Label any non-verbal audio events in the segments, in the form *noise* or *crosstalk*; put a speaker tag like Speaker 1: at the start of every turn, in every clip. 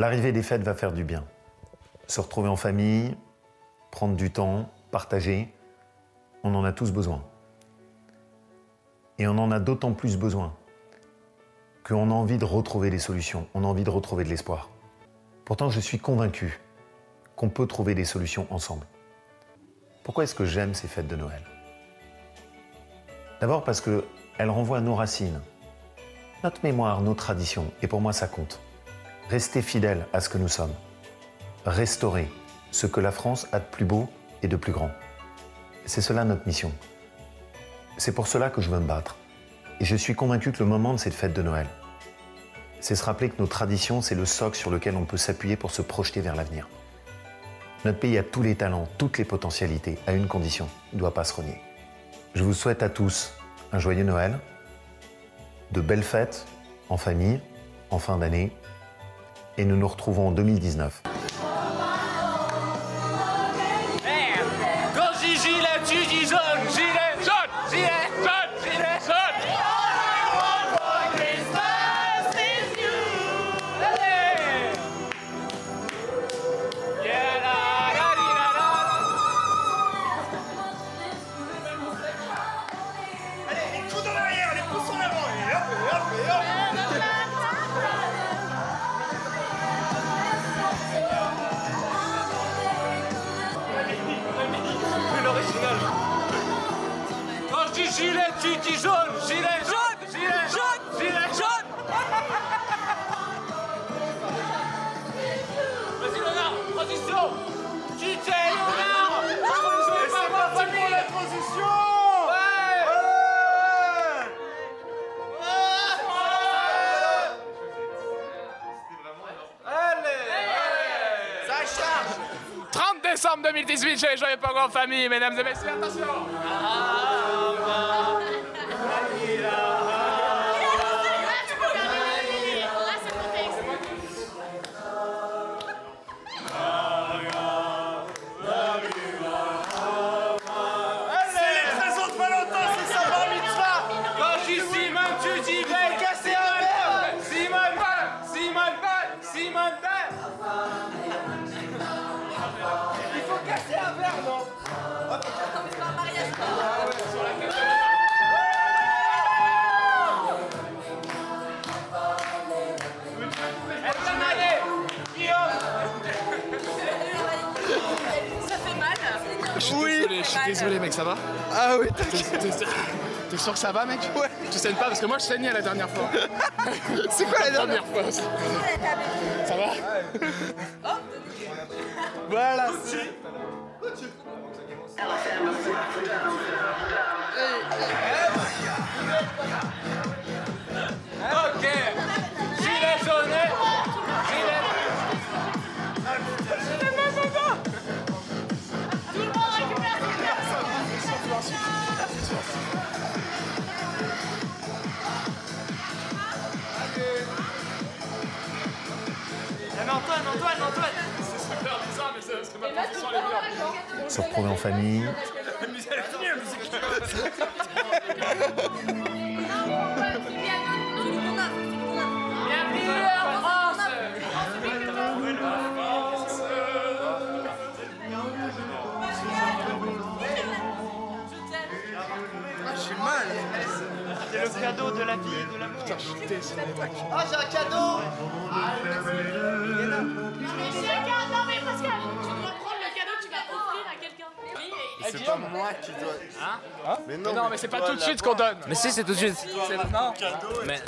Speaker 1: L'arrivée des fêtes va faire du bien. Se retrouver en famille, prendre du temps, partager, on en a tous besoin. Et on en a d'autant plus besoin qu'on a envie de retrouver des solutions, on a envie de retrouver de l'espoir. Pourtant, je suis convaincu qu'on peut trouver des solutions ensemble. Pourquoi est-ce que j'aime ces fêtes de Noël? D'abord parce qu'elles renvoient à nos racines, notre mémoire, nos traditions, et pour moi ça compte. Rester fidèle à ce que nous sommes. Restaurer ce que la France a de plus beau et de plus grand. C'est cela notre mission. C'est pour cela que je veux me battre. Et je suis convaincu que le moment de cette fête de Noël, c'est se rappeler que nos traditions, c'est le socle sur lequel on peut s'appuyer pour se projeter vers l'avenir. Notre pays a tous les talents, toutes les potentialités, à une condition, il ne doit pas se renier. Je vous souhaite à tous un joyeux Noël, de belles fêtes en famille, en fin d'année, et nous nous retrouvons en 2019.
Speaker 2: Mesdames et messieurs, attention
Speaker 3: sûr que ça va mec
Speaker 4: Ouais.
Speaker 3: Tu saignes pas parce que moi je saignais la dernière fois. *laughs*
Speaker 4: c'est quoi la dernière
Speaker 3: Première fois. Ça va?
Speaker 1: Se retrouver en famille,
Speaker 5: C'est le cadeau. De la vie et de l'amour Ah, j'ai un cadeau
Speaker 6: Mais chacun, non mais Pascal, tu dois prendre le cadeau que tu vas offrir à quelqu'un. Oui, et-
Speaker 4: C'est pas moi qui dois.
Speaker 3: Hein
Speaker 4: Mais
Speaker 3: Mais non mais c'est pas tout de suite qu'on donne.
Speaker 7: Mais si, c'est tout de suite.
Speaker 3: C'est non.
Speaker 7: Mais,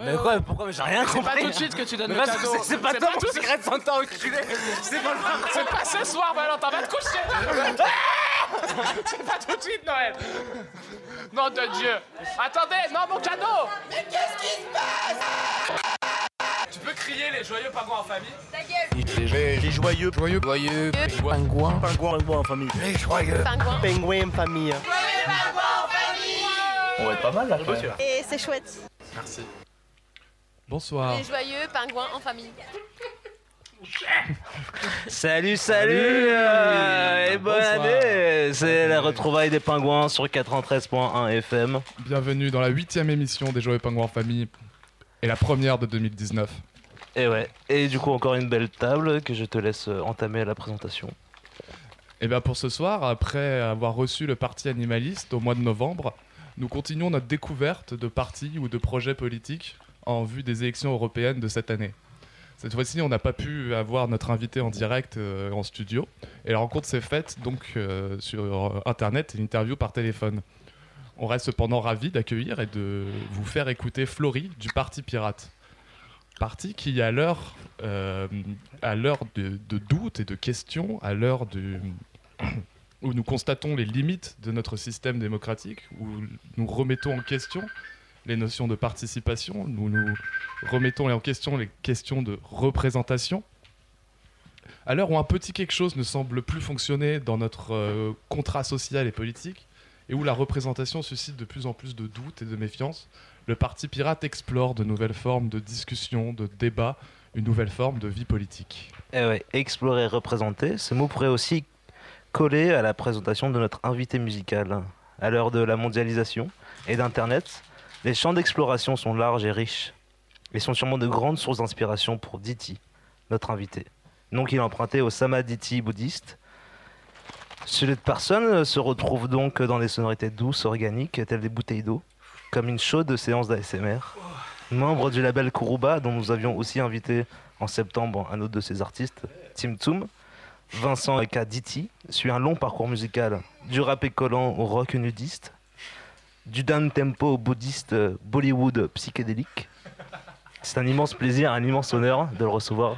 Speaker 7: mais quoi, pourquoi Mais j'ai rien
Speaker 3: C'est pas
Speaker 7: compris.
Speaker 3: tout de suite que tu donnes
Speaker 7: Mais
Speaker 3: le cadeau.
Speaker 7: c'est- pas toi mon
Speaker 3: tout-
Speaker 7: secret de Santa enculé. C'est pas le
Speaker 3: C'est pas ce soir Valentin, va te coucher *laughs* C'est pas tout de suite Noël Nom de Dieu Attendez, non mon cadeau Mais qu'est-ce qui se passe? Tu peux crier les joyeux pingouins en famille
Speaker 6: Ta gueule.
Speaker 4: Les joyeux. Joyeux.
Speaker 7: Joyeux pingouin.
Speaker 4: Pingouin. Pingouin en famille.
Speaker 7: Les joyeux.
Speaker 6: Pingouin.
Speaker 4: Pingouin en famille.
Speaker 7: On va être pas mal là.
Speaker 6: Et c'est chouette.
Speaker 8: Bonsoir.
Speaker 6: Les joyeux pingouins en famille. *laughs*
Speaker 7: Salut, salut, euh, et bonne
Speaker 8: Bonsoir.
Speaker 7: année C'est la retrouvaille des pingouins sur 93.1 FM.
Speaker 8: Bienvenue dans la huitième émission des Joyeux Pingouins en famille et la première de 2019.
Speaker 7: Et ouais. Et du coup, encore une belle table que je te laisse euh, entamer la présentation.
Speaker 8: Et bien pour ce soir, après avoir reçu le parti animaliste au mois de novembre, nous continuons notre découverte de partis ou de projets politiques en vue des élections européennes de cette année. Cette fois-ci, on n'a pas pu avoir notre invité en direct euh, en studio, et la rencontre s'est faite donc euh, sur Internet et l'interview par téléphone. On reste cependant ravis d'accueillir et de vous faire écouter Florie du Parti Pirate. Parti qui, à l'heure euh, à l'heure de, de doutes et de questions, à l'heure du- où nous constatons les limites de notre système démocratique, où nous remettons en question les notions de participation, nous nous remettons en question les questions de représentation. À l'heure où un petit quelque chose ne semble plus fonctionner dans notre euh, contrat social et politique, et où la représentation suscite de plus en plus de doutes et de méfiance, le Parti Pirate explore de nouvelles formes de discussion, de débat, une nouvelle forme de vie politique.
Speaker 7: Et ouais, explorer, représenter, ce mot pourrait aussi coller à la présentation de notre invité musical. À l'heure de la mondialisation et d'Internet, les champs d'exploration sont larges et riches, et sont sûrement de grandes sources d'inspiration pour Diti, notre invité. Nom qu'il a emprunté au Samadhi bouddhiste. Cette personne se retrouve donc dans des sonorités douces, organiques, telles des bouteilles d'eau, comme une chaude séance d'ASMR. Membre du label Kuruba, dont nous avions aussi invité en septembre un autre de ses artistes, Tim Toom, Vincent Eka Diti, suit un long parcours musical, du rap collant au rock nudiste, du down tempo au bouddhiste euh, Bollywood psychédélique. C'est un immense plaisir, un immense honneur de le recevoir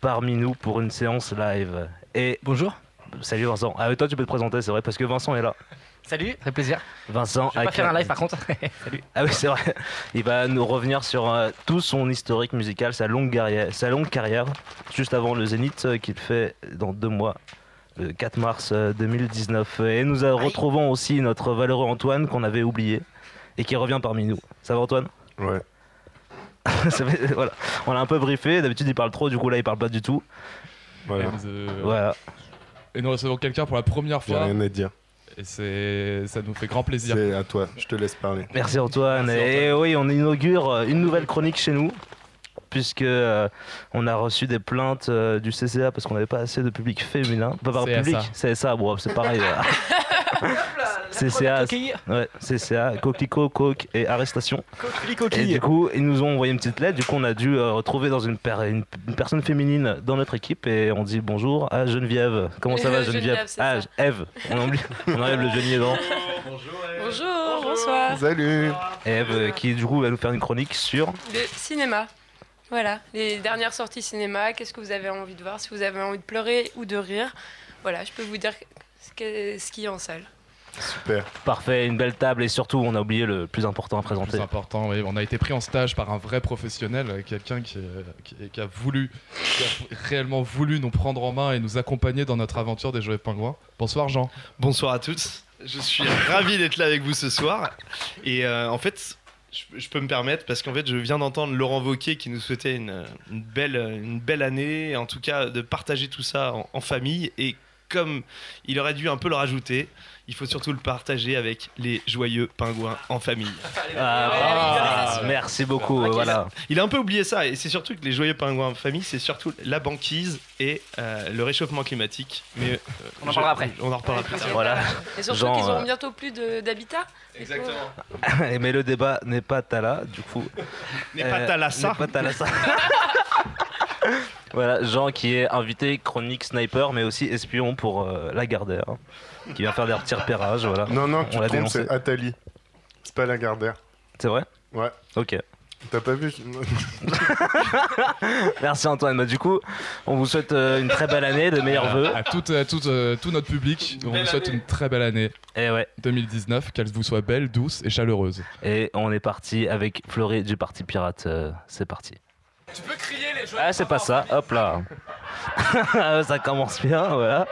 Speaker 7: parmi nous pour une séance live. Et
Speaker 9: Bonjour.
Speaker 7: Salut Vincent. Ah, toi tu peux te présenter, c'est vrai, parce que Vincent est là.
Speaker 9: Salut, très plaisir.
Speaker 7: Vincent
Speaker 9: Je vais pas faire un live
Speaker 7: Diti.
Speaker 9: par contre. *laughs* Salut.
Speaker 7: Ah oui, c'est vrai. Il va nous revenir sur euh, tout son historique musical, sa longue carrière, sa longue carrière juste avant le Zénith euh, qu'il fait dans deux mois, le 4 mars euh, 2019. Et nous euh, retrouvons aussi notre valeureux Antoine qu'on avait oublié et qui revient parmi nous. Ça va Antoine?
Speaker 4: Ouais. *laughs*
Speaker 7: Ça fait- voilà. On l'a un peu briefé, d'habitude il parle trop, du coup là il parle pas du tout.
Speaker 4: Voilà.
Speaker 8: Et, nous, euh,
Speaker 7: Voilà.
Speaker 8: Et nous recevons quelqu'un pour la première
Speaker 4: J'ai
Speaker 8: fois,
Speaker 4: rien à dire.
Speaker 8: et c'est, ça nous fait grand plaisir.
Speaker 4: C'est à toi. Je te laisse parler.
Speaker 7: Merci Antoine.
Speaker 8: Merci,
Speaker 7: Et oui, on inaugure euh, une nouvelle chronique chez nous. Puisque euh, on a reçu des plaintes euh, du CCA parce qu'on n'avait pas assez de public féminin. Pas par public, CSA, bon, c'est pareil. *laughs* CCA,
Speaker 9: Coquille.
Speaker 7: ouais, CCA, coquelicot, coke et arrestation.
Speaker 9: Coquille,
Speaker 7: Et du coup, ils nous ont envoyé une petite lettre. Du coup, on a dû euh, retrouver dans une, per- une- une personne féminine dans notre équipe et on dit bonjour à Geneviève. Comment ça va, *laughs* Geneviève,
Speaker 6: Geneviève,
Speaker 7: Ah. Eve. On, oublie- *laughs* on enlève le genier dans.
Speaker 6: Bonjour, bonsoir.
Speaker 4: Salut
Speaker 7: Eve, euh, qui du coup va nous faire une chronique sur.
Speaker 6: Le cinéma. Voilà, les dernières sorties cinéma, qu'est-ce que vous avez envie de voir? Si vous avez envie de pleurer ou de rire, voilà, je peux vous dire ce qu'il y a en salle.
Speaker 4: Super.
Speaker 7: Parfait, une belle table et surtout, on a oublié le plus important à
Speaker 8: Le
Speaker 7: présenter.
Speaker 8: plus important, oui. On a été pris en stage par un vrai professionnel, euh, quelqu'un qui, euh, qui- qui a voulu, qui a réellement voulu nous prendre en main et nous accompagner dans notre aventure des Joyeux Pingouins. Bonsoir Jean.
Speaker 10: Bonsoir à tous. Je suis ravi d'être là avec vous ce soir. Et euh, en fait, je, je peux me permettre parce qu'en fait, je viens d'entendre Laurent Wauquiez qui nous souhaitait une, une belle, une belle année, en tout cas de partager tout ça en, en famille. Et comme il aurait dû un peu le rajouter, il faut surtout le partager avec les joyeux pingouins en famille.
Speaker 7: Ah, ah, merci beaucoup, voilà.
Speaker 10: Il a un peu oublié ça, et c'est surtout que les joyeux pingouins en famille, c'est surtout la banquise et euh, le réchauffement climatique. Mais euh,
Speaker 9: On en
Speaker 10: je-
Speaker 9: parlera après.
Speaker 10: On en reparlera plus tard.
Speaker 7: Voilà.
Speaker 6: Et surtout qu'ils auront
Speaker 7: euh,
Speaker 6: bientôt plus de- d'habitat.
Speaker 10: Exactement. *laughs*
Speaker 7: Mais le débat n'est pas Tala, du coup.
Speaker 10: N'est pas
Speaker 7: Euh,
Speaker 10: Thalassa.
Speaker 7: n'est pas Thalassa. *laughs* *laughs* voilà, Jean qui est invité chronique sniper, mais aussi espion pour euh, Lagardère, hein, qui vient faire des repérages, voilà.
Speaker 4: Non, non, tu
Speaker 7: On
Speaker 4: te
Speaker 7: l'a
Speaker 4: trompes,
Speaker 7: dénoncé.
Speaker 4: c'est Atali. C'est pas Lagardère.
Speaker 7: C'est vrai?
Speaker 4: Ouais.
Speaker 7: Ok.
Speaker 4: T'as pas vu? *laughs*
Speaker 7: Merci Antoine. Bah, du coup, on vous souhaite euh, une très belle année, de meilleurs vœux.
Speaker 8: À tout, à tout, euh, tout notre public, on vous souhaite une très belle année
Speaker 7: Et ouais.
Speaker 8: 2019, qu'elle vous soit belle, douce et chaleureuse.
Speaker 7: Et on est parti avec Fleury du Parti Pirate. euh, c'est parti.
Speaker 2: Tu peux crier les joyeux
Speaker 7: Ah, c'est pas ça. Hop là. *laughs* ça commence bien, voilà.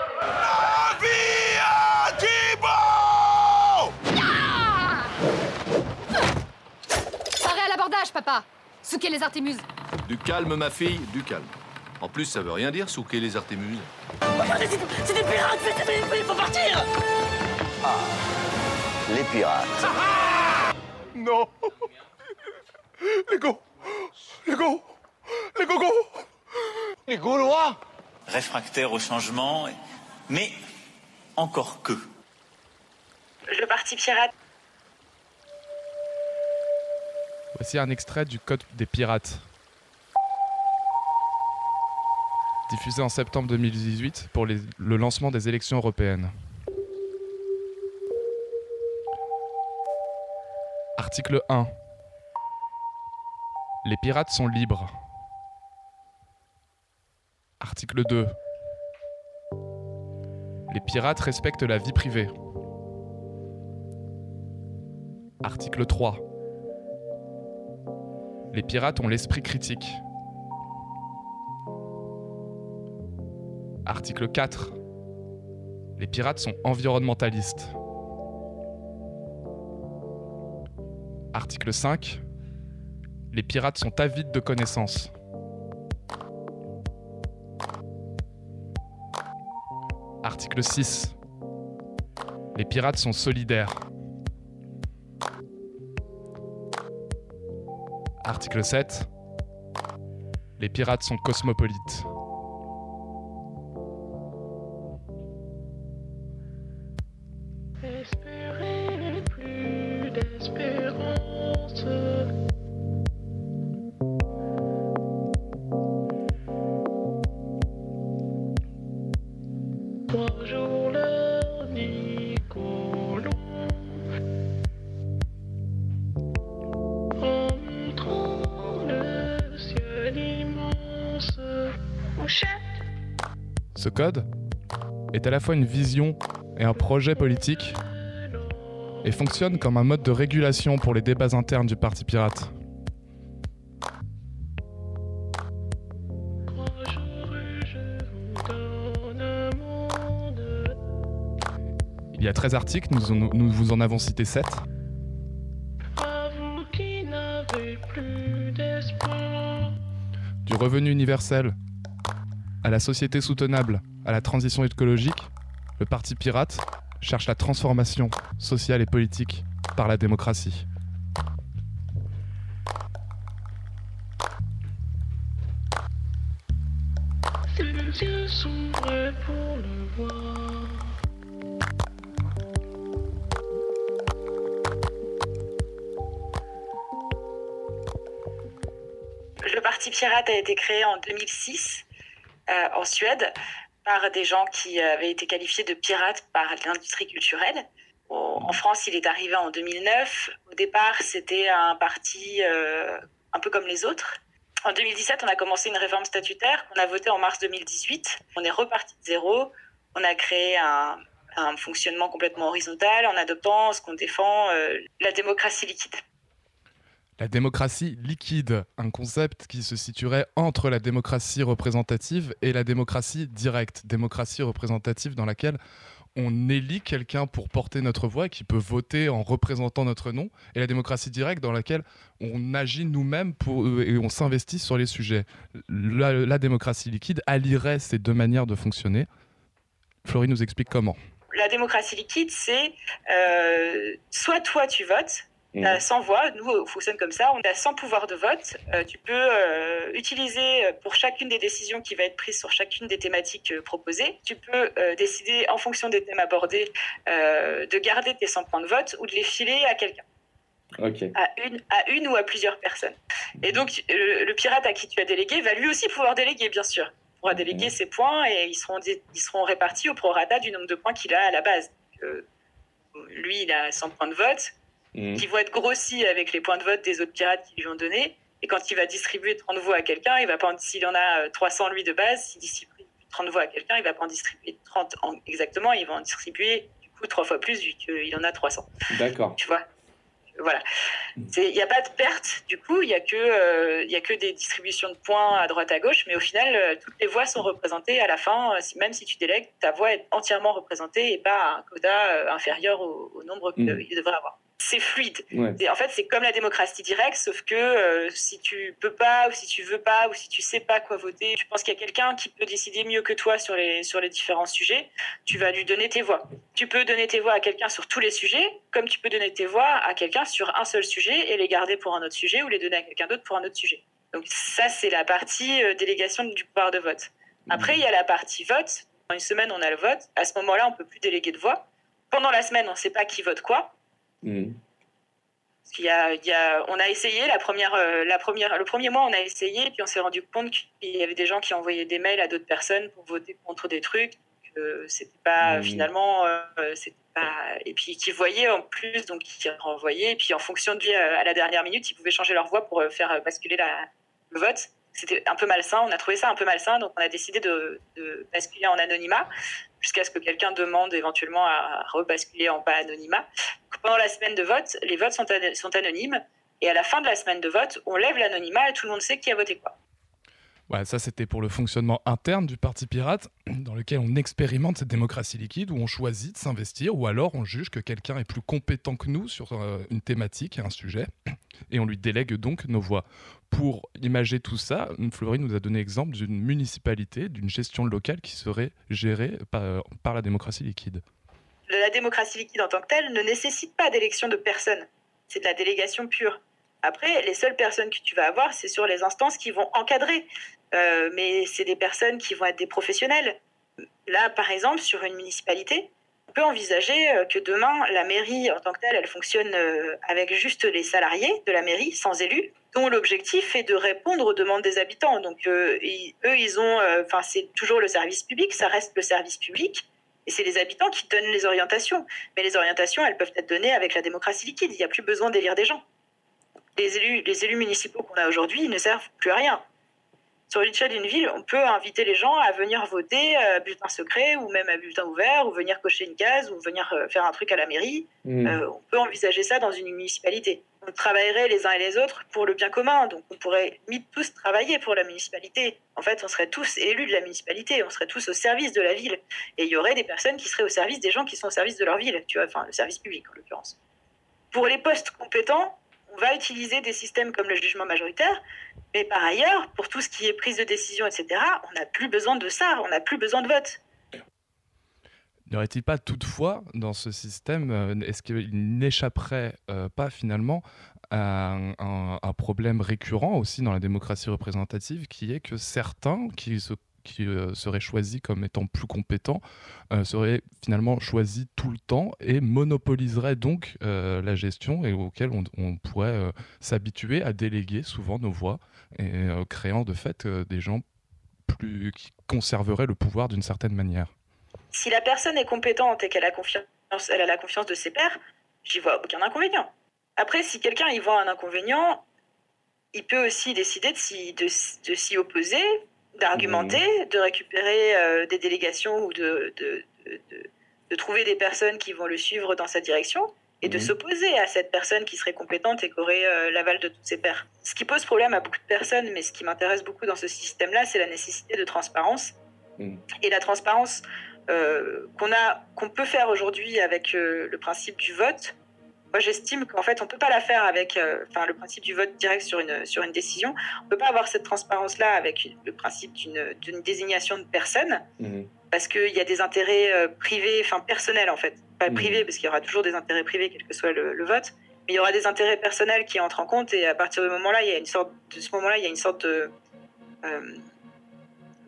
Speaker 11: Arrêt à l'abordage, papa Souquez les artémuses
Speaker 12: Du calme, ma fille, du calme. En plus, ça veut rien dire, souquer les artémuses.
Speaker 11: C'est des pirates Il faut partir
Speaker 13: Les pirates.
Speaker 4: Non Les gars Les gars
Speaker 2: Les gogos
Speaker 13: Les Gaulois
Speaker 14: Réfractaire au changement, mais encore que.
Speaker 15: Le parti pirate.
Speaker 8: Voici un extrait du Code des pirates. Diffusé en septembre 2018 pour les- le lancement des élections européennes. Article 1. Les pirates sont libres. Article 2. Les pirates respectent la vie privée. Article 3. Les pirates ont l'esprit critique. Article 4. Les pirates sont environnementalistes. Article 5. Les pirates sont avides de connaissances. Article 6. Les pirates sont solidaires. Article 7. Les pirates sont cosmopolites. Ce code est à la fois une vision et un projet politique et fonctionne comme un mode de régulation pour les débats internes du Parti pirate. Il y a 13 articles, nous, nous vous en avons cité 7.
Speaker 16: à vous qui n'avez plus d'espoir.
Speaker 8: Du revenu universel à la société soutenable, à la transition écologique, le Parti pirate cherche la transformation sociale et politique par la démocratie.
Speaker 16: Le.
Speaker 15: Le parti pirate a été créé en 2006 euh, en Suède par des gens qui avaient été qualifiés de pirates par l'industrie culturelle. En France, il est arrivé en 2009. Au départ, c'était un parti euh, un peu comme les autres. En 2017, on a commencé une réforme statutaire qu'on a votée en mars 2018. On est reparti de zéro. On a créé un, un fonctionnement complètement horizontal en adoptant ce qu'on défend, euh, la démocratie liquide.
Speaker 8: La démocratie liquide, un concept qui se situerait entre la démocratie représentative et la démocratie directe. Démocratie représentative dans laquelle on élit quelqu'un pour porter notre voix qui peut voter en représentant notre nom, et la démocratie directe dans laquelle on agit nous-mêmes euh, et on s'investit sur les sujets. La, la démocratie liquide allierait ces deux manières de fonctionner. Florie nous explique comment.
Speaker 15: La démocratie liquide, c'est euh, soit toi tu votes,
Speaker 8: Mhm.
Speaker 15: t'as 100 voix, nous on fonctionne comme ça, on a 100 pouvoirs de vote, euh, tu peux euh, utiliser euh, pour chacune des décisions qui va être prise sur chacune des thématiques euh, proposées, tu peux euh, décider en fonction des thèmes abordés euh, de garder tes 100 points de vote ou de les filer à quelqu'un. À une, à une ou à plusieurs personnes. Et donc, le, le pirate à qui tu as délégué va lui aussi pouvoir déléguer, bien sûr. Il pourra déléguer ses points et ils seront, dé- ils seront répartis au prorata du nombre de points qu'il a à la base. Donc, euh, lui, il a 100 points de vote qui vont être grossis avec les points de vote des autres pirates qui lui ont donné. Et quand il va distribuer 30 voix à quelqu'un, il va pas s'il en a euh, 300 lui de base, s'il distribue 30 voix à quelqu'un, il va pas en distribuer 30 en- exactement, il va en distribuer du coup trois fois plus vu qu'il en a 300
Speaker 17: D'accord.
Speaker 15: tu vois? Voilà. C'est- Il n'y a pas de perte, du coup, il n'y a, que, euh, y a que des distributions de points à droite à gauche, mais au final, euh, toutes les voix sont représentées à la fin. euh, si- même si tu délègues, ta voix est entièrement représentée et pas à un quota euh, inférieur au, au nombre qu'il
Speaker 17: Mhm.
Speaker 15: devrait avoir. C'est fluide.
Speaker 17: Ouais.
Speaker 15: En fait, c'est comme la démocratie directe, sauf que euh, si tu peux pas, ou si tu veux pas, ou si tu sais pas quoi voter, tu penses qu'il y a quelqu'un qui peut décider mieux que toi sur les, sur les différents sujets, tu vas lui donner tes voix. Tu peux donner tes voix à quelqu'un sur tous les sujets, comme tu peux donner tes voix à quelqu'un sur un seul sujet et les garder pour un autre sujet ou les donner à quelqu'un d'autre pour un autre sujet. Donc ça, c'est la partie euh, délégation du pouvoir de vote. Après, il y a la partie vote. Dans une semaine, on a le vote. À ce moment-là, on peut plus déléguer de voix. Pendant la semaine, on ne sait pas qui vote quoi. Y a- il y a- on a essayé la première, euh, la première, le premier mois, on a essayé, puis on s'est rendu compte qu'il y avait des gens qui envoyaient des mails à d'autres personnes pour voter contre des trucs. Que c'était pas
Speaker 17: Mhm.
Speaker 15: finalement, euh, c'était pas, et puis qui voyaient en plus, donc qui renvoyaient, et puis en fonction de lui à la dernière minute, ils pouvaient changer leur voix pour euh, faire basculer la, le vote. C'était un peu malsain. On a trouvé ça un peu malsain, donc on a décidé de, de basculer en anonymat jusqu'à ce que quelqu'un demande éventuellement à rebasculer en pas anonymat. Pendant la semaine de vote, les votes sont, an- sont anonymes. Et à la fin de la semaine de vote, on lève l'anonymat et tout le monde sait qui a voté quoi.
Speaker 8: Ouais, ça c'était pour le fonctionnement interne du Parti Pirate, dans lequel on expérimente cette démocratie liquide, où on choisit de s'investir, ou alors on juge que quelqu'un est plus compétent que nous sur euh, une thématique et un sujet, et on lui délègue donc nos voix. Pour imager tout ça, Fleury nous a donné exemple d'une municipalité, d'une gestion locale qui serait gérée par, par la démocratie liquide.
Speaker 15: La démocratie liquide en tant que telle ne nécessite pas d'élection de personnes. C'est de la délégation pure. Après, les seules personnes que tu vas avoir, c'est sur les instances qui vont encadrer. Euh, mais c'est des personnes qui vont être des professionnels. Là, par exemple, sur une municipalité, on peut envisager euh, que demain, la mairie en tant que telle, elle fonctionne euh, avec juste les salariés de la mairie, sans élus, dont l'objectif est de répondre aux demandes des habitants. Donc, euh, eux, ils ont, euh, enfin, c'est toujours le service public, ça reste le service public. Et c'est les habitants qui donnent les orientations. Mais les orientations, elles peuvent être données avec la démocratie liquide. Il n'y a plus besoin d'élire des gens. Les élus, les élus municipaux qu'on a aujourd'hui, ils ne servent plus à rien. Sur l'échelle d'une ville, on peut inviter les gens à venir voter à bulletin secret ou même à bulletin ouvert ou venir cocher une case ou venir euh, faire un truc à la mairie.
Speaker 17: Mm.
Speaker 15: Euh, on peut envisager ça dans une municipalité. On travaillerait les uns et les autres pour le bien commun. Donc on pourrait tous travailler pour la municipalité. En fait, on serait tous élus de la municipalité. On serait tous au service de la ville. Et il y aurait des personnes qui seraient au service des gens qui sont au service de leur ville. Tu vois, enfin le service public en l'occurrence. Pour les postes compétents, va utiliser des systèmes comme le jugement majoritaire, mais par ailleurs, pour tout ce qui est prise de décision, etc., on n'a plus besoin de ça, on n'a plus besoin de vote.
Speaker 8: N'y aurait-il pas toutefois dans ce système, euh, est-ce qu'il n'échapperait euh, pas finalement à un problème récurrent aussi dans la démocratie représentative qui est que certains qui, se- qui euh, seraient choisis comme étant plus compétents euh, seraient finalement choisis tout le temps et monopoliseraient donc euh, la gestion et auquel on, pourrait s'habituer à déléguer souvent nos voix et créant de fait des gens plus, qui conserveraient le pouvoir d'une certaine manière.
Speaker 15: Si la personne est compétente et qu'elle a confiance, elle a la confiance de ses pairs, j'y vois aucun inconvénient. Après, si quelqu'un y voit un inconvénient, il peut aussi décider de s'y opposer, d'argumenter, de récupérer euh, des délégations ou de, de, de- de- de trouver des personnes qui vont le suivre dans sa direction et de s'opposer à cette personne qui serait compétente et qui aurait euh, l'aval de tous ses pairs. Ce qui pose problème à beaucoup de personnes, mais ce qui m'intéresse beaucoup dans ce système-là, c'est la nécessité de transparence. Et la transparence euh, qu'on a, qu'on peut faire aujourd'hui avec le principe du vote, moi j'estime qu'en fait on peut pas la faire avec, euh, enfin le principe du vote direct sur une sur une décision. On peut pas avoir cette transparence-là avec le principe d'une désignation de personne parce qu'il y a des intérêts euh, privés, enfin personnels en fait, pas
Speaker 17: Mhm.
Speaker 15: privés parce qu'il y aura toujours des intérêts privés quel que soit le, le vote, mais il y aura des intérêts personnels qui entrent en compte et à partir de moment-là, il y a une sorte de ce moment-là, il y a une sorte de euh,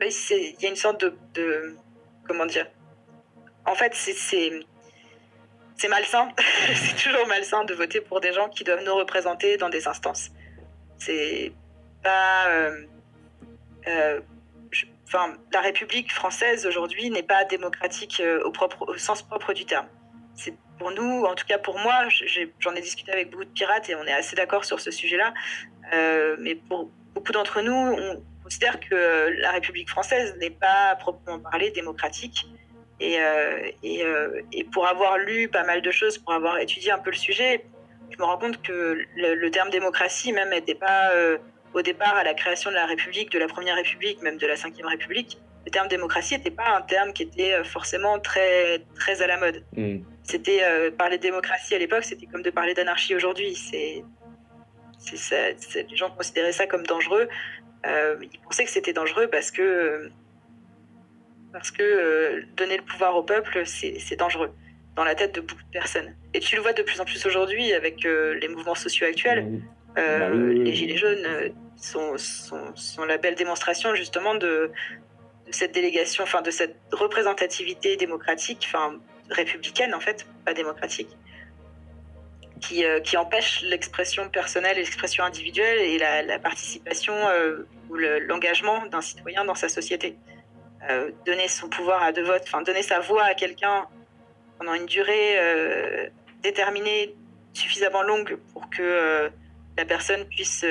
Speaker 15: il y a une sorte de, de- comment dire? En fait c'est c'est malsain. *laughs* C'est toujours malsain de voter pour des gens qui doivent nous représenter dans des instances. C'est pas euh, euh, la République française aujourd'hui n'est pas démocratique euh, au propre au sens propre du terme. C'est pour nous en tout cas pour moi j'en ai discuté avec beaucoup de pirates et on est assez d'accord sur ce sujet-là. Mais pour beaucoup d'entre nous, on considère que la République française n'est pas à proprement parler démocratique. Et, euh, et, euh, et pour avoir lu pas mal de choses, pour avoir étudié un peu le sujet, je me rends compte que le, le terme démocratie même n'était pas euh, au départ à la création de la République, de la Première République, même de la Cinquième République. Le terme démocratie n'était pas un terme qui était forcément très, très à la mode. C'était euh, parler de démocratie à l'époque, c'était comme de parler d'anarchie aujourd'hui. C'est les gens considéraient ça comme dangereux. Euh, ils pensaient que c'était dangereux parce que, parce que euh, donner le pouvoir au peuple, c'est dangereux dans la tête de beaucoup de personnes. Et tu le vois de plus en plus aujourd'hui avec euh, les mouvements sociaux actuels. Euh,
Speaker 17: Bah oui, oui.
Speaker 15: Les Gilets jaunes euh, sont, sont, sont la belle démonstration justement de, de cette délégation, enfin de cette représentativité démocratique, enfin républicaine en fait, pas démocratique, qui, euh, qui empêche l'expression personnelle et l'expression individuelle et la, la participation euh, ou le- l'engagement d'un citoyen dans sa société. Euh, donner son pouvoir à deux votes, enfin donner sa voix à quelqu'un pendant une durée euh, déterminée, suffisamment longue pour que euh, la personne puisse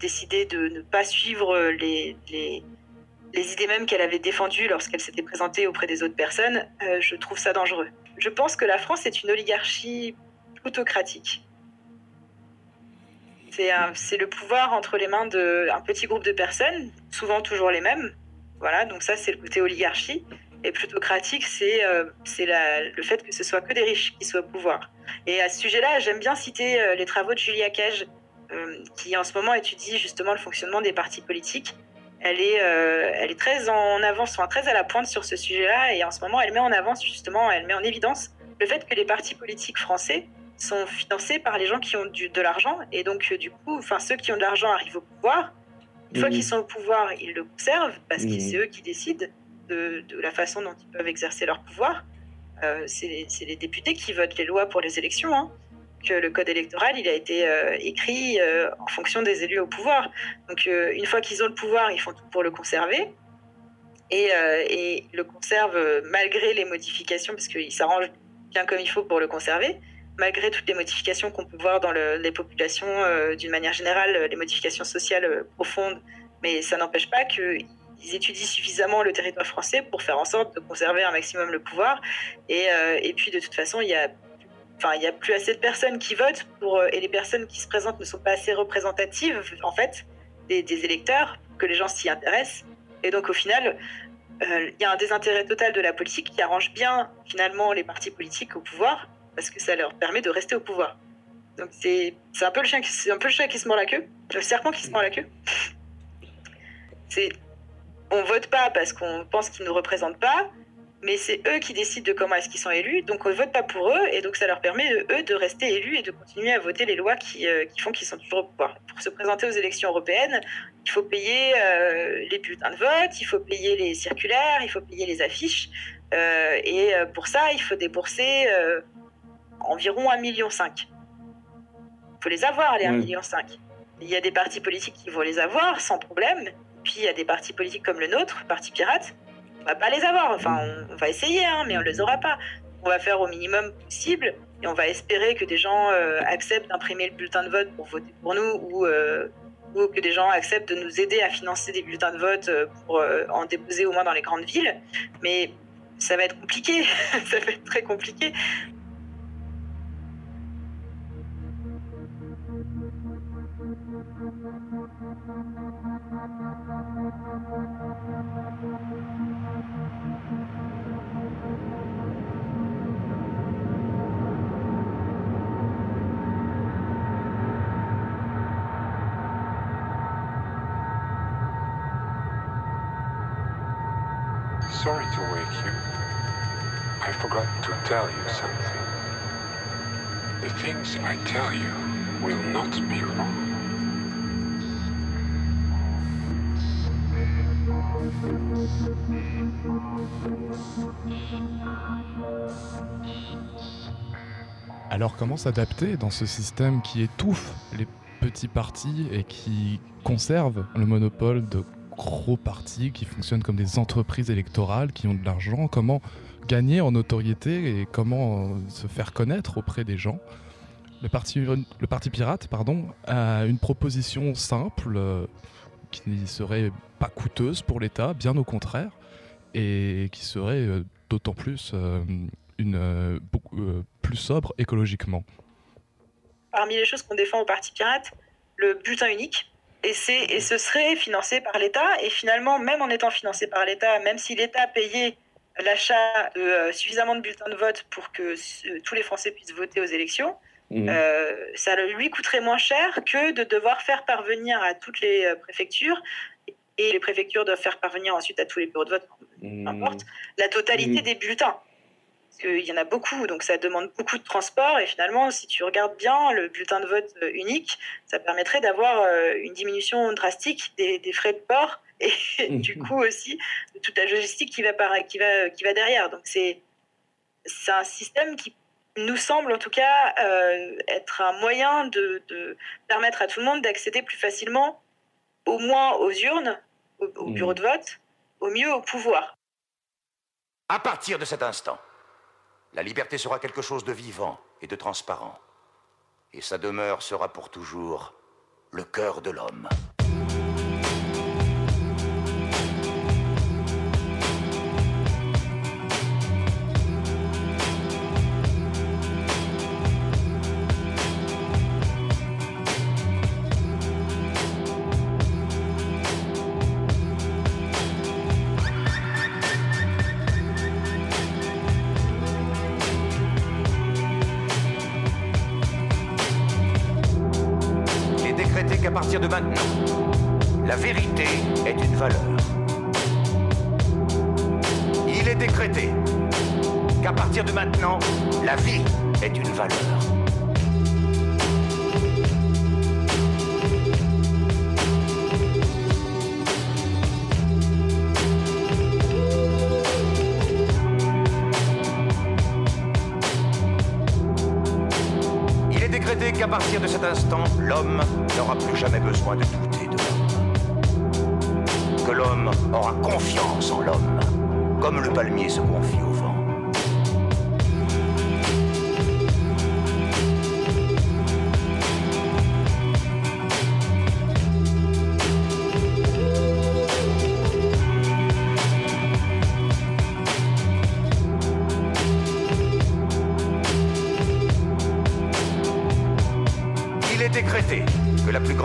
Speaker 15: décider de ne pas suivre les, les, les idées mêmes qu'elle avait défendues lorsqu'elle s'était présentée auprès des autres personnes, je trouve ça dangereux. Je pense que la France est une oligarchie plutocratique. C'est le pouvoir entre les mains d'un petit groupe de personnes, souvent toujours les mêmes. Voilà, donc ça c'est le côté oligarchie. Et plutocratique, c'est euh, le fait que ce soit que des riches qui soient au pouvoir. Et à ce sujet-là, j'aime bien citer euh, les travaux de Julia Cage, euh, qui en ce moment étudie justement le fonctionnement des partis politiques. Elle est, elle est très en avance, enfin, très à la pointe sur ce sujet-là, et en ce moment, elle met en avance justement, elle met en évidence le fait que les partis politiques français sont financés par les gens qui ont du- de l'argent, et donc du coup, enfin ceux qui ont de l'argent arrivent au pouvoir. Une fois qu'ils sont au pouvoir, ils le conservent parce que
Speaker 17: Mhm.
Speaker 15: c'est eux qui décident de, de la façon dont ils peuvent exercer leur pouvoir. Euh, c'est les, députés qui votent les lois pour les élections. hein. Que le code électoral, il a été euh, écrit euh, en fonction des élus au pouvoir. Donc une fois qu'ils ont le pouvoir, ils font tout pour le conserver. Et, et ils le conservent malgré les modifications, parce qu'ils s'arrangent bien comme il faut pour le conserver, malgré toutes les modifications qu'on peut voir dans le- les populations euh, d'une manière générale, euh, les modifications sociales euh, profondes. Mais ça n'empêche pas qu'ils étudient suffisamment le territoire français pour faire en sorte de conserver un maximum le pouvoir. Et, puis de toute façon, il y a Enfin, il n'y a plus assez de personnes qui votent pour, et les personnes qui se présentent ne sont pas assez représentatives, en fait, des, électeurs, que les gens s'y intéressent. Et donc, au final, il y a un désintérêt total de la politique qui arrange bien, finalement, les partis politiques au pouvoir, parce que ça leur permet de rester au pouvoir. Donc, c'est un, peu le chien qui- un peu le chien qui se mord la queue, le serpent qui se mord la queue. C'est on vote pas parce qu'on pense qu'ils nous représentent pas, mais c'est eux qui décident de comment est-ce qu'ils sont élus, donc on vote pas pour eux, et donc ça leur permet eux de rester élus et de continuer à voter les lois qui, euh, qui font qu'ils sont toujours au pouvoir. Pour se présenter aux élections européennes, il faut payer euh, les bulletins de vote, il faut payer les circulaires, il faut payer les affiches, euh, et pour ça, il faut débourser environ 1,5 million. Il faut les avoir, les 1,5
Speaker 17: Ouais.
Speaker 15: million. Il y a des partis politiques qui vont les avoir sans problème, puis il y a des partis politiques comme le nôtre, Parti Pirate, on va pas les avoir. Enfin, on, on va essayer, hein, mais on les aura pas. On va faire au minimum possible et on va espérer que des gens euh, acceptent d'imprimer le bulletin de vote pour voter pour nous ou, euh, ou que des gens acceptent de nous aider à financer des bulletins de vote euh, pour euh, en déposer au moins dans les grandes villes. Mais ça va être compliqué. *laughs* ça va être très compliqué.
Speaker 18: To wake you. I forgot to tell you something. The things I tell you will not be wrong.
Speaker 8: Alors comment s'adapter dans ce système qui étouffe les petits partis et qui conserve le monopole de gros partis qui fonctionnent comme des entreprises électorales qui ont de l'argent Comment gagner en notoriété et comment euh, se faire connaître auprès des gens? Le parti, le parti pirate pardon, a une proposition simple euh, qui ne serait pas coûteuse pour l'État, bien au contraire, et qui serait euh, d'autant plus une, plus sobre écologiquement.
Speaker 15: Parmi les choses qu'on défend au Parti Pirate, le bulletin unique. Et, c'est, et ce serait financé par l'État. Et finalement, même en étant financé par l'État, même si l'État payait l'achat de euh, suffisamment de bulletins de vote pour que euh, tous les Français puissent voter aux élections,
Speaker 17: Mhm.
Speaker 15: euh, ça lui coûterait moins cher que de devoir faire parvenir à toutes les préfectures, et les préfectures doivent faire parvenir ensuite à tous les bureaux de vote, peu importe, la totalité
Speaker 17: Mhm.
Speaker 15: des bulletins. Parce qu'il y en a beaucoup, donc ça demande beaucoup de transport. Et finalement, si tu regardes bien le bulletin de vote euh, unique, ça permettrait d'avoir euh, une diminution drastique des, des frais de port *laughs* et du coup aussi de toute la logistique qui va, par, qui va, qui va derrière. Donc c'est c'est un système qui nous semble en tout cas euh, être un moyen de, de permettre à tout le monde d'accéder plus facilement, au moins aux urnes, au, au bureau de vote, au mieux au pouvoir.
Speaker 17: À partir de cet instant, la liberté sera quelque chose de vivant et de transparent. Et sa demeure sera pour toujours le cœur de l'homme.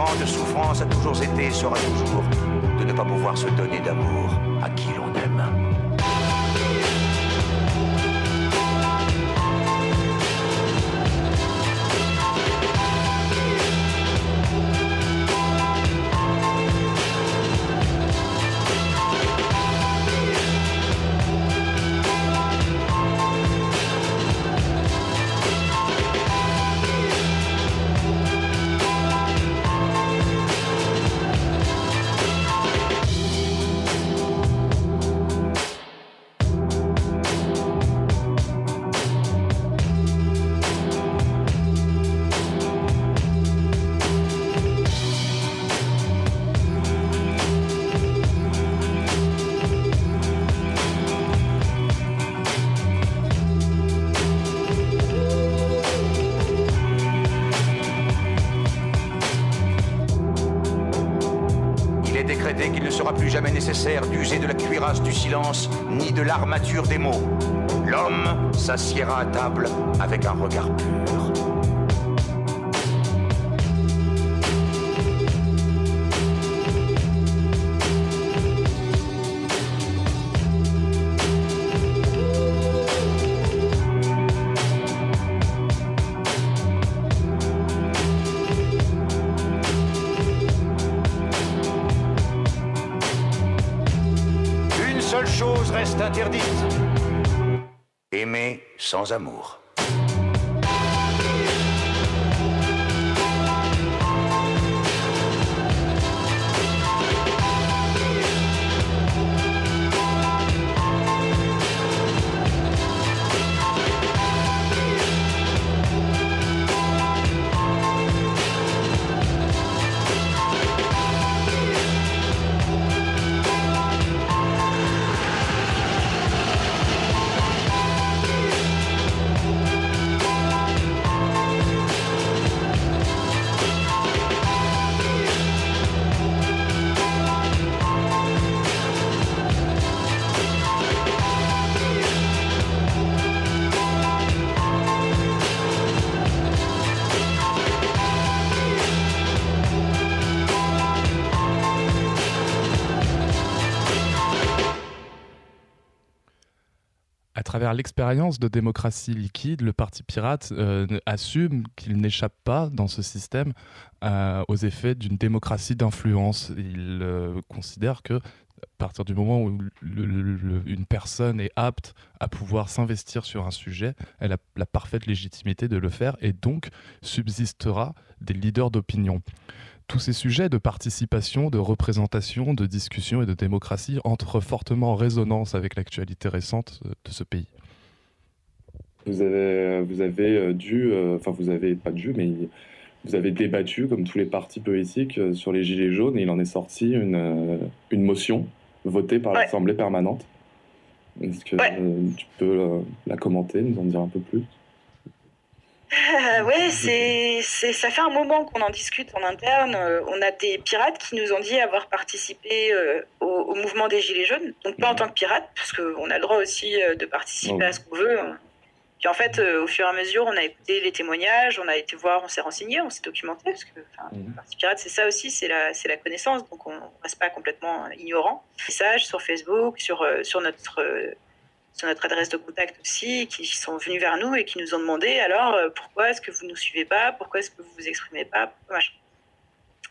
Speaker 17: Grande souffrance a toujours été et sera toujours de ne pas pouvoir se donner d'amour l'armature des mots. L'homme s'assiera à table avec un regard pur.
Speaker 8: Travers l'expérience de démocratie liquide, le Parti pirate euh, assume qu'il n'échappe pas dans ce système euh, aux effets d'une démocratie d'influence. Il euh, considère que à partir du moment où une personne est apte à pouvoir s'investir sur un sujet, elle a la parfaite légitimité de le faire et donc subsistera des leaders d'opinion. Tous ces sujets de participation, de représentation, de discussion et de démocratie entrent fortement en résonance avec l'actualité récente euh, de ce pays.
Speaker 19: Vous avez, vous avez euh, dû, euh, enfin vous avez pas dû, mais vous avez débattu, comme tous les partis politiques, euh, sur les gilets jaunes et il en est sorti une, euh, une motion votée par l'Assemblée permanente. Est-ce que euh, tu peux euh, la commenter, nous en dire un peu plus?
Speaker 15: Euh, ouais, c'est, c'est, ça fait un moment qu'on en discute en interne. Euh, On a des pirates qui nous ont dit avoir participé euh, au, au mouvement des Gilets jaunes. Donc pas en tant que pirate, parce qu'on a le droit aussi euh, de participer à ce qu'on veut. Puis en fait, au fur et à mesure, on a écouté les témoignages, on a été voir, on s'est renseigné, on s'est documenté, parce que enfin, le Parti pirate, c'est ça aussi, c'est la, c'est la connaissance, donc on ne reste pas complètement ignorant. Messages sur Facebook, sur, sur notre... sur notre adresse de contact aussi, qui sont venus vers nous et qui nous ont demandé alors euh, pourquoi est-ce que vous ne nous suivez pas, pourquoi est-ce que vous vous exprimez pas, pourquoi machin.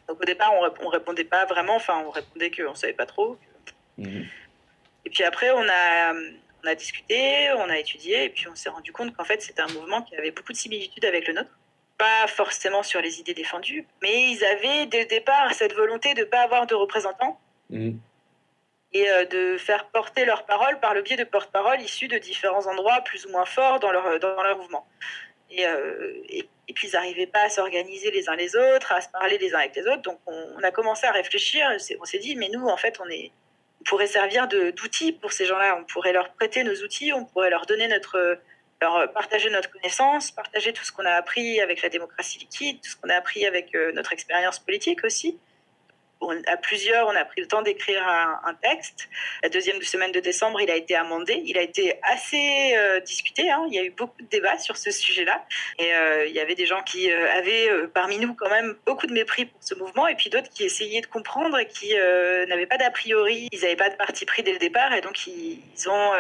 Speaker 15: Donc au départ, on, on répondait pas vraiment, enfin on répondait qu'on savait pas trop. Et puis après, on a, on a discuté, on a étudié, et puis on s'est rendu compte qu'en fait, c'était un mouvement qui avait beaucoup de similitudes avec le nôtre. Pas forcément sur les idées défendues, mais ils avaient dès le départ cette volonté de ne pas avoir de représentants et euh, de faire porter leurs paroles par le biais de porte-paroles issus de différents endroits plus ou moins forts dans leur, dans leur mouvement. Et, euh, et, et puis ils n'arrivaient pas à s'organiser les uns les autres, à se parler les uns avec les autres. Donc on, a commencé à réfléchir. On s'est dit, mais nous, en fait, on, est, pourrait servir d'outils pour ces gens-là. On pourrait leur prêter nos outils, on pourrait leur donner notre, leur partager notre connaissance, partager tout ce qu'on a appris avec la démocratie liquide, tout ce qu'on a appris avec euh, notre expérience politique aussi. On- à plusieurs, on a pris le temps d'écrire un, texte. La deuxième semaine de décembre, il a été amendé. Il a été assez euh, discuté. hein. Il y a eu beaucoup de débats sur ce sujet-là. Et euh, il y avait des gens qui euh, avaient parmi nous quand même beaucoup de mépris pour ce mouvement, et puis d'autres qui essayaient de comprendre et qui n'avaient pas d'a priori. Ils n'avaient pas de parti pris dès le départ, et donc ils ont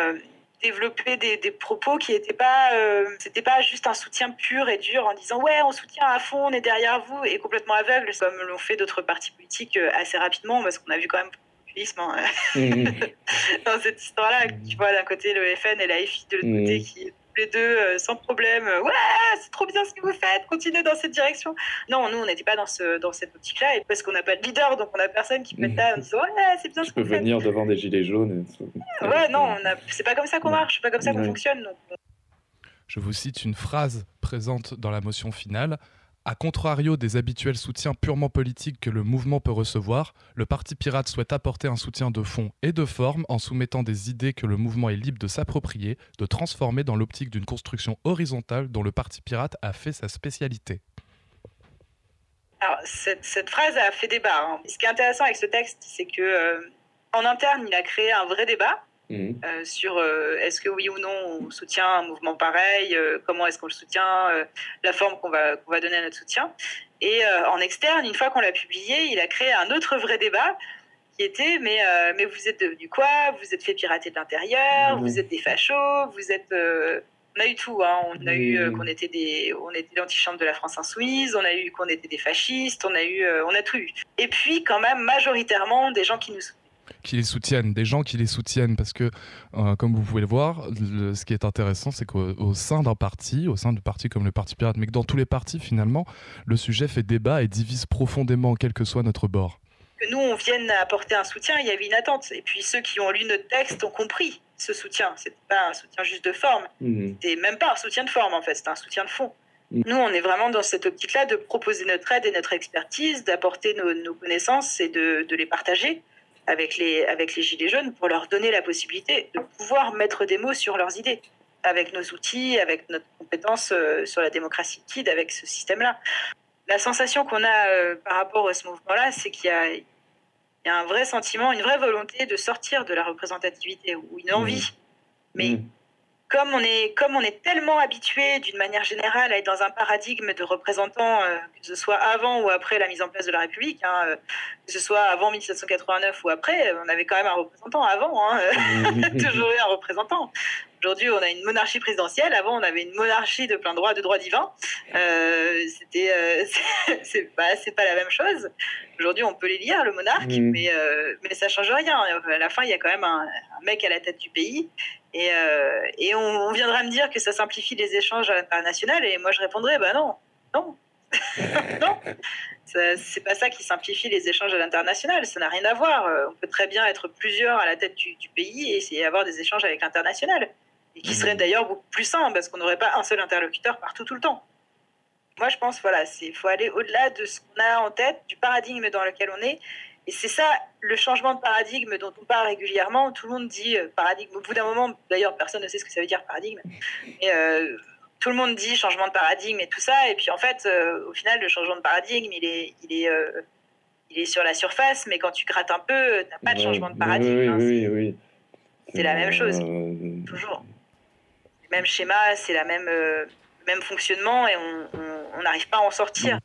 Speaker 15: développé des, des propos qui n'étaient pas, euh, c'était pas juste un soutien pur et dur en disant ouais on soutient à fond, on est derrière vous et complètement aveugle comme l'ont fait d'autres partis politiques euh, assez rapidement parce qu'on a vu quand même beaucoup de populisme hein, *laughs* dans cette histoire-là. Tu vois d'un côté le FN et la FI de l'autre côté qui les deux euh, sans problème euh, ouais c'est trop bien ce que vous faites, continuez dans cette direction. Non nous on n'était pas dans ce dans cette optique-là et parce qu'on n'a pas de leader donc on a personne qui peut être là en disant ouais c'est bien ce
Speaker 19: Tu
Speaker 15: que
Speaker 19: peux
Speaker 15: vous faites.
Speaker 19: venir devant des gilets jaunes. et-
Speaker 15: Ouais, non, a- c'est pas comme ça qu'on marche, c'est pas comme ça qu'on
Speaker 19: Ouais.
Speaker 15: fonctionne. donc.
Speaker 8: Je vous cite une phrase présente dans la motion finale. A contrario des habituels soutiens purement politiques que le mouvement peut recevoir, le Parti pirate souhaite apporter un soutien de fond et de forme en soumettant des idées que le mouvement est libre de s'approprier, de transformer dans l'optique d'une construction horizontale dont le Parti pirate a fait sa spécialité.
Speaker 15: Alors, cette, cette phrase a fait débat. hein. Ce qui est intéressant avec ce texte, c'est que euh, en interne, il a créé un vrai débat euh, sur euh, est-ce que oui ou non on soutient un mouvement pareil, euh, comment est-ce qu'on le soutient, la forme qu'on va, qu'on va donner à notre soutien. Et en externe, une fois qu'on l'a publié, il a créé un autre vrai débat qui était mais, mais vous êtes devenu quoi? Vous êtes fait pirater de l'intérieur,
Speaker 20: Mhm.
Speaker 15: vous êtes des fachos, vous êtes... on a eu tout, hein. on a eu qu'on était des, on était l'antichambre de la France insoumise, on a eu qu'on était des fascistes, on a eu, on a tout eu. Et puis quand même majoritairement des gens qui nous
Speaker 8: Qui les soutiennent, des gens qui les soutiennent, parce que, euh, comme vous pouvez le voir, le- ce qui est intéressant, c'est qu'au au sein d'un parti, au sein de partis comme le Parti pirate, mais que dans tous les partis, finalement, le sujet fait débat et divise profondément, quel que soit notre bord.
Speaker 15: que nous, on vienne apporter un soutien, il y avait une attente. Et puis ceux qui ont lu notre texte ont compris ce soutien. C'était pas un soutien juste de forme. C'était même pas un soutien de forme, en fait. C'était un soutien de fond. Nous, on est vraiment dans cette optique-là de proposer notre aide et notre expertise, d'apporter nos, nos connaissances et de, de les partager avec les, avec les Gilets jaunes pour leur donner la possibilité de pouvoir mettre des mots sur leurs idées avec nos outils, avec notre compétence euh, sur la démocratie liquide, avec ce système-là. La sensation qu'on a euh, par rapport à ce mouvement-là, c'est qu'il y a, il y a un vrai sentiment, une vraie volonté de sortir de la représentativité ou une envie, mais comme on est, comme on est tellement habitué d'une manière générale à être dans un paradigme de représentants, euh, que ce soit avant ou après la mise en place de la République, hein, euh, que ce soit avant 1789 ou après, on avait quand même un représentant avant, hein, *laughs* *laughs* toujours eu un représentant. Aujourd'hui, on a une monarchie présidentielle. Avant, on avait une monarchie de plein droit, de droit divin. Euh, c'était, euh, *laughs* c'est- pas, c'est pas la même chose. Aujourd'hui, on peut les lire, le monarque,
Speaker 19: Mhm.
Speaker 15: mais, euh, mais ça change rien. À la fin, il y a quand même un, un mec à la tête du pays. Et, euh, et on, on viendra me dire que ça simplifie les échanges à l'international. Et moi, je répondrai, bah non, non. *laughs* non, c'est pas ça qui simplifie les échanges à l'international. Ça n'a rien à voir. Euh, On peut très bien être plusieurs à la tête du, du pays et essayer d'avoir des échanges avec l'international. Et qui seraient d'ailleurs beaucoup plus simples parce qu'on n'aurait pas un seul interlocuteur partout tout le temps. Moi, je pense, voilà, il faut aller au-delà de ce qu'on a en tête, du paradigme dans lequel on est. Et c'est ça, le changement de paradigme dont on parle régulièrement. Tout le monde dit euh, paradigme. Au bout d'un moment, d'ailleurs, personne ne sait ce que ça veut dire paradigme. Euh, tout le monde dit changement de paradigme et tout ça. Et puis en fait, euh, au final, le changement de paradigme, il est, il est, il est sur la surface. Mais quand tu grattes un peu, t'as pas de changement de paradigme.
Speaker 19: Oui,
Speaker 15: hein.
Speaker 19: oui, oui. oui.
Speaker 15: C'est la même chose, toujours. Même schéma, c'est la même, euh, le même fonctionnement et on- n'arrive pas à en sortir.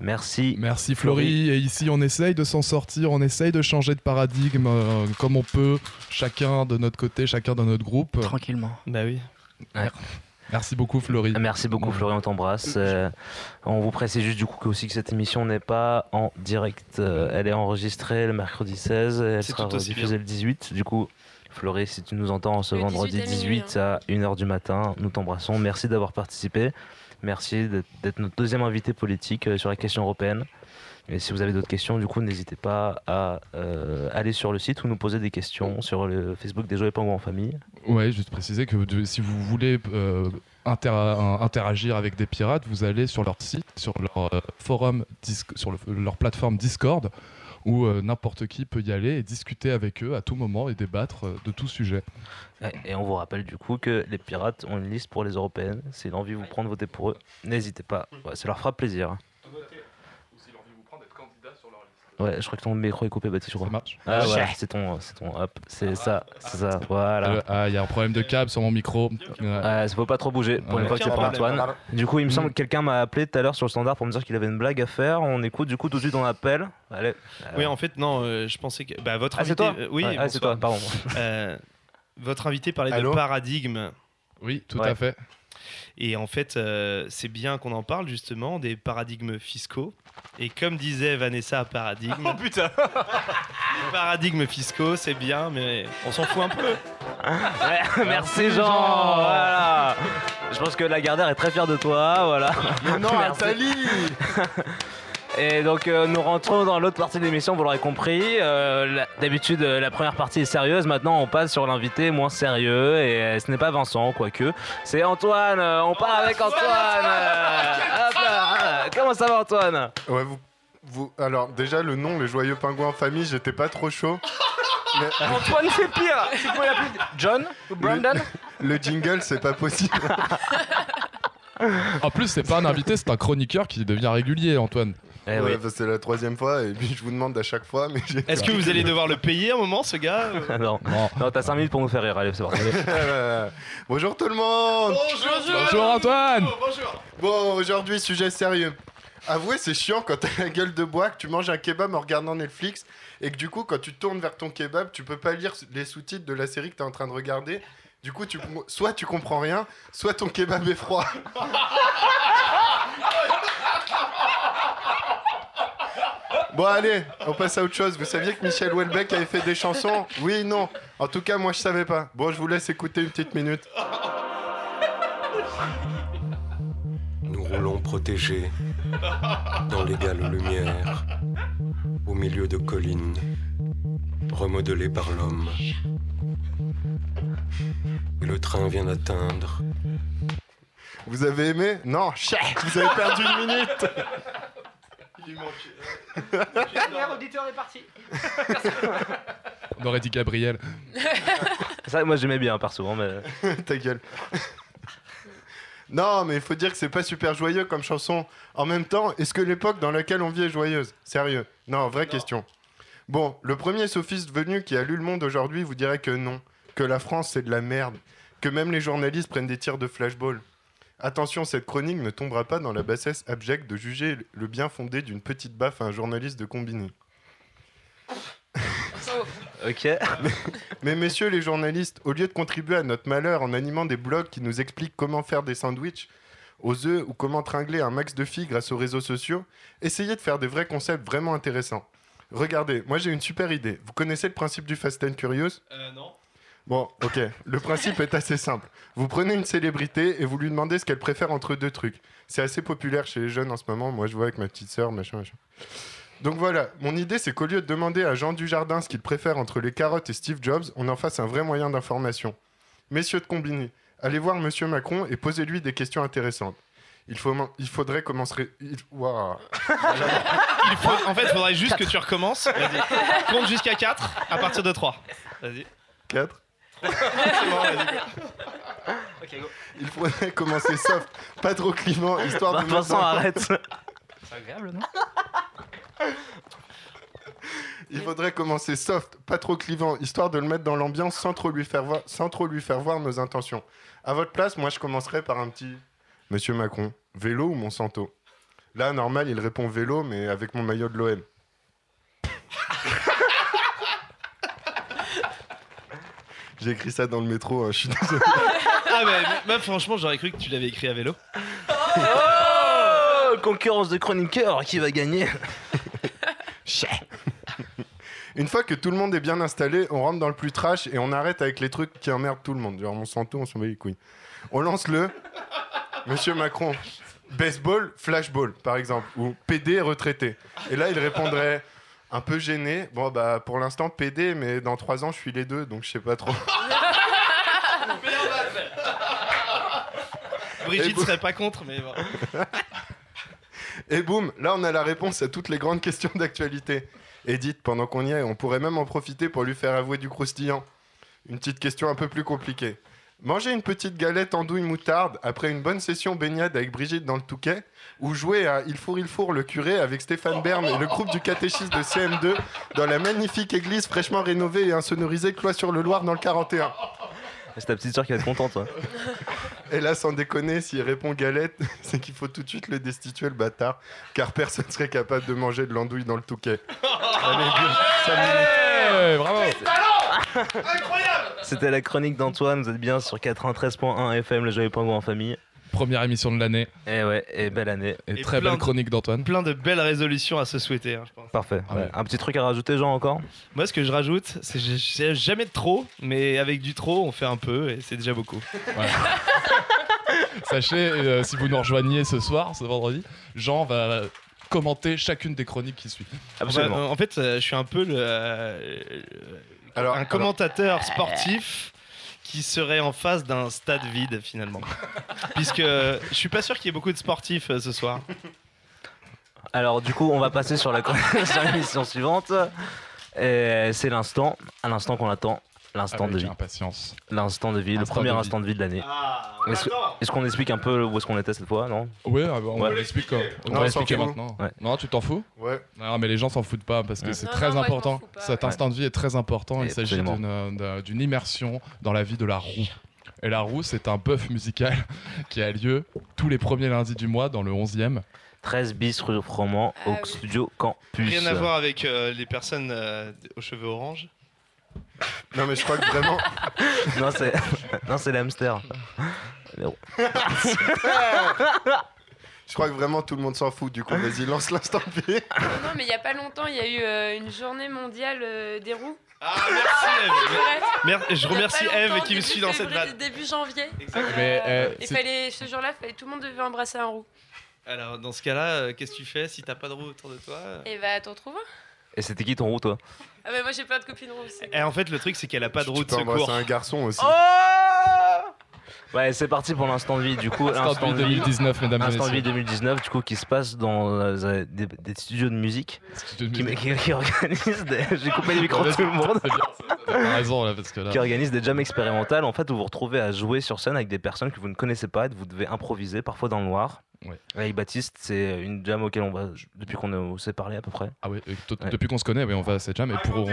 Speaker 7: Merci.
Speaker 8: Merci Florie. Et ici, on essaye de s'en sortir, on essaye de changer de paradigme euh, comme on peut, chacun de notre côté, chacun dans notre groupe.
Speaker 9: Tranquillement.
Speaker 10: Bah oui.
Speaker 8: Merci beaucoup Florie.
Speaker 7: Merci beaucoup Florie, on t'embrasse. Euh, on vous précise juste du coup que, aussi que cette émission n'est pas en direct. Euh, elle est enregistrée le mercredi 16 et elle
Speaker 10: C'est
Speaker 7: sera
Speaker 10: tout aussi
Speaker 7: diffusée le 18. Du coup, Florie, si tu nous entends ce
Speaker 6: Le 18
Speaker 7: vendredi
Speaker 6: à minuit,
Speaker 7: 18 à 1h du matin, nous t'embrassons. Merci d'avoir participé. Merci d'être- notre deuxième invité politique euh, sur la question européenne. Et si vous avez d'autres questions, du coup, n'hésitez pas à euh, aller sur le site ou nous poser des questions sur le Facebook des Joyeux Pingouins en famille.
Speaker 8: Ouais, juste préciser que de- si vous voulez euh, inter- interagir avec des pirates, vous allez sur leur site, sur leur euh, forum, sur le- leur plateforme Discord, où euh, n'importe qui peut y aller et discuter avec eux à tout moment et débattre euh, de tout sujet.
Speaker 7: Et on vous rappelle du coup que les pirates ont une liste pour les européennes. Si l'envie vous prend de voter pour eux, n'hésitez pas. Ouais, ça leur fera plaisir. Ouais, je crois que ton micro est coupé, Baptiste, je crois.
Speaker 8: Ça marche
Speaker 7: Ah ouais,
Speaker 8: Ouais.
Speaker 7: c'est ton, c'est ton, hop, c'est ça, c'est ça, voilà.
Speaker 8: Euh, ah, il y a un problème de câble sur mon micro.
Speaker 7: Ouais, ça faut pas trop bouger pour une fois que c'est pour
Speaker 8: Aucun
Speaker 7: Antoine. Du coup, il me semble
Speaker 8: Mm.
Speaker 7: que quelqu'un m'a appelé tout à l'heure sur le standard pour me dire qu'il avait une blague à faire. On écoute du coup tout de suite on appelle. Allez.
Speaker 10: Oui, en fait, non, euh, je pensais que. Bah, votre
Speaker 7: Ah, c'est
Speaker 10: invité.
Speaker 7: toi
Speaker 10: euh, oui,
Speaker 7: ah, c'est toi, pardon.
Speaker 10: Euh, votre invité parlait
Speaker 8: Allô
Speaker 10: de paradigme.
Speaker 8: Oui, tout à fait.
Speaker 10: Et en fait, euh, c'est bien qu'on en parle justement des paradigmes fiscaux. Et comme disait Vanessa Paradigme. *laughs*
Speaker 5: Oh putain
Speaker 10: Les paradigmes fiscaux, c'est bien, mais on s'en fout un peu. *laughs*
Speaker 7: Ouais, merci Jean. Voilà. Je pense que Lagardère est très fier de toi. Voilà.
Speaker 4: Mais non, *laughs*
Speaker 7: Merci.
Speaker 4: Nathalie
Speaker 7: Et donc euh, nous rentrons dans l'autre partie de l'émission, vous l'aurez compris. Euh, la- D'habitude euh, la première partie est sérieuse, maintenant on passe sur l'invité moins sérieux et euh, ce n'est pas Vincent quoique. C'est Antoine, on part avec Antoine. hop là, euh, comment ça va Antoine?
Speaker 4: Ouais, vous, vous. Alors, déjà, le nom, les joyeux pingouins en famille, j'étais pas trop chaud. *laughs* Mais-
Speaker 9: Antoine, c'est pire Tu peux l'appeler John? Ou Brandon?
Speaker 4: Le, le jingle, c'est pas possible. *laughs*
Speaker 8: En plus, c'est pas un invité, c'est un chroniqueur qui devient régulier, Antoine.
Speaker 7: Eh
Speaker 4: Ouais, c'est la troisième fois, et puis je vous demande à chaque fois. mais j'ai-
Speaker 10: Est-ce que vous allez devoir le payer un moment, ce gars *laughs* euh
Speaker 7: non, non, t'as 5 minutes pour nous faire rire, allez c'est parti. *laughs*
Speaker 4: Bonjour tout le monde
Speaker 8: Bonjour Antoine
Speaker 4: Bon, aujourd'hui, sujet sérieux. Avouez, c'est chiant quand t'as la gueule de bois, que tu manges un kebab en regardant Netflix, et que du coup, quand tu tournes vers ton kebab, tu peux pas lire les sous-titres de la série que t'es en train de regarder. Du coup, tu, soit tu comprends rien, soit ton kebab est froid. Bon allez, on passe à autre chose. Vous saviez que Michel Houellebecq avait fait des chansons? Oui, non. En tout cas, moi je savais pas. Bon, je vous laisse écouter une petite minute.
Speaker 20: Nous roulons protégés dans l'égale lumière, au milieu de collines, remodelées par l'homme. Et le train vient d'atteindre.
Speaker 4: Vous avez aimé Non, chut, vous avez perdu une minute. Il manque.
Speaker 9: Dernier auditeur est parti. *laughs*
Speaker 8: On aurait dit Gabriel. *laughs*
Speaker 7: Ça moi j'aimais bien perso, hein, mais... *laughs*
Speaker 4: Ta gueule. Non, mais il faut dire que c'est pas super joyeux comme chanson. En même temps, est-ce que l'époque dans laquelle on vit est joyeuse? Sérieux? Non, vraie question. Bon, le premier sophiste venu qui a lu le monde aujourd'hui vous dirait que non, que la France c'est de la merde, que même les journalistes prennent des tirs de flashball. Attention, cette chronique ne tombera pas dans la bassesse abjecte de juger le bien fondé d'une petite baffe à un journaliste de Combini. *laughs*
Speaker 7: Ok.
Speaker 4: Mais, *laughs* mais messieurs les journalistes, au lieu de contribuer à notre malheur en animant des blogs qui nous expliquent comment faire des sandwichs aux œufs ou comment tringler un max de filles grâce aux réseaux sociaux, essayez de faire des vrais concepts vraiment intéressants. Regardez, moi j'ai une super idée. Vous connaissez le principe du Fast and Curious
Speaker 10: Euh, non.
Speaker 4: Bon, ok. Le principe est assez simple. Vous prenez une célébrité et vous lui demandez ce qu'elle préfère entre deux trucs. C'est assez populaire chez les jeunes en ce moment. Moi, je vois avec ma petite sœur, machin, machin. Donc voilà, mon idée, c'est qu'au lieu de demander à Jean Dujardin ce qu'il préfère entre les carottes et Steve Jobs, on en fasse un vrai moyen d'information. Messieurs de Combini, allez voir Monsieur Macron et posez-lui des questions intéressantes. Il, faut, il faudrait commencer... *laughs* il-
Speaker 10: faut- en fait, il faudrait juste que tu recommences. Compte jusqu'à 4 à partir de 3. Vas-y.
Speaker 4: 4
Speaker 10: Bon, vas-y. *laughs*
Speaker 4: Il faudrait commencer soft, pas trop clivant, histoire
Speaker 7: Bah,
Speaker 4: de...
Speaker 7: Vincent,
Speaker 4: mettre dans-
Speaker 7: arrête.
Speaker 9: C'est agréable, non
Speaker 4: Il faudrait commencer soft, pas trop clivant, histoire de le mettre dans l'ambiance sans trop lui faire voir, sans trop lui faire voir nos intentions. À votre place, moi, je commencerais par un petit Monsieur Macron, vélo ou Monsanto? Là, normal, il répond vélo, mais avec mon maillot de l'OM. J'ai écrit ça dans le métro, hein, je suis désolé.
Speaker 10: Ah, mais bah, franchement, j'aurais cru que tu l'avais écrit à vélo.
Speaker 7: Oh Concurrence de chroniqueurs, qui va gagner *laughs*
Speaker 4: Une fois que tout le monde est bien installé, on rentre dans le plus trash et on arrête avec les trucs qui emmerdent tout le monde. Genre Monsanto, on s'en bat les couilles. On lance le Monsieur Macron, baseball, flashball, par exemple, ou PD retraité. Et là, il répondrait un peu gêné. Bon, bah, pour l'instant, PD, mais dans trois ans, je suis les deux, donc je sais pas trop. *laughs*
Speaker 10: Brigitte serait pas contre, mais bon. *laughs*
Speaker 4: Et boum, là on a la réponse à toutes les grandes questions d'actualité. Edith, pendant qu'on y est, on pourrait même en profiter pour lui faire avouer du croustillant. Une petite question un peu plus compliquée. Manger une petite galette andouille moutarde après une bonne session baignade avec Brigitte dans le Touquet ou jouer à Il four, il four le curé avec Stéphane Bern et le groupe du catéchisme de CM2 dans la magnifique église fraîchement rénovée et insonorisée Cloix-sur-le-Loir dans le 41.
Speaker 7: C'est ta petite soeur qui va être contente. hein.
Speaker 4: Et là, sans déconner, s'il répond galette, *laughs* c'est qu'il faut tout de suite le destituer, le bâtard, car personne serait capable de manger de l'andouille dans le touquet. Allez, boum, cinq minutes.
Speaker 8: Ouais, bravo.
Speaker 7: C'était la chronique d'Antoine, vous êtes bien sur 93.1 FM, le joyeux pingouin en famille.
Speaker 8: Première émission de l'année.
Speaker 7: Et ouais, et belle année.
Speaker 8: Et,
Speaker 10: Et
Speaker 8: très belle
Speaker 10: de-
Speaker 8: chronique d'Antoine.
Speaker 10: Plein de belles résolutions à se souhaiter, hein, je pense.
Speaker 7: Parfait.
Speaker 8: Ah ouais.
Speaker 7: Un petit truc à rajouter, Jean, encore?
Speaker 10: Moi, ce que je rajoute, c'est que j'ai- jamais de trop, mais avec du trop, on fait un peu et c'est déjà beaucoup. *laughs*
Speaker 8: Sachez, euh, si vous nous rejoignez ce soir, ce vendredi, Jean va commenter chacune des chroniques qui suivent.
Speaker 10: Bah, en fait, euh, je suis un peu le, euh,
Speaker 4: Alors,
Speaker 10: un commentateur sportif qui serait en face d'un stade vide finalement. *laughs* Puisque je suis pas sûr qu'il y ait beaucoup de sportifs euh, ce soir.
Speaker 7: Alors, du coup, on va passer sur la *laughs* sur l'émission suivante. Et C'est l'instant, à l'instant qu'on attend, l'instant de vie.
Speaker 8: impatience.
Speaker 7: L'instant de vie, le premier
Speaker 8: de vie.
Speaker 7: instant de vie de l'année.
Speaker 10: Ah,
Speaker 7: Est-ce est-ce qu'on explique un peu où est-ce qu'on était cette fois, non?
Speaker 8: Ouais, ah bah, on
Speaker 7: Ouais.
Speaker 8: l'expliquer. On
Speaker 4: fout.
Speaker 8: maintenant.
Speaker 7: Ouais.
Speaker 8: Non, tu t'en fous?
Speaker 4: Ouais.
Speaker 8: Non, mais les gens s'en foutent pas parce que
Speaker 7: Ouais.
Speaker 8: c'est
Speaker 6: Non,
Speaker 8: très
Speaker 6: non,
Speaker 8: important.
Speaker 6: pas.
Speaker 8: Cet instant de vie est très important. Il s'agit d'une euh, d'une immersion dans la vie de la roue. Et la roue, c'est un bœuf musical *laughs* qui a lieu tous les premiers lundis du mois dans le 11e.
Speaker 7: 13 bis rue Froment au
Speaker 6: Ah oui.
Speaker 7: studio Campus.
Speaker 10: Rien à voir avec euh, les personnes euh, aux cheveux orange.
Speaker 4: Non, mais je crois que vraiment. *laughs*
Speaker 7: non, c'est non, c'est l'hamster. Mais bon.
Speaker 4: Je crois que vraiment tout le monde s'en fout. Du coup, vas-y, lance vie.
Speaker 6: Non, non, mais il n'y a pas longtemps, il y a eu euh, une journée mondiale euh, des roues.
Speaker 10: Ah, merci Eve. *laughs* Mer- Je remercie Eve qui me suit dans cette vanne.
Speaker 6: Début janvier.
Speaker 8: Mais, euh,
Speaker 6: Il
Speaker 8: c'est-
Speaker 6: fallait, ce jour-là, fallait- tout le monde devait embrasser un roux.
Speaker 10: Alors, dans ce cas-là, euh, qu'est-ce que tu fais si t'as pas de roue autour de toi? Euh
Speaker 6: Et bah, t'en trouves un
Speaker 7: Et c'était qui ton roux, toi?
Speaker 6: Ah, bah, moi, j'ai plein de copines aussi.
Speaker 10: Et en fait, le truc, c'est qu'elle a pas de
Speaker 4: embrasser
Speaker 10: secours.
Speaker 4: un garçon aussi.
Speaker 7: Ouais, c'est parti pour l'instant de vie. Du coup,
Speaker 8: Instant de vie 2019, mesdames et
Speaker 7: Instant de vie
Speaker 8: messieurs.
Speaker 7: 2019, du coup, qui se passe dans euh, des, des studios de musique
Speaker 8: Studio de
Speaker 7: qui,
Speaker 8: musique.
Speaker 7: qui- qui organisent des. *laughs* J'ai coupé les micros de tout le monde.
Speaker 8: Bien, raison là, parce que là.
Speaker 7: qui organise des jams expérimentales en fait où vous vous retrouvez à jouer sur scène avec des personnes que vous ne connaissez pas et vous devez improviser parfois dans le noir.
Speaker 8: Ouais.
Speaker 7: Avec Baptiste, c'est une jam auquel on va depuis qu'on s'est parlé à peu près.
Speaker 8: Ah oui,
Speaker 7: Ouais.
Speaker 8: depuis qu'on se connaît, oui, on va à cette jam. Et pour,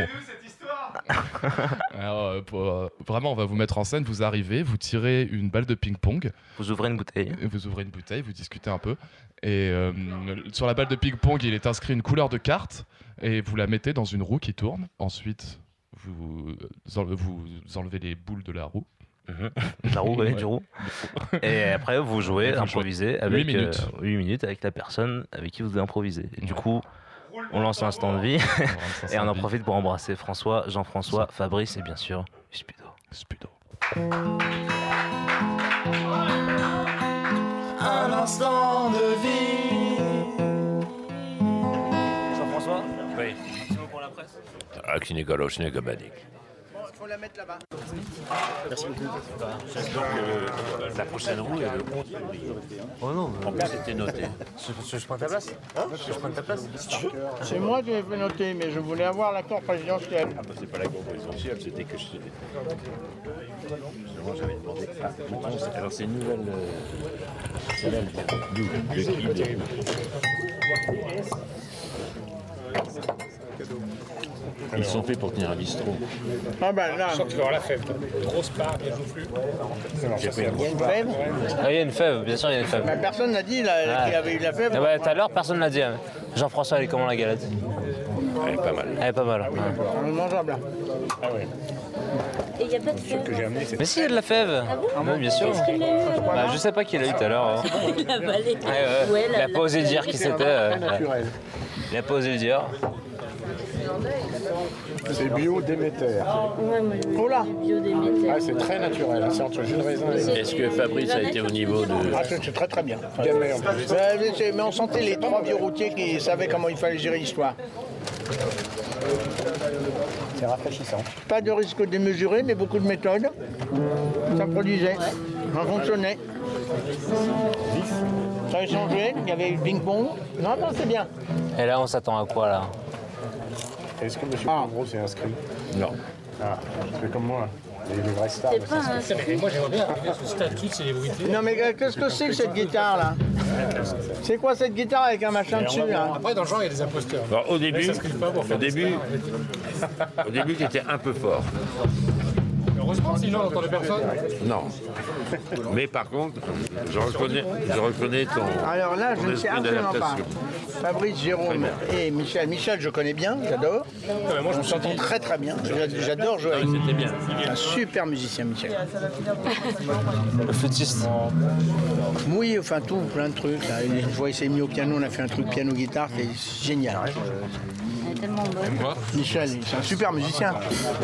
Speaker 8: *laughs* Alors, euh, pour, euh, vraiment, on va vous mettre en scène. Vous arrivez, vous tirez une balle de ping-pong.
Speaker 21: Vous ouvrez une bouteille.
Speaker 8: Vous ouvrez une bouteille, vous discutez un peu. Et euh, sur la balle de ping-pong, il est inscrit une couleur de carte. Et vous la mettez dans une roue qui tourne. Ensuite, vous, enle- vous enlevez les boules de la roue.
Speaker 21: Mhm. La roue, ouais, du roue. Et après, vous jouez, improvisez avec
Speaker 8: Huit minutes.
Speaker 21: 8 minutes avec la personne avec qui vous devez improviser. Et du coup, on lance un instant de vie *laughs* et on en profite pour embrasser François, Jean-François, Fabrice et bien sûr Spudo.
Speaker 8: Spudo.
Speaker 22: Un instant de vie.
Speaker 21: Jean-François?
Speaker 23: Oui.
Speaker 21: pour la presse?
Speaker 23: Aksinegaloshne Gabadik.
Speaker 22: Faut la mettre là-bas.
Speaker 23: Merci beaucoup. Donc, euh, la prochaine roue est le 11 février. Oh non, en plus, c'était noté.
Speaker 3: Je, je prends ta place Je prends ta place
Speaker 22: C'est moi qui ai fait noter, mais je voulais avoir l'accord présidentiel.
Speaker 23: Ah, bah, c'est pas la cour présidentielle, c'était que je. Justement, j'avais demandé. Ah, c'est- alors, c'est une nouvelle. elle vient d'où? De qui Ils sont faits pour tenir un bistrot.
Speaker 22: Ah ben là.
Speaker 3: Je sens que tu vas avoir la fève. Grosse part, bien joufflu.
Speaker 23: J'ai fait
Speaker 22: Il y a une fève
Speaker 7: Ah, il y a une fève, bien sûr, il y a une fève.
Speaker 22: Ben, Personne n'a dit
Speaker 7: Ah.
Speaker 22: qu'il y avait eu la fève.
Speaker 7: Ah bah, tout à l'heure, personne l'a dit. hein. Jean-François, elle est comment la galette?
Speaker 23: Elle est pas mal.
Speaker 7: Elle est pas mal. ouais.
Speaker 22: On est mangeable là.
Speaker 3: Ah ouais.
Speaker 24: Et il n'y a pas de fève.
Speaker 3: que amené.
Speaker 7: Mais si, il y a de la fève.
Speaker 24: Ah bon?
Speaker 7: Ouais, bien sûr.
Speaker 24: Eu
Speaker 7: Bah, je sais pas qui l'a eu tout à l'heure. hein. *laughs*
Speaker 24: Il a balé.
Speaker 7: Ouais, ouais.
Speaker 24: Ouais,
Speaker 7: il
Speaker 24: la-
Speaker 7: a pas osé dire qui c'était. euh. Il a pas osé le dire.
Speaker 3: C'est bio Déméter.
Speaker 22: Oh là.
Speaker 3: Ah, c'est très naturel, hein, c'est entre jus de raisin et.
Speaker 23: Est-ce que Fabrice a été au niveau de.
Speaker 22: Ah, c'est c'est très très bien. Mais on sentait les trois vieux routiers qui savaient comment il fallait gérer l'histoire.
Speaker 3: C'est rafraîchissant.
Speaker 22: Pas de risque démesuré, mais beaucoup de méthodes. Ça produisait. Ça fonctionnait. Ça échangeait, il y avait eu le ping-pong. Non, non, c'est bien.
Speaker 7: Et là, on s'attend à quoi là?
Speaker 3: Est-ce que M.
Speaker 22: Ah.
Speaker 3: S'est inscrit
Speaker 23: Non.
Speaker 3: Ah, c'est comme moi. Les, vrais stars.
Speaker 24: C'est pas un-
Speaker 3: Mais moi, j'aimerais bien arriver à ce stade toute célébrité.
Speaker 22: Non, mais euh, qu'est-ce que c'est que cette guitare là? C'est quoi cette guitare avec un machin dessus là?
Speaker 3: Après, dans le genre, il y a des imposteurs.
Speaker 23: Bon, au début, au début, au début, tu étais un peu fort.
Speaker 3: Heureusement, sinon, on n'entendait personne.
Speaker 23: Non. Mais par contre, je reconnais, je reconnais ton,
Speaker 22: Alors là, je ne sais absolument pas. Fabrice, Jérôme et Michel. Michel, je connais bien, j'adore.
Speaker 3: moi, je
Speaker 22: On s'entend très très bien. J'a- J'adore jouer avec lui.
Speaker 23: C'était bien.
Speaker 22: Un super musicien, Michel.
Speaker 7: Le flûtiste.
Speaker 22: Oui, enfin tout, plein de trucs. Là. Une fois, il s'est mis au piano, on a fait un truc piano-guitare, c'est génial.
Speaker 24: Elle est tellement bonne.
Speaker 22: Michel, c'est un super musicien.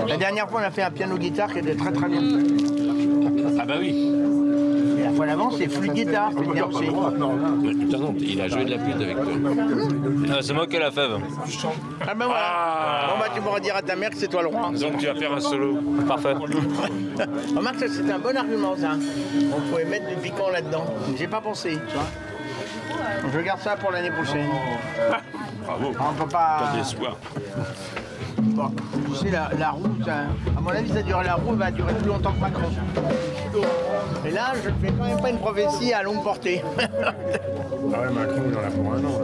Speaker 22: La dernière fois, on a fait un piano-guitare qui était très très bien.
Speaker 23: Ah bah oui.
Speaker 22: Et la fois d'avant, c'est flûte-guitare, c'est bien aussi.
Speaker 23: Putain, non, il a joué de la flûte avec toi.
Speaker 7: Ah, c'est moi qui ai la fève.
Speaker 22: Ah ben voilà. Bon bah tu pourras dire à ta mère que c'est toi le roi.
Speaker 23: Donc tu vas faire un solo.
Speaker 7: Parfait. *laughs*
Speaker 22: Remarque, ça c'est un bon argument ça. On pouvait mettre du piquant là-dedans. J'ai pas pensé, tu vois. Je garde ça pour l'année prochaine.
Speaker 23: Bravo.
Speaker 22: On peut pas.
Speaker 23: Pas d'espoir.
Speaker 22: Bon, tu sais, la, la roue, ça- à mon avis, ça dure, la roue va durer plus longtemps que Macron. Et là, je ne fais quand même pas une prophétie à longue portée. *laughs*
Speaker 3: Ah ouais, Macron, il en a pour un an.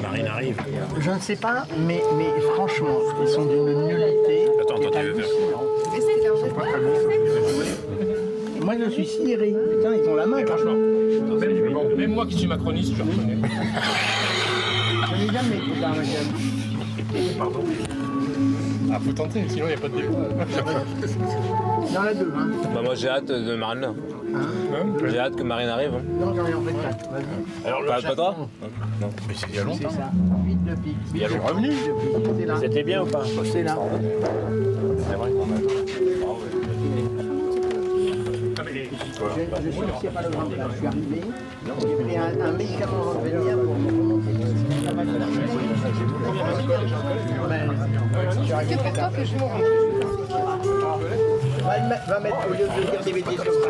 Speaker 23: Marine arrive.
Speaker 22: je ne sais pas, mais, mais franchement, ils sont d'une nullité.
Speaker 23: Attends, attends, tu veux faire.
Speaker 22: Moi, je suis sidéré. Putain, ils ont la main, franchement.
Speaker 3: Même, même moi qui suis macroniste, je reconnais. *laughs*
Speaker 22: Je n'ai jamais
Speaker 3: Pardon. Ah, faut tenter, sinon il n'y a pas de débat.
Speaker 22: Deux, hein.
Speaker 7: Bah, moi, j'ai hâte de Marine là. J'ai hâte que Marine arrive. hein.
Speaker 22: Non, j'en ai en fait quatre. Vas-y.
Speaker 23: Alors,
Speaker 7: Pas, pas toi
Speaker 23: Non, mais c'est il y a
Speaker 22: C'est
Speaker 23: longtemps.
Speaker 22: ça. 8 de pique.
Speaker 23: Il y a longtemps.
Speaker 3: Revenu
Speaker 22: C'est là.
Speaker 23: C'était bien ou pas
Speaker 22: C'est là.
Speaker 23: C'est vrai qu'on a.
Speaker 22: Je, je suis ici à pas le grand. Je suis arrivé. J'ai pris un, un médicament avant de venir pour me remonter. Ça va faire la c'est pour Va mettre au lieu de dire des bêtises comme ça.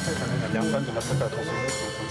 Speaker 13: Fait, elle est fan de à la tronçonneuse.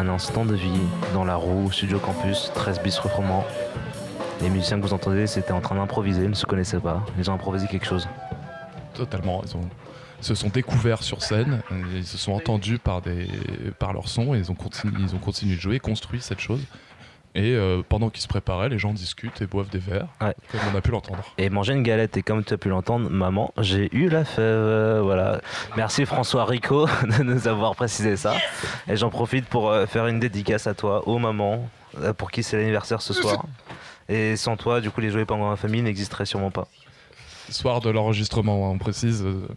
Speaker 7: Un instant de vie dans la roue, Studio Campus, 13 bis Refroment. Les musiciens que vous entendez, c'était en train d'improviser, ils ne se connaissaient pas. Ils ont improvisé quelque chose.
Speaker 8: Totalement. Ils, ont- ils se sont découverts sur scène, euh, ils se sont entendus par, des, par leur son et ils ont, continué, ils ont continué de jouer, construit cette chose. Et euh, pendant qu'ils se préparaient, les gens discutent et boivent des verres, comme on a pu l'entendre.
Speaker 7: Et manger une galette, et comme tu as pu l'entendre, maman, j'ai eu la fève. Voilà. Merci François Rico *laughs* de nous avoir précisé ça. Et j'en profite pour euh, faire une dédicace à toi, aux mamans, euh, pour qui c'est l'anniversaire ce soir. Et sans toi, du coup, les jouets pendant la famille n'existeraient sûrement pas.
Speaker 8: Soir de l'enregistrement, on précise. euh,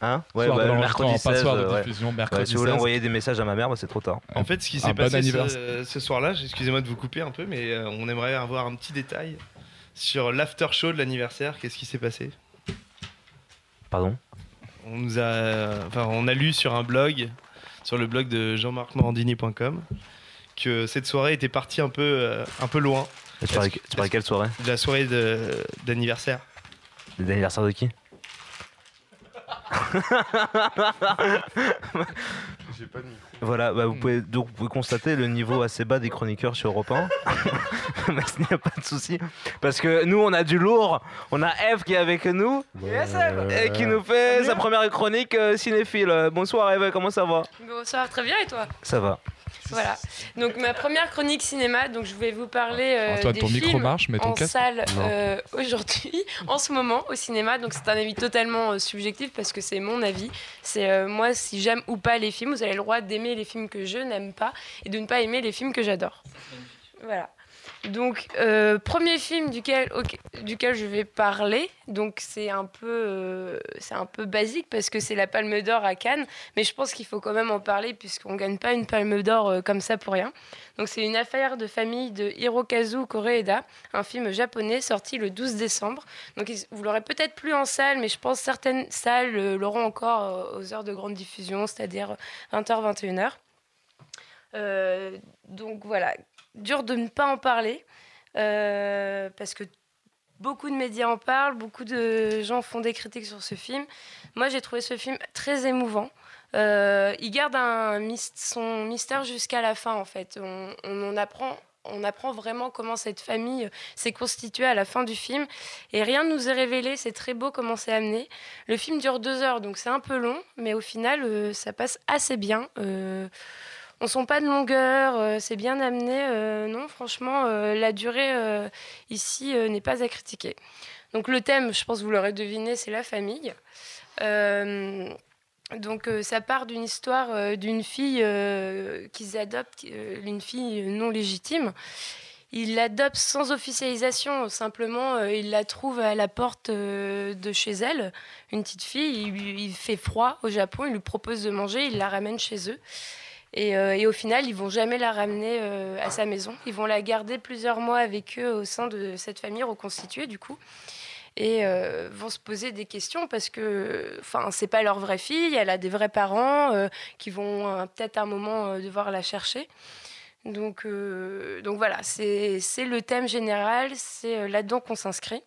Speaker 7: Hein? Ouais,
Speaker 8: soir
Speaker 7: bah,
Speaker 8: de mercredi
Speaker 7: mercredi 16.
Speaker 8: pas soir de
Speaker 7: ouais.
Speaker 8: diffusion,
Speaker 7: Ouais,
Speaker 8: mercredi
Speaker 7: si vous voulez
Speaker 8: 16.
Speaker 7: envoyer des messages à ma mère, bah, c'est trop tard.
Speaker 10: En fait, ce qui s'est
Speaker 8: bon
Speaker 10: passé
Speaker 8: anniversaire.
Speaker 10: ce, ce soir-là, excusez-moi de vous couper un peu, mais on aimerait avoir un petit détail sur l'after show de l'anniversaire. Qu'est-ce qui s'est passé?
Speaker 7: Pardon?
Speaker 10: On nous a, enfin, on a lu sur un blog, sur le blog de jean-marc-morandini.com, que cette soirée était partie un peu, euh, un peu loin.
Speaker 7: Parlais-
Speaker 10: Est-ce que-
Speaker 7: tu parlais quelle soirée?
Speaker 10: De la soirée de- d'anniversaire.
Speaker 7: L'anniversaire de qui? *laughs*
Speaker 4: J'ai pas de micro.
Speaker 7: Voilà, bah, vous, pouvez, donc, vous pouvez constater le niveau assez bas des chroniqueurs sur Europe 1. *laughs* Mais il n'y a pas de souci. Parce que nous, on a du lourd. On a Eve qui est avec nous. Et qui nous fait sa première chronique euh, cinéphile. Bonsoir Eve, comment ça va?
Speaker 6: Bonsoir, très bien et toi?
Speaker 7: Ça va.
Speaker 6: Voilà. Donc ma première chronique cinéma, donc je vais vous parler euh,
Speaker 8: Antoine,
Speaker 6: des
Speaker 8: ton micro
Speaker 6: films
Speaker 8: marche, mets ton
Speaker 6: en
Speaker 8: casque.
Speaker 6: salle euh, aujourd'hui, *laughs* en ce moment au cinéma. Donc c'est un avis totalement euh, subjectif parce que c'est mon avis. C'est euh, moi si j'aime ou pas les films. Vous avez le droit d'aimer les films que je n'aime pas et de ne pas aimer les films que j'adore. Voilà. Donc, euh, premier film duquel, duquel je vais parler, donc c'est un, peu, euh, un peu basique parce que c'est la Palme d'Or à Cannes, mais je pense qu'il faut quand même en parler puisqu'on ne gagne pas une Palme d'Or euh, comme ça pour rien. Donc, c'est une affaire de famille de Hirokazu Koreeda, un film japonais sorti le 12 décembre. Donc, vous l'aurez peut-être plus en salle, mais je pense certaines salles l'auront encore aux heures de grande diffusion, c'est-à-dire 20h, 21h. Euh, donc voilà, dur de ne pas en parler euh, parce que beaucoup de médias en parlent, beaucoup de gens font des critiques sur ce film. Moi, j'ai trouvé ce film très émouvant. Euh, il garde son mystère jusqu'à la fin, en fait. On, on en apprend. On apprend vraiment comment cette famille s'est constituée à la fin du film. Et rien ne nous est révélé, c'est très beau comment c'est amené. Le film dure deux heures, donc c'est un peu long, mais au final, euh, ça passe assez bien. Euh, on sent pas de longueur, euh, c'est bien amené. euh, non, franchement, euh, la durée ici n'est pas à critiquer. Donc le thème, je pense que vous l'aurez deviné, c'est la famille. Donc ça part d'une histoire d'une fille qu'ils adoptent, une fille non légitime. Il l'adopte sans officialisation, simplement euh, il la trouve à la porte de chez elle, une petite fille, il, il fait froid au Japon, il lui propose de manger, il la ramène chez eux. Et, euh, et au final, ils vont jamais la ramener euh, à sa maison. Ils vont la garder plusieurs mois avec eux au sein de cette famille reconstituée, du coup. Et euh, vont se poser des questions parce que, enfin, c'est pas leur vraie fille. Elle a des vrais parents euh, qui vont peut-être un moment devoir la chercher. Donc, donc voilà, c'est le thème général. C'est là-dedans qu'on s'inscrit.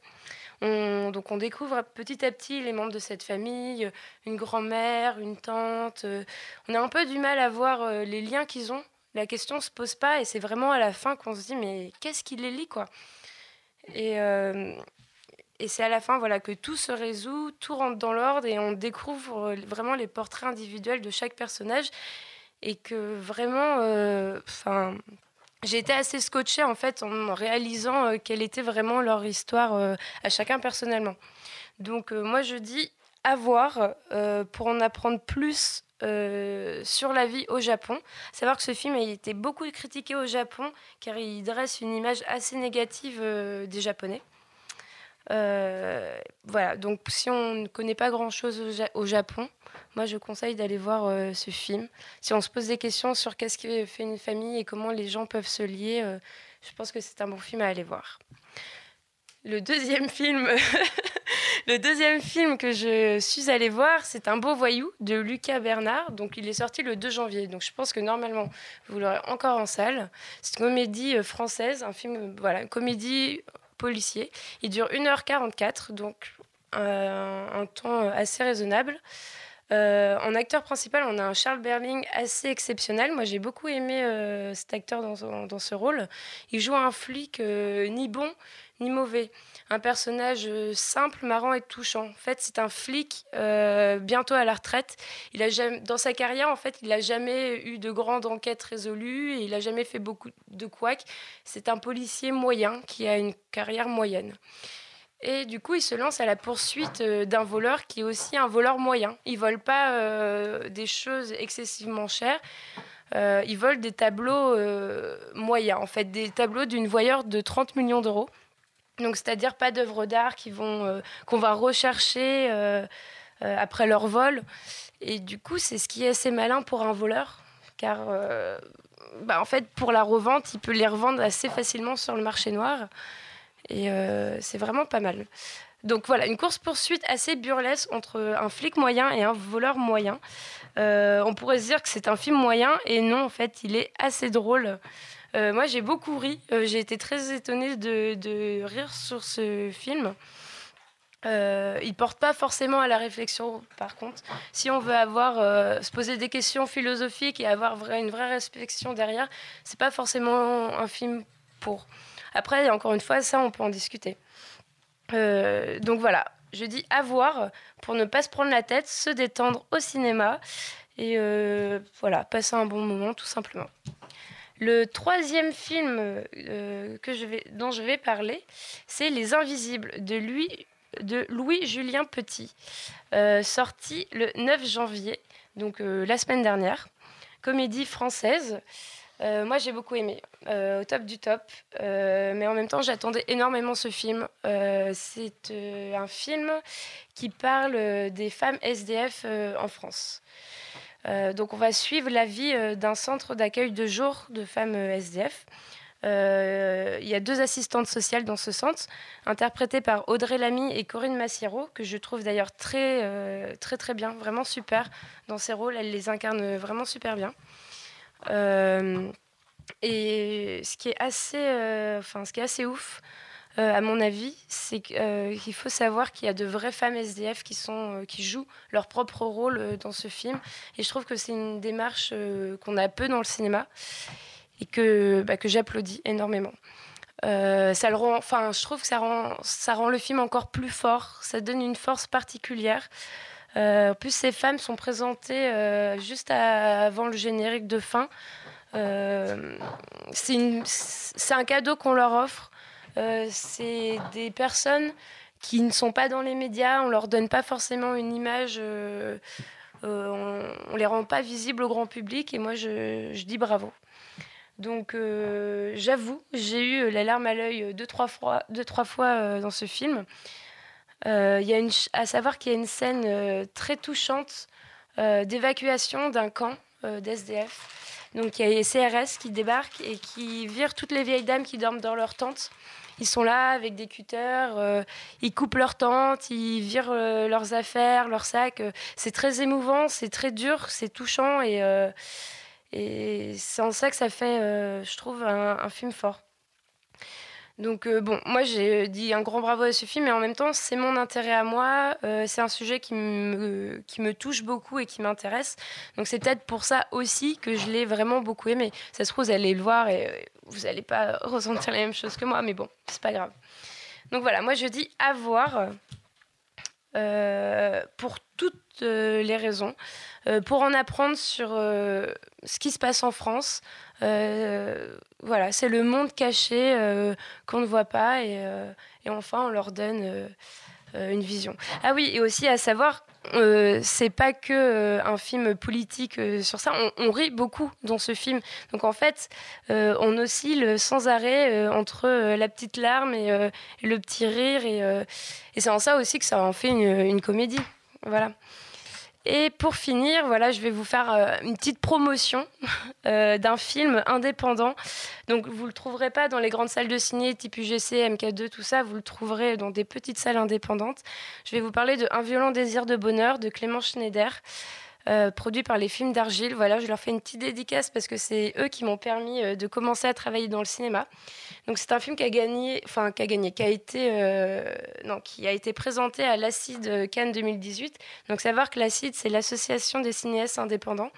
Speaker 6: On, donc on découvre petit à petit les membres de cette famille, euh, une grand-mère, une tante. euh, on a un peu du mal à voir euh, les liens qu'ils ont. La question se pose pas et c'est vraiment à la fin qu'on se dit mais qu'est-ce qui les lie quoi? Et, c'est à la fin voilà que tout se résout, tout rentre dans l'ordre et on découvre vraiment les portraits individuels de chaque personnage et que vraiment, enfin. J'ai été assez scotchée en fait en réalisant euh, quelle était vraiment leur histoire euh, à chacun personnellement. Donc euh, moi je dis à voir euh, pour en apprendre plus sur la vie au Japon. Savoir que ce film a été beaucoup critiqué au Japon car il dresse une image assez négative des Japonais. Euh, voilà, donc si on ne connaît pas grand-chose au, Ja- au Japon, moi je conseille d'aller voir euh, ce film. Si on se pose des questions sur qu'est-ce qui fait une famille et comment les gens peuvent se lier, euh, je pense que c'est un bon film à aller voir. Le deuxième *laughs* film, le deuxième film que je suis allée voir, c'est Un beau voyou de Lucas Bernard. Donc il est sorti le 2 janvier. Donc je pense que normalement vous l'aurez encore en salle. C'est une comédie française, un film, voilà, une comédie policier. Il dure 1h44, donc euh, un temps assez raisonnable. Euh, en acteur principal, on a un Charles Berling assez exceptionnel. Moi, j'ai beaucoup aimé euh, cet acteur dans, ce rôle. Il joue un flic euh, ni bon ni mauvais. Un personnage simple, marrant et touchant. En fait, c'est un flic bientôt à la retraite. Il a jamais, dans sa carrière, en fait, il n'a jamais eu de grandes enquêtes résolues et il n'a jamais fait beaucoup de couacs. C'est un policier moyen qui a une carrière moyenne. Et du coup, il se lance à la poursuite euh, d'un voleur qui est aussi un voleur moyen. Il vole pas euh, des choses excessivement chères. Euh, il vole des tableaux euh, moyens, en fait, des tableaux d'une voyeur de 30 millions d'euros. Donc, c'est-à-dire pas d'œuvres d'art vont, qu'on va rechercher après leur vol. Et du coup, c'est ce qui est assez malin pour un voleur, car bah, en fait, pour la revente, il peut les revendre assez facilement sur le marché noir. Et euh, c'est vraiment pas mal. Donc voilà, une course-poursuite assez burlesque entre un flic moyen et un voleur moyen. Euh, on pourrait se dire que c'est un film moyen, et non, en fait, il est assez drôle. Euh, moi, j'ai beaucoup ri. J'ai été très étonnée de, rire sur ce film. Euh, il porte pas forcément à la réflexion, par contre. Si on veut avoir, se poser des questions philosophiques et avoir une vraie réflexion derrière, c'est pas forcément un film pour. Après, encore une fois, ça, on peut en discuter. Euh, donc voilà, je dis à voir pour ne pas se prendre la tête, se détendre au cinéma et euh, voilà, passer un bon moment tout simplement. Le troisième film euh, que je vais, dont je vais parler, c'est Les Invisibles de, Louis- de Louis-Julien Petit, sorti le 9 janvier, donc la semaine dernière. Comédie française. Euh, moi, j'ai beaucoup aimé, euh, au top du top. Euh, mais en même temps, j'attendais énormément ce film. C'est un film qui parle des femmes SDF en France. Donc, on va suivre la vie d'un centre d'accueil de jour de femmes SDF. Il y a deux assistantes sociales dans ce centre, interprétées par Audrey Lamy et Corinne Massiero, que je trouve d'ailleurs très, très, très bien, vraiment super dans ces rôles. Elles les incarnent vraiment super bien. Euh, Et ce qui est assez, euh, enfin, ce qui est assez ouf, euh, à mon avis, c'est qu'il faut savoir qu'il y a de vraies femmes SDF qui, sont, qui jouent leur propre rôle dans ce film. Et je trouve que c'est une démarche qu'on a peu dans le cinéma et que, bah, que j'applaudis énormément. Ça le rend, enfin, je trouve que ça rend, ça rend le film encore plus fort. Ça donne une force particulière. Euh, en plus, ces femmes sont présentées euh, juste avant le générique de fin. Euh, c'est un cadeau qu'on leur offre. C'est des personnes qui ne sont pas dans les médias. On leur donne pas forcément une image. on, on les rend pas visibles au grand public. Et moi, je, dis bravo. Donc, j'avoue, j'ai eu la larme à l'œil deux, trois fois, deux, trois fois dans ce film. Euh, y a une, à savoir qu'il y a une scène euh, très touchante euh, d'évacuation d'un camp euh, d'SDF. Donc, il y a les CRS qui débarquent et qui virent toutes les vieilles dames qui dorment dans leur tente. Ils sont là avec des cutters, ils coupent leur tente, ils virent leurs affaires, leurs sacs. C'est très émouvant, c'est très dur, c'est touchant et, c'est en ça que ça fait, je trouve, un, un film fort. Donc euh, bon, moi j'ai dit un grand bravo à ce film, mais en même temps c'est mon intérêt à moi, euh, c'est un sujet qui me, qui me touche beaucoup et qui m'intéresse. Donc c'est peut-être pour ça aussi que je l'ai vraiment beaucoup aimé. Ça se trouve vous allez le voir et euh, vous n'allez pas *laughs* ressentir la même chose que moi, mais bon, c'est pas grave. Donc voilà, moi je dis à voir euh, pour toutes euh, les raisons, euh, pour en apprendre sur ce qui se passe en France. Voilà, c'est le monde caché qu'on ne voit pas et, enfin on leur donne une vision. Ah oui, et aussi à savoir, euh, c'est pas que euh, un film politique euh, sur ça, on, rit beaucoup dans ce film. Donc en fait, on oscille sans arrêt entre la petite larme et, le petit rire et, et c'est en ça aussi que ça en fait une, une comédie. Voilà. Et pour finir, voilà, je vais vous faire euh, une petite promotion *laughs* euh, d'un film indépendant. Donc, vous le trouverez pas dans les grandes salles de ciné type UGC, MK2, tout ça. Vous le trouverez dans des petites salles indépendantes. Je vais vous parler de Un violent désir de bonheur de Clément Schneider. Euh, produit par les films d'Argile. Voilà, je leur fais une petite dédicace parce que c'est eux qui m'ont permis euh, de commencer à travailler dans le cinéma. Donc c'est un film qui a gagné, enfin qui a gagné, qui a été, euh, non, qui a été présenté à l'Acide Cannes 2018. Donc savoir que l'Acide c'est l'association des cinéastes indépendants.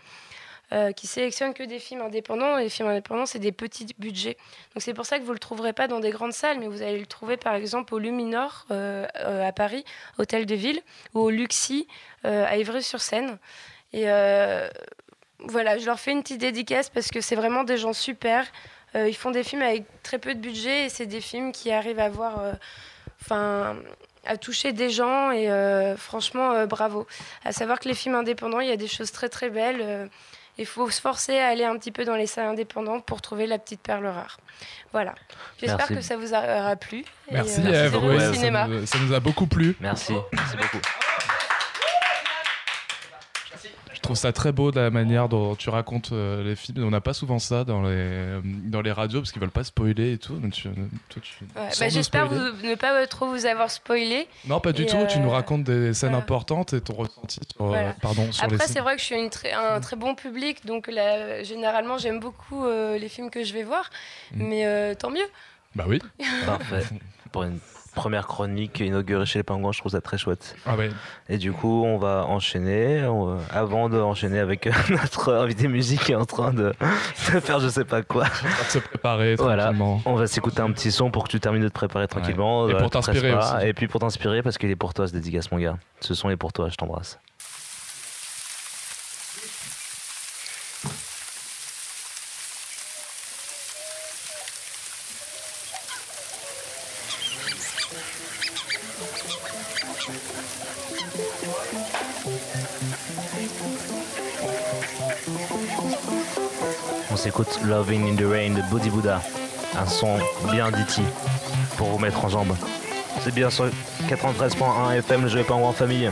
Speaker 6: Euh, qui sélectionne que des films indépendants les films indépendants c'est des petits budgets donc c'est pour ça que vous le trouverez pas dans des grandes salles mais vous allez le trouver par exemple au Luminor euh, euh, à Paris hôtel de ville ou au Luxi à Ivry-sur-Seine et voilà, je leur fais une petite dédicace parce que c'est vraiment des gens super. Ils font des films avec très peu de budget et c'est des films qui arrivent à enfin, à toucher des gens et franchement, bravo. À savoir que les films indépendants, il y a des choses très très belles. Euh, il faut se forcer à aller un petit peu dans les salles indépendantes pour trouver la petite perle rare. Voilà. J'espère que ça vous aura plu. Et,
Speaker 8: Merci
Speaker 6: euh,
Speaker 8: Ève,
Speaker 6: c'est
Speaker 8: ouais,
Speaker 6: au
Speaker 8: ça,
Speaker 6: cinéma.
Speaker 8: nous, ça nous a beaucoup plu.
Speaker 7: Merci, merci beaucoup.
Speaker 8: Je trouve ça très beau de la manière dont tu racontes euh, les films. On n'a pas souvent ça dans les, euh, dans les radios parce qu'ils veulent pas spoiler et tout. Tu- toi, tu-
Speaker 6: Ouais, bah, J'espère ne pas trop vous avoir spoilé.
Speaker 8: Non, pas du
Speaker 6: Et,
Speaker 8: tout. Tu nous
Speaker 6: euh,
Speaker 8: racontes des scènes
Speaker 6: voilà.
Speaker 8: importantes et ton ressenti sur, euh,
Speaker 6: Voilà.
Speaker 8: pardon, sur les
Speaker 6: Après, c'est vrai que je suis une un très bon public, donc là, généralement, j'aime beaucoup euh, les films que je vais voir,
Speaker 8: Mm.
Speaker 6: mais euh, tant mieux.
Speaker 8: Bah oui.
Speaker 7: Parfait. Pour une première chronique inaugurée chez les Pingouins, je trouve ça très chouette.
Speaker 8: Ah ouais.
Speaker 7: Et du coup, on va enchaîner. On- avant d'enchaîner avec euh, *laughs* notre invité musique qui est en train de, *laughs* de faire je sais pas quoi.
Speaker 8: De se préparer
Speaker 7: Voilà.
Speaker 8: tranquillement.
Speaker 7: On va s'écouter un petit son pour que tu termines de te préparer tranquillement.
Speaker 8: Et
Speaker 7: Voilà,
Speaker 8: pour
Speaker 7: stresse
Speaker 8: t'inspirer.
Speaker 7: Et puis pour t'inspirer, parce qu'il est pour toi ce dédicace, mon gars. Ce son est pour toi, je t'embrasse. Loving in the Rain de Body Buddha. Un son bien ditty pour vous mettre en jambe. C'est bien sur 93.1 FM, je vais pas en famille.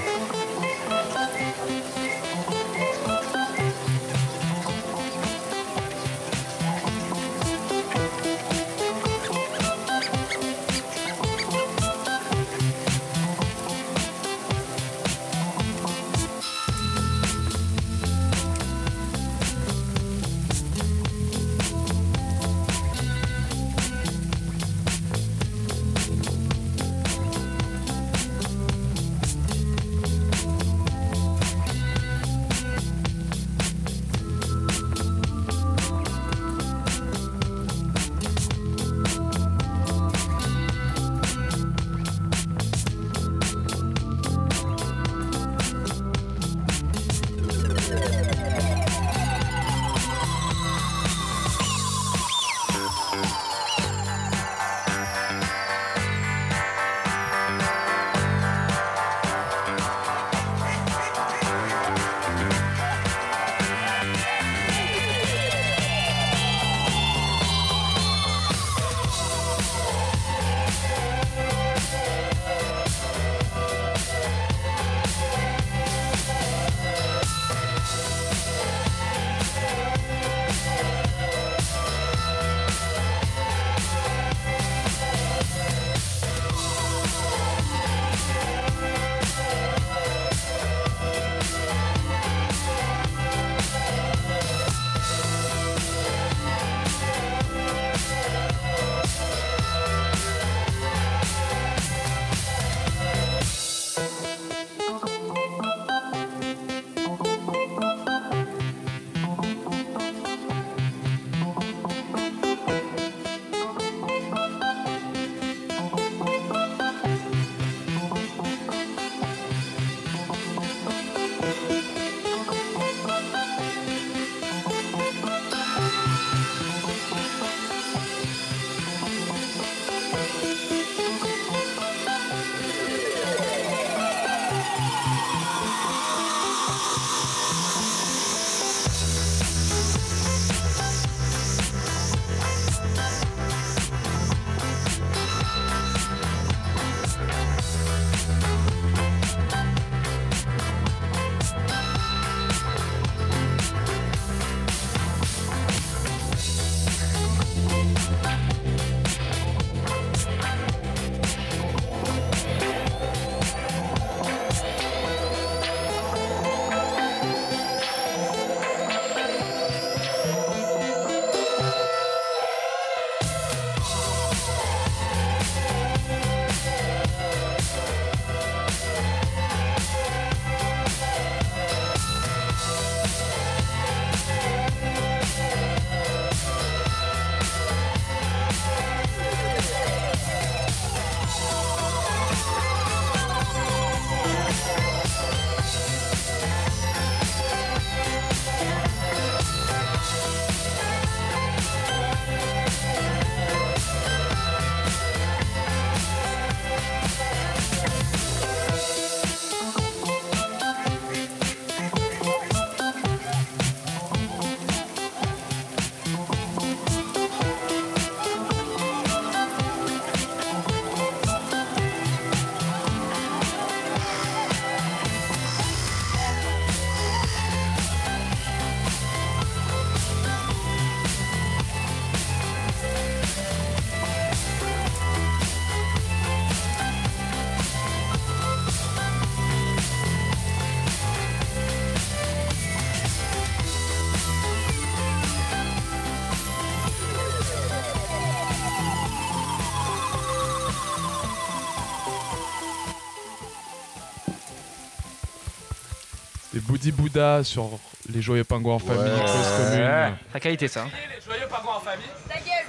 Speaker 8: Boudi Bouddha sur les joyeux pingouins en famille,
Speaker 4: Ouais.
Speaker 8: cause commune.
Speaker 25: La qualité, ça.
Speaker 2: Les joyeux pingouins en famille.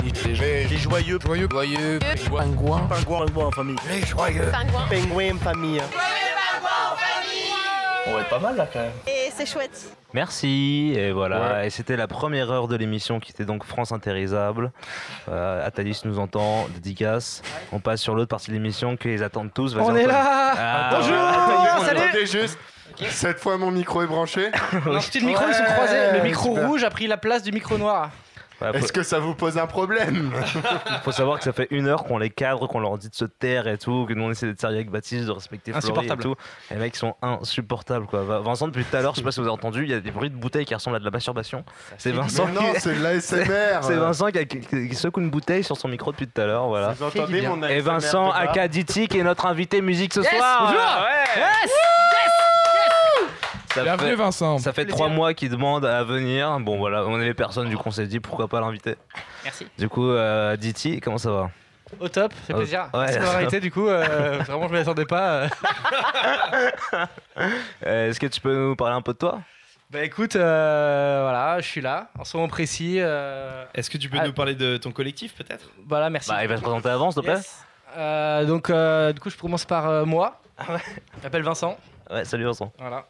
Speaker 5: Les, joyeux, joyeux, joyeux, pingouins, pingouins, pingouins en famille. Les joyeux,
Speaker 24: Pingouins.
Speaker 5: pingouins en famille. On va être pas mal là quand même.
Speaker 24: Et c'est chouette.
Speaker 7: Merci, et voilà, et c'était la première heure de l'émission qui était donc France Intérisable. Euh, Athalis nous entend, dédicace. On passe sur l'autre partie de l'émission qu'ils attendent tous. Vas-y,
Speaker 25: On est là
Speaker 7: Ah,
Speaker 25: Bonjour. Salut.
Speaker 4: Cette fois, mon micro est branché. *laughs*
Speaker 25: Non, c'était le micro, ils sont croisés. Le micro
Speaker 4: super.
Speaker 25: rouge a pris la place du micro noir.
Speaker 7: Ouais, faut,
Speaker 4: Est-ce que ça vous pose un problème *laughs*
Speaker 7: faut savoir que ça fait une heure qu'on les cadre, qu'on leur dit de se taire et tout, que nous on essaie d'être sérieux avec Baptiste, de respecter Florie et
Speaker 25: Insupportable.
Speaker 7: tout. Les mecs sont insupportables quoi. Va- Vincent, depuis tout à l'heure, je sais pas si vous avez entendu, il y a des bruits de bouteilles qui ressemblent à de la masturbation. C'est Vincent.
Speaker 4: Mais non,
Speaker 7: qui-
Speaker 4: c'est de l'ASMR. *laughs*
Speaker 7: C'est Vincent qui, a- qui- qui secoue une bouteille sur son micro depuis tout à l'heure, voilà.
Speaker 4: Vous entendez mon
Speaker 7: Et Vincent
Speaker 4: de bas
Speaker 7: Akaditi qui est notre invité musique ce
Speaker 25: Yes
Speaker 7: soir.
Speaker 25: Bonjour
Speaker 7: Ouais.
Speaker 25: Yes
Speaker 7: Ça
Speaker 8: Bienvenue
Speaker 7: fait,
Speaker 8: Vincent.
Speaker 7: ça fait trois mois qu'il demande à venir. Bon voilà, on avait personne, du coup on s'est dit pourquoi pas l'inviter.
Speaker 25: Merci.
Speaker 7: Du coup, euh, Diti, comment ça va
Speaker 25: Au top, c'est plaisir.
Speaker 7: ouais.
Speaker 25: Merci d'avoir *laughs* été, du coup. euh, vraiment, je ne m'y attendais pas. *laughs* euh.
Speaker 7: Est-ce que tu peux nous parler un peu de toi?
Speaker 25: Bah écoute, euh, voilà, je suis là, en ce moment précis. euh,
Speaker 10: Est-ce que tu peux
Speaker 25: Ah.
Speaker 10: nous parler de ton collectif peut-être?
Speaker 25: Voilà, merci.
Speaker 7: Bah, il va se présenter avant, s'il te plaît.
Speaker 25: Yes. Euh, donc, euh, du coup, je commence par euh, moi. Je m'appelle Vincent.
Speaker 7: Ouais, salut Vincent.
Speaker 25: Voilà.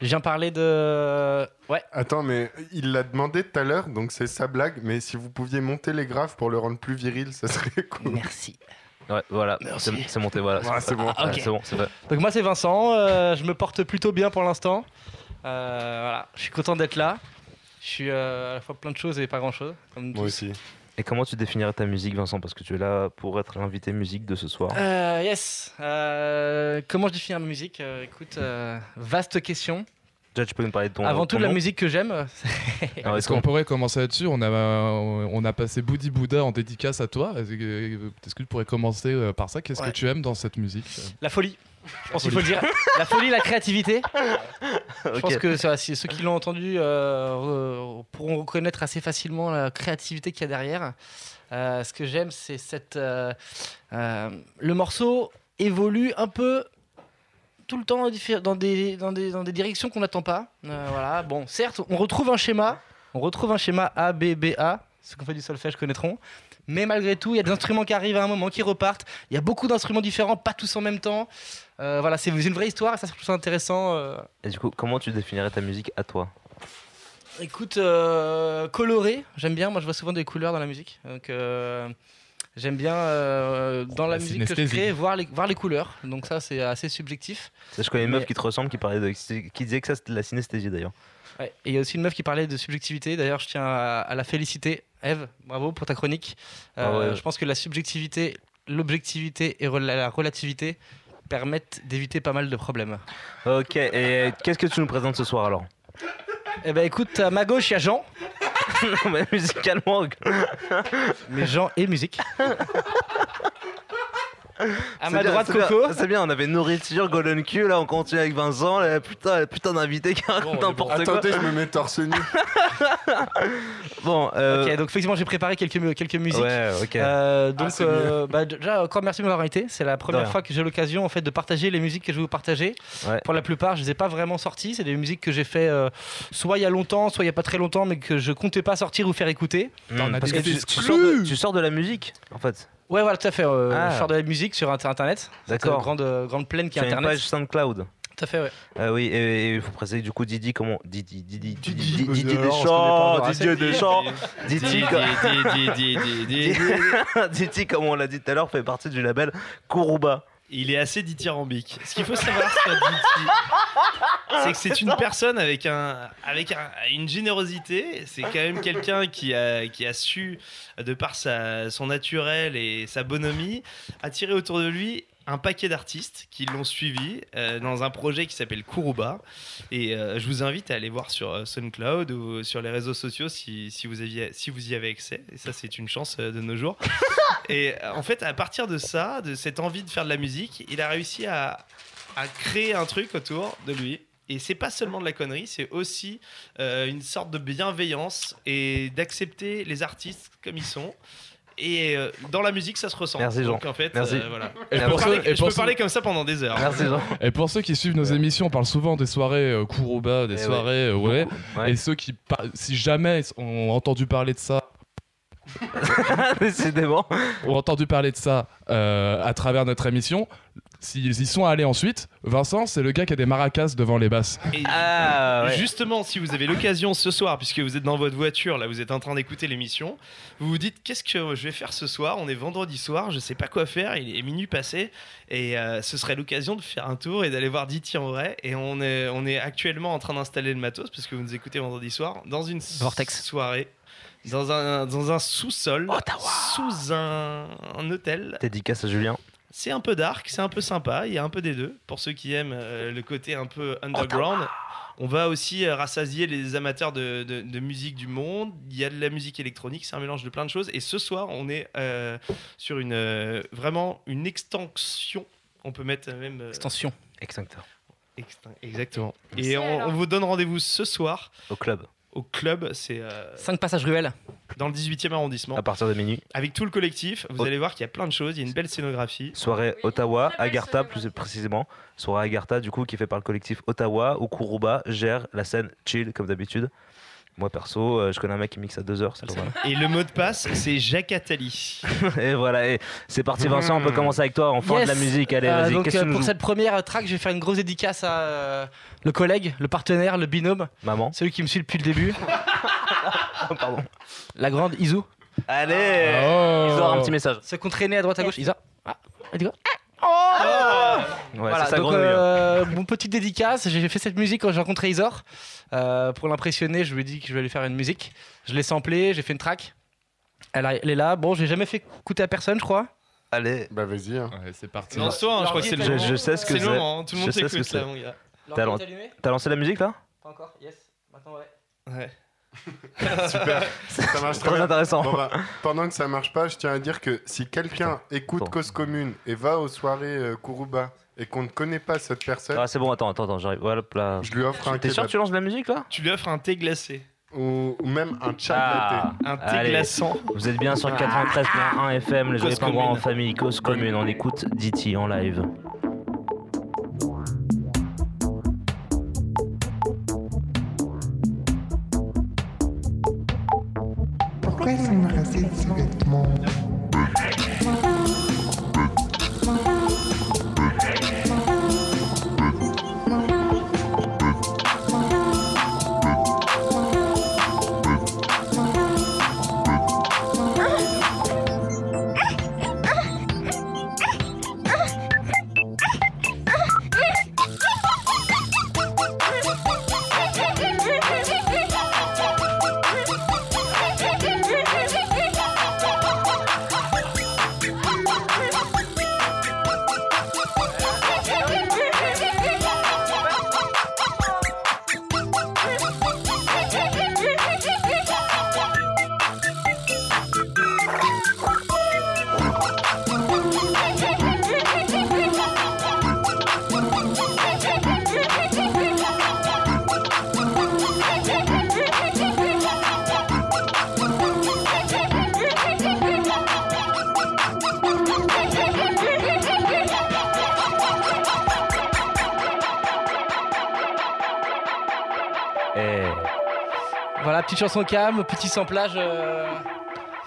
Speaker 25: Je viens parler de. Ouais.
Speaker 4: Attends, mais il l'a demandé tout à l'heure, donc c'est sa blague. Mais si vous pouviez monter les graphes pour le rendre plus viril, ça serait cool.
Speaker 25: Merci.
Speaker 7: Ouais, voilà, c'est c'est monté, voilà.
Speaker 4: Ouais, c'est bon.
Speaker 25: Ah, ok.
Speaker 7: Ouais, c'est bon, c'est fait.
Speaker 25: Donc, moi, c'est Vincent. euh, je me porte plutôt bien pour l'instant. Euh, voilà. Je suis content d'être là. Je suis euh, à la fois plein de choses et pas grand chose. Comme
Speaker 4: Moi
Speaker 25: tous.
Speaker 4: aussi.
Speaker 7: Et comment tu définirais ta musique, Vincent? Parce que tu es là pour être l'invité musique de ce soir.
Speaker 25: Euh, yes. Euh, comment je définis ma musique? Euh, Écoute, vaste question.
Speaker 7: Déjà, tu peux nous parler de ton.
Speaker 25: Avant tout,
Speaker 7: ton
Speaker 25: la
Speaker 7: nom
Speaker 25: musique que j'aime. *laughs*
Speaker 8: Est-ce qu'on pourrait commencer là-dessus on a, on a passé Boudi Bouddha en dédicace à toi. Est-ce que que tu pourrais commencer euh, par ça Qu'est-ce
Speaker 25: Ouais.
Speaker 8: que tu aimes dans cette musique
Speaker 25: La folie. Je pense qu'il faut le dire. La folie, la créativité. *laughs* Je pense que ça, ceux qui l'ont entendu euh, pourront reconnaître assez facilement la créativité qu'il y a derrière. Euh, ce que j'aime, c'est cette. euh, euh, le morceau évolue un peu tout le temps dans des, dans des, dans des directions qu'on n'attend pas. Euh, voilà. Bon, certes, on retrouve un schéma. On retrouve un schéma A, B, B, A. Ceux qui ont fait du solfège connaîtront. Mais malgré tout, il y a des instruments qui arrivent à un moment, qui repartent. Il y a beaucoup d'instruments différents, pas tous en même temps. Euh, voilà, c'est une vraie histoire et ça, je trouve ça intéressant. euh.
Speaker 7: Et du coup, comment tu définirais ta musique à toi?
Speaker 25: Écoute, euh, coloré, j'aime bien. Moi, je vois souvent des couleurs dans la musique. Donc, euh, j'aime bien euh, dans la,
Speaker 8: La
Speaker 25: musique que je crée voir les, voir les couleurs. Donc, ça, c'est assez subjectif.
Speaker 7: Ça, Je connais une meuf
Speaker 25: Mais-
Speaker 7: qui te ressemble qui, parlait de, qui disait que ça c'était de la synesthésie d'ailleurs.
Speaker 25: Ouais. Et il y a aussi une meuf qui parlait de subjectivité. D'ailleurs, je tiens à, à la féliciter. Eve, bravo pour ta chronique. Euh,
Speaker 7: Ah ouais.
Speaker 25: Je pense que la subjectivité, l'objectivité et la relativité permettent d'éviter pas mal de problèmes.
Speaker 7: Ok, et qu'est-ce que tu nous présentes ce soir alors?
Speaker 25: Eh ben écoute, à ma gauche, il y a Jean.
Speaker 7: Non, *laughs* mais musicalement.
Speaker 25: Mais Jean et musique. *laughs* À ma
Speaker 7: bien,
Speaker 25: droite,
Speaker 7: c'est bien,
Speaker 25: Coco.
Speaker 7: C'est bien, on avait nourriture, Golden Q, là on continue avec Vincent, là, putain, putain d'invité qui raconte n'importe quoi.
Speaker 4: Attendez, je me mets torse nu. *laughs*
Speaker 7: Bon, euh,
Speaker 25: Ok, donc effectivement, j'ai préparé quelques, quelques musiques.
Speaker 7: Ouais, ok.
Speaker 25: Euh, donc,
Speaker 4: Ah,
Speaker 25: euh, bah, déjà, encore merci de m'avoir invité. C'est la première fois que j'ai l'occasion en fait de partager les musiques que je vais vous partager.
Speaker 7: Ouais.
Speaker 25: Pour la plupart, je les ai pas vraiment sorties. C'est des musiques que j'ai fait euh, soit il y a longtemps, soit il y a pas très longtemps, mais que je comptais pas sortir ou faire écouter.
Speaker 7: Hmm, parce que
Speaker 8: des
Speaker 7: tu, tu
Speaker 8: exclus.
Speaker 7: sors de, tu sors de la musique en fait.
Speaker 25: Ouais, voilà, tout à fait. euh,
Speaker 7: Ah.
Speaker 25: Je sors de la musique sur inter- Internet.
Speaker 7: D'accord.
Speaker 25: euh, grande, euh, grande plaine qui est
Speaker 7: as une
Speaker 25: Internet.
Speaker 7: page SoundCloud.
Speaker 25: Tout à fait, ouais.
Speaker 7: Ah oui, et il faut préciser du coup Didi, comment Didi, Didi, Didi, Didi, Deschamps, Didier Deschamps, Didi, comme-
Speaker 10: Il
Speaker 7: Didi, *laughs* Didi, comme on l'a dit tout à l'heure, fait partie du label Kuruba.
Speaker 10: Est assez dithyrambique. Ce qu'il faut savoir c'est que c'est une personne avec, un, avec un- une générosité. C'est quand même quelqu'un qui a, qui a su, de par sa, son naturel et sa bonhomie, attirer autour de lui un paquet d'artistes qui l'ont suivi euh, dans un projet qui s'appelle Kuruba. Et euh, je vous invite à aller voir sur euh, SoundCloud ou sur les réseaux sociaux si, si, vous, aviez, si vous y avez accès. Et ça, c'est une chance de nos jours. *laughs* Et en fait, à partir de ça, de cette envie de faire de la musique, il a réussi à, à créer un truc autour de lui. Et c'est pas seulement de la connerie, c'est aussi euh, une sorte de bienveillance et d'accepter les artistes comme ils sont. Et euh, dans la musique, ça se ressent.
Speaker 7: Merci, Jean.
Speaker 10: Donc en fait,
Speaker 7: Merci.
Speaker 10: euh, voilà.
Speaker 8: Et
Speaker 10: je peux, parler,
Speaker 8: ceux- et
Speaker 10: je
Speaker 8: pour
Speaker 10: peux
Speaker 8: ceux-
Speaker 10: parler comme ça pendant des heures.
Speaker 8: Et pour ceux qui suivent nos émissions, on parle souvent des soirées euh, Kuroba, des
Speaker 7: Eh
Speaker 8: soirées euh, ouais.
Speaker 7: Ouais.
Speaker 8: Et ceux qui, si jamais ont entendu parler de ça, *laughs*
Speaker 7: Décidément.
Speaker 8: ont entendu parler de ça euh, à travers notre émission, s'ils y sont allés ensuite, Vincent, c'est le gars qui a des maracas devant les basses.
Speaker 10: Et
Speaker 7: Ah, ouais.
Speaker 10: Justement, si vous avez l'occasion ce soir, puisque vous êtes dans votre voiture, là, vous êtes en train d'écouter l'émission, vous vous dites qu'est-ce que je vais faire ce soir? On est vendredi soir, je sais pas quoi faire, il est minuit passé, et euh, ce serait l'occasion de faire un tour et d'aller voir Diti en vrai. Et on est, on est actuellement en train d'installer le matos, parce que vous nous écoutez vendredi soir, dans une
Speaker 25: Vortex.
Speaker 10: soirée. Dans un, dans un sous-sol, sous un, un hôtel.
Speaker 7: Dédicace à Julien.
Speaker 10: C'est un peu dark, c'est un peu sympa, il y a un peu des deux. Pour ceux qui aiment euh, le côté un peu underground, on va aussi euh, rassasier les amateurs de, de- de musique du monde. Il y a de la musique électronique, c'est un mélange de plein de choses. Et ce soir, on est euh, sur une euh, vraiment une extension. On peut mettre même euh,
Speaker 25: Extension.
Speaker 7: Extincteur.
Speaker 10: extin- exactement. Et on, on vous donne rendez-vous ce soir
Speaker 7: Au club.
Speaker 10: Au club. C'est euh,
Speaker 25: 5 passages ruelles.
Speaker 10: dans le 18e arrondissement.
Speaker 7: À partir de minuit.
Speaker 10: Avec tout le collectif, vous allez voir qu'il y a plein de choses. Il y a une belle scénographie.
Speaker 7: Soirée Ottawa, Agartha plus précisément. Soirée Agartha, du coup, qui est fait par le collectif Ottawa, où Kuruba gère la scène chill, comme d'habitude. Moi, perso, euh, je connais un mec qui mixe à 2 heures, c'est pas mal.
Speaker 10: Et le mot de passe, c'est Jacques Attali. *laughs*
Speaker 7: et voilà, et c'est parti, Vincent, on peut commencer avec toi, enfant
Speaker 25: Yes.
Speaker 7: de la musique. Allez,
Speaker 25: Euh,
Speaker 7: vas-y,
Speaker 25: donc euh, pour cette première track, je vais faire une grosse dédicace à euh, le collègue, le partenaire, le binôme,
Speaker 7: Maman.
Speaker 25: celui qui me suit depuis le début, *laughs*
Speaker 7: Pardon.
Speaker 25: la grande Izu.
Speaker 7: Allez
Speaker 8: Oh.
Speaker 7: Ils auront un petit message.
Speaker 25: Ceux qu'on traînait à droite à gauche, Isa. Ah, elle quoi
Speaker 7: Ouais,
Speaker 25: Voilà, donc euh, mon petite dédicace, j'ai fait cette musique quand j'ai rencontré Isor. Euh, pour l'impressionner, je lui ai dit que je vais lui faire une musique. Je l'ai samplé, j'ai fait une track. Elle, a- elle est là. Bon, j'ai jamais fait écouter à personne, je crois.
Speaker 7: Allez.
Speaker 4: Bah vas-y. hein.
Speaker 8: Ouais, c'est parti.
Speaker 10: Lance-toi, hein, je crois que c'est le
Speaker 7: Je,
Speaker 10: moment.
Speaker 7: je sais ce que
Speaker 10: C'est
Speaker 7: c'est.
Speaker 10: le moment, hein, tout le monde t'écoute là,
Speaker 7: c'est.
Speaker 10: mon gars.
Speaker 7: T'as lancé la musique là?
Speaker 25: Pas encore, yes. Maintenant, ouais.
Speaker 10: Ouais. *laughs*
Speaker 4: Super. Ça marche
Speaker 7: Très
Speaker 4: très bien.
Speaker 7: intéressant.
Speaker 4: Bon, bah, pendant que ça marche pas, je tiens à dire que si quelqu'un écoute. Cause Commune et va aux soirées euh, Kuruba et qu'on ne connaît pas cette personne,
Speaker 7: Ah, c'est bon, attends, attends, attends, j'arrive. Voilà, là.
Speaker 4: je lui offre un
Speaker 7: T'es sûr que tu lances de la musique là?
Speaker 10: Tu lui offres un thé glacé.
Speaker 4: ou, ou même un chat
Speaker 7: Ah.
Speaker 10: Un thé
Speaker 7: Allez.
Speaker 10: glaçant.
Speaker 7: Vous êtes bien sur 93.1 FM, les pingouins en famille, cause commune. On écoute Diti en live.
Speaker 16: Pourquoi me rasé de ce vêtement
Speaker 25: chanson calme, petit samplage euh,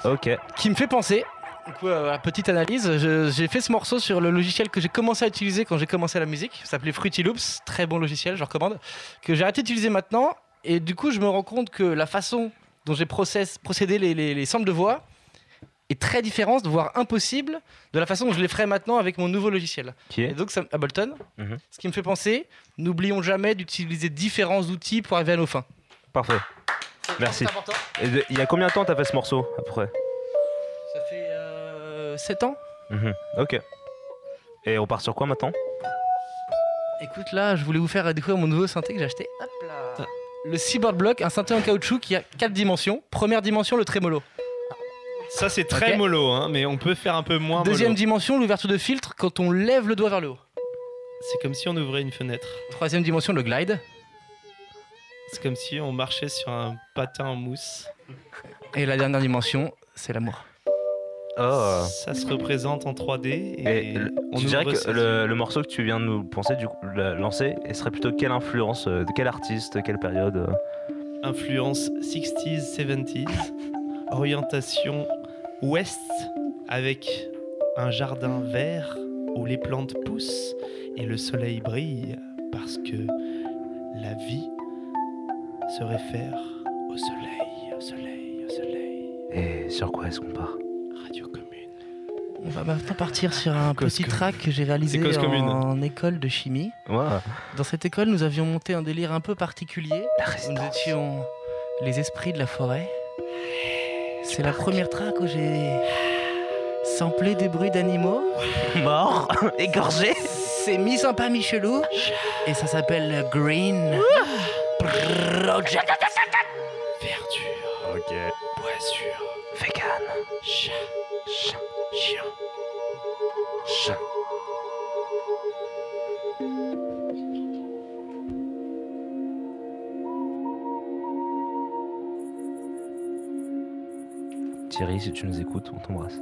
Speaker 7: ok.
Speaker 25: qui me fait penser. Du coup, euh, petite analyse. Je- J'ai fait ce morceau sur le logiciel que j'ai commencé à utiliser quand j'ai commencé la musique. Ça s'appelait Fruity Loops. Très bon logiciel, je recommande. Que j'ai arrêté d'utiliser maintenant. Et du coup, je me rends compte que la façon dont j'ai process- procédé les, les, les samples de voix est très différente, voire impossible, de la façon dont je les ferai maintenant avec mon nouveau logiciel.
Speaker 7: Qui
Speaker 25: Et
Speaker 7: est
Speaker 25: donc, ça, Ableton.
Speaker 7: Mhm.
Speaker 25: Ce qui me fait penser, n'oublions jamais d'utiliser différents outils pour arriver à nos fins.
Speaker 7: Parfait. Merci. Et de- il y a combien de temps t'as fait ce morceau après
Speaker 25: Ça fait 7 ans.
Speaker 7: Mhm, Ok. Et on part sur quoi maintenant?
Speaker 25: Écoute, là, je voulais vous faire découvrir mon nouveau synthé que j'ai acheté. Hop là. Le Seaboard Block, un synthé en caoutchouc qui a 4 dimensions. Première dimension, le trémolo.
Speaker 10: Ça, c'est très
Speaker 25: Ok.
Speaker 10: mollo, hein, mais on peut faire un peu moins
Speaker 25: Deuxième
Speaker 10: mollo.
Speaker 25: dimension, l'ouverture de filtre quand on lève le doigt vers le haut.
Speaker 10: C'est comme si on ouvrait une fenêtre.
Speaker 25: Troisième dimension, le glide.
Speaker 10: C'est comme si on marchait sur un patin en mousse.
Speaker 25: Et la dernière dimension, c'est l'amour.
Speaker 7: Oh.
Speaker 10: Ça se représente en 3D et,
Speaker 7: Et le-
Speaker 10: on
Speaker 7: tu dirais que le, le morceau que tu viens de nous penser, du coup, le- lancer, et serait plutôt quelle influence, euh, de quel artiste, quelle période euh
Speaker 10: influence 60s, 70s, orientation ouest avec un jardin vert où les plantes poussent et le soleil brille parce que la vie se réfère au soleil, au soleil, au soleil.
Speaker 7: Et sur quoi est-ce qu'on part?
Speaker 10: Radio Commune.
Speaker 25: On va maintenant partir sur un petit track que j'ai réalisé
Speaker 10: Commune.
Speaker 25: en école de chimie. Dans cette école, nous avions monté un délire un peu particulier. Nous étions les esprits de la forêt. C'est la première track où j'ai samplé des bruits d'animaux. *laughs*
Speaker 7: Morts, égorgés.
Speaker 25: C'est mis sympa, Michelou. Et ça s'appelle Green
Speaker 10: Verdure.
Speaker 7: Ok.
Speaker 10: Boisure.
Speaker 7: Vegan.
Speaker 10: Chat.
Speaker 7: Chat.
Speaker 10: Chien.
Speaker 7: Chat. Thierry, si tu nous écoutes, on t'embrasse.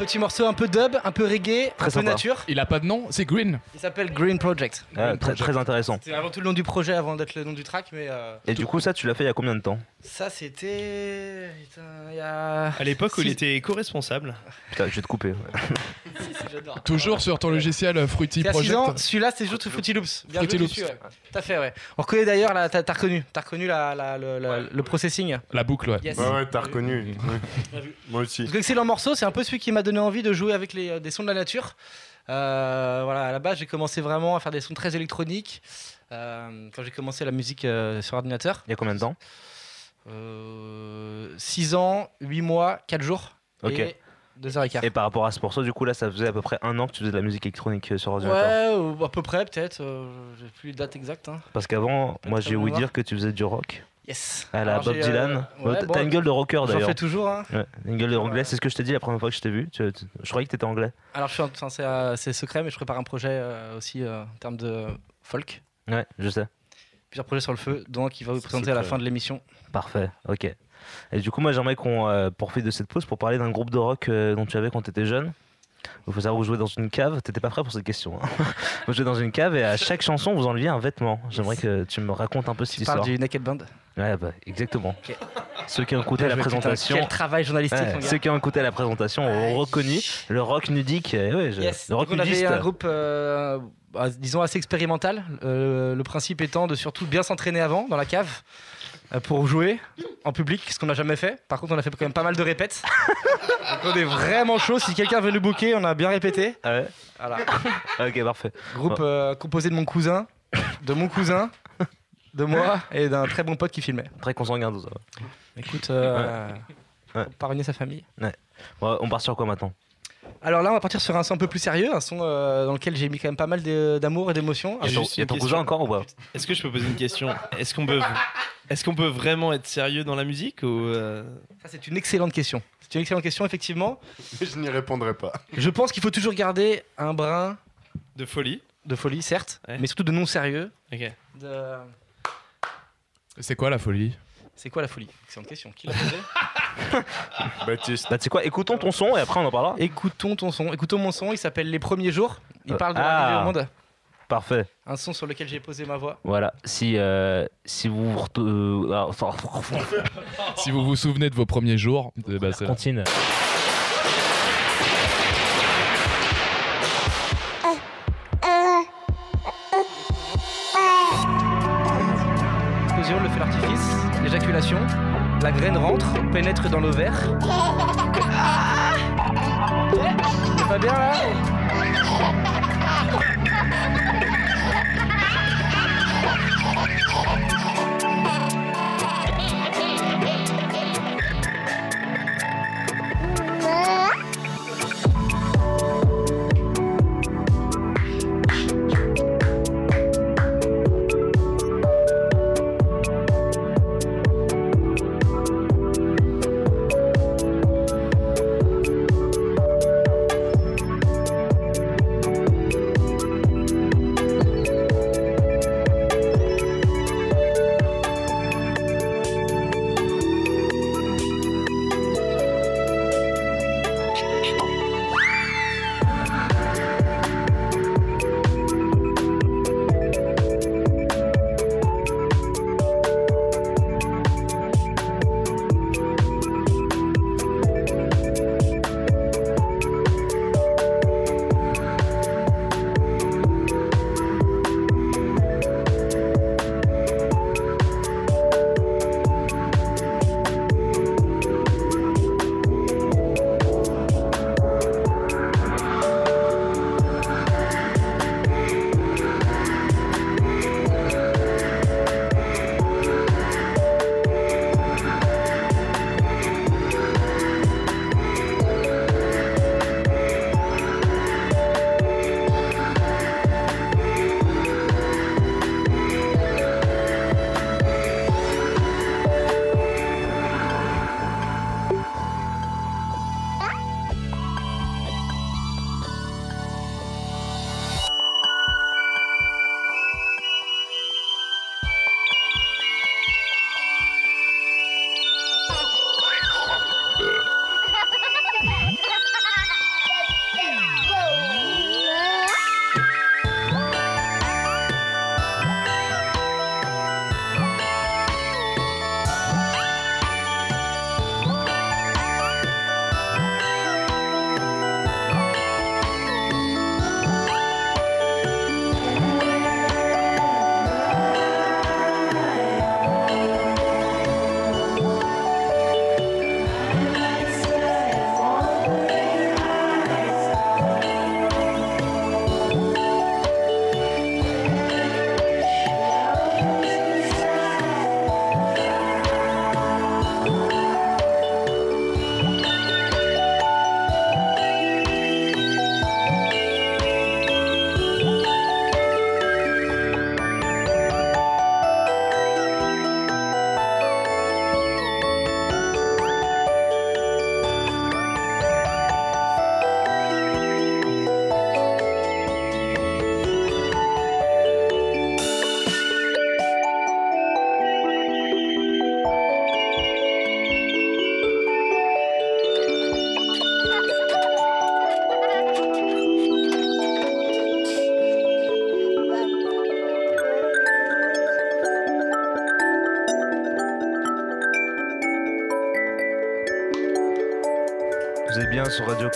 Speaker 25: Petit morceau un peu dub, un peu reggae, un
Speaker 7: Très
Speaker 25: peu
Speaker 7: sympa.
Speaker 25: nature.
Speaker 8: Il a pas de nom, c'est Green.
Speaker 25: Il s'appelle Green Project.
Speaker 7: Ah, très, très intéressant.
Speaker 25: C'est avant tout le nom du projet avant d'être le nom du track, mais euh,
Speaker 7: Et du coup, ça, tu l'as fait il y a combien de temps?
Speaker 25: Ça c'était. Putain, il y a.
Speaker 10: À l'époque où il était éco-responsable.
Speaker 7: Putain, je vais te couper. ouais. *laughs*
Speaker 8: Toujours sur ton logiciel euh, Fruity Project.
Speaker 25: Celui-là, c'est juste Fruity Loops. Bien
Speaker 8: Fruity Loops.
Speaker 25: Fait, ouais. On reconnaît d'ailleurs, t'as, reconnu, le processing.
Speaker 8: La boucle, ouais.
Speaker 4: Ouais, t'as reconnu. Moi aussi.
Speaker 25: Excellent morceau, c'est un peu celui qui m'a donné envie de jouer avec euh, des sons de la nature. Euh, voilà, à la base, j'ai commencé vraiment à faire des sons très électroniques quand j'ai commencé la musique sur ordinateur.
Speaker 7: Il y a combien de temps?
Speaker 25: 6 ans, 8 mois, 4 jours.
Speaker 7: Okay.
Speaker 25: Et
Speaker 7: par rapport à ce morceau, du coup, là, ça faisait à peu près un an que tu faisais de la musique électronique euh, sur ordinateur.
Speaker 25: Ouais, à peu près, peut-être. Euh, j'ai plus de date exacte. Hein.
Speaker 7: Parce qu'avant, moi, j'ai ouï dire que tu faisais du rock.
Speaker 25: Yes.
Speaker 7: À la Bob Dylan.
Speaker 25: Euh,
Speaker 7: ouais, T'as une gueule de rocker d'ailleurs.
Speaker 25: J'en fais toujours. Hein.
Speaker 7: Ouais, une gueule de anglais. C'est ce que je t'ai dit la première fois que je t'ai vu. Je, croyais que t'étais anglais.
Speaker 25: Alors je suis, en... enfin, euh, c'est secret, mais je prépare un projet aussi en termes de folk.
Speaker 7: Ouais, je sais.
Speaker 25: Plusieurs projets sur le feu, donc il va vous présenter à la fin de l'émission.
Speaker 7: Parfait. Ok. Et du coup, moi, j'aimerais qu'on euh, profite de cette pause pour parler d'un groupe de rock euh, dont tu avais quand tu étais jeune. Il faut savoir, vous jouez dans une cave. T'étais pas prêt pour cette question. hein. *laughs* vous jouez dans une cave et à chaque chanson, vous enleviez un vêtement. J'aimerais que tu me racontes un peu cette
Speaker 25: Tu parles
Speaker 7: histoire.
Speaker 25: du Naked Band
Speaker 7: Ouais, bah, exactement. Ceux qui ont écouté la présentation.
Speaker 25: quel travail journalistique,
Speaker 7: Ouais, ceux qui ont écouté la présentation ont reconnu le rock nudique. ouais, je-
Speaker 25: Yes.
Speaker 7: le rock
Speaker 25: Donc, on avait
Speaker 7: nudiste.
Speaker 25: un groupe, euh, bah, disons, assez expérimental. Euh, le principe étant de surtout bien s'entraîner avant dans la cave pour jouer en public, ce qu'on n'a jamais fait. Par contre, on a fait quand même pas mal de répètes. *laughs* Donc, on est vraiment chaud. Si quelqu'un veut nous booker, on a bien répété.
Speaker 7: Ah ouais
Speaker 25: Voilà. *laughs*
Speaker 7: Ok, parfait.
Speaker 25: Groupe
Speaker 7: Bon.
Speaker 25: euh, composé de mon cousin, de mon cousin, de moi et d'un très bon pote qui filmait.
Speaker 7: Très consanguin tout ça.
Speaker 25: Écoute, euh,
Speaker 7: Ouais.
Speaker 25: sa famille.
Speaker 7: Ouais. Bon, on part sur quoi maintenant?
Speaker 25: Alors là, on va partir sur un son un peu plus sérieux, un son euh, dans lequel j'ai mis quand même pas mal d'amour et d'émotion.
Speaker 10: Il y a ton- il y a ton cousin encore ou pas? Est-ce que je peux poser une question? Est-ce qu'on peut, est-ce qu'on peut vraiment être sérieux dans la musique ou euh,
Speaker 25: Ça, c'est une excellente question. C'est une excellente question, effectivement.
Speaker 4: Mais *laughs* je n'y répondrai pas.
Speaker 25: Je pense qu'il faut toujours garder un brin
Speaker 10: de folie
Speaker 25: de folie, certes, mais surtout de non sérieux.
Speaker 10: Ok.
Speaker 25: De-
Speaker 8: C'est quoi la folie?
Speaker 25: C'est quoi la folie? Excellente question. Qui l'a *laughs* posé
Speaker 4: Baptiste.
Speaker 7: Bah, tu sais quoi, écoutons ton son et après on en parlera.
Speaker 25: Écoutons ton son. Écoutons mon son. Il s'appelle Les Premiers Jours. Il
Speaker 7: Euh,
Speaker 25: parle de
Speaker 7: ah.
Speaker 25: l'arrivée au monde.
Speaker 7: Parfait.
Speaker 25: Un son sur lequel j'ai posé ma voix.
Speaker 7: Voilà. Si, euh, si vous. vous euh, ah, *laughs*
Speaker 8: Si vous vous souvenez de vos premiers jours, eh ben, c'est.
Speaker 7: Continue.
Speaker 25: Explosion, le feu d'artifice, l'éjaculation. La graine rentre, pénètre dans l'ovaire. Ah C'est pas bien là?
Speaker 7: Oh, my God.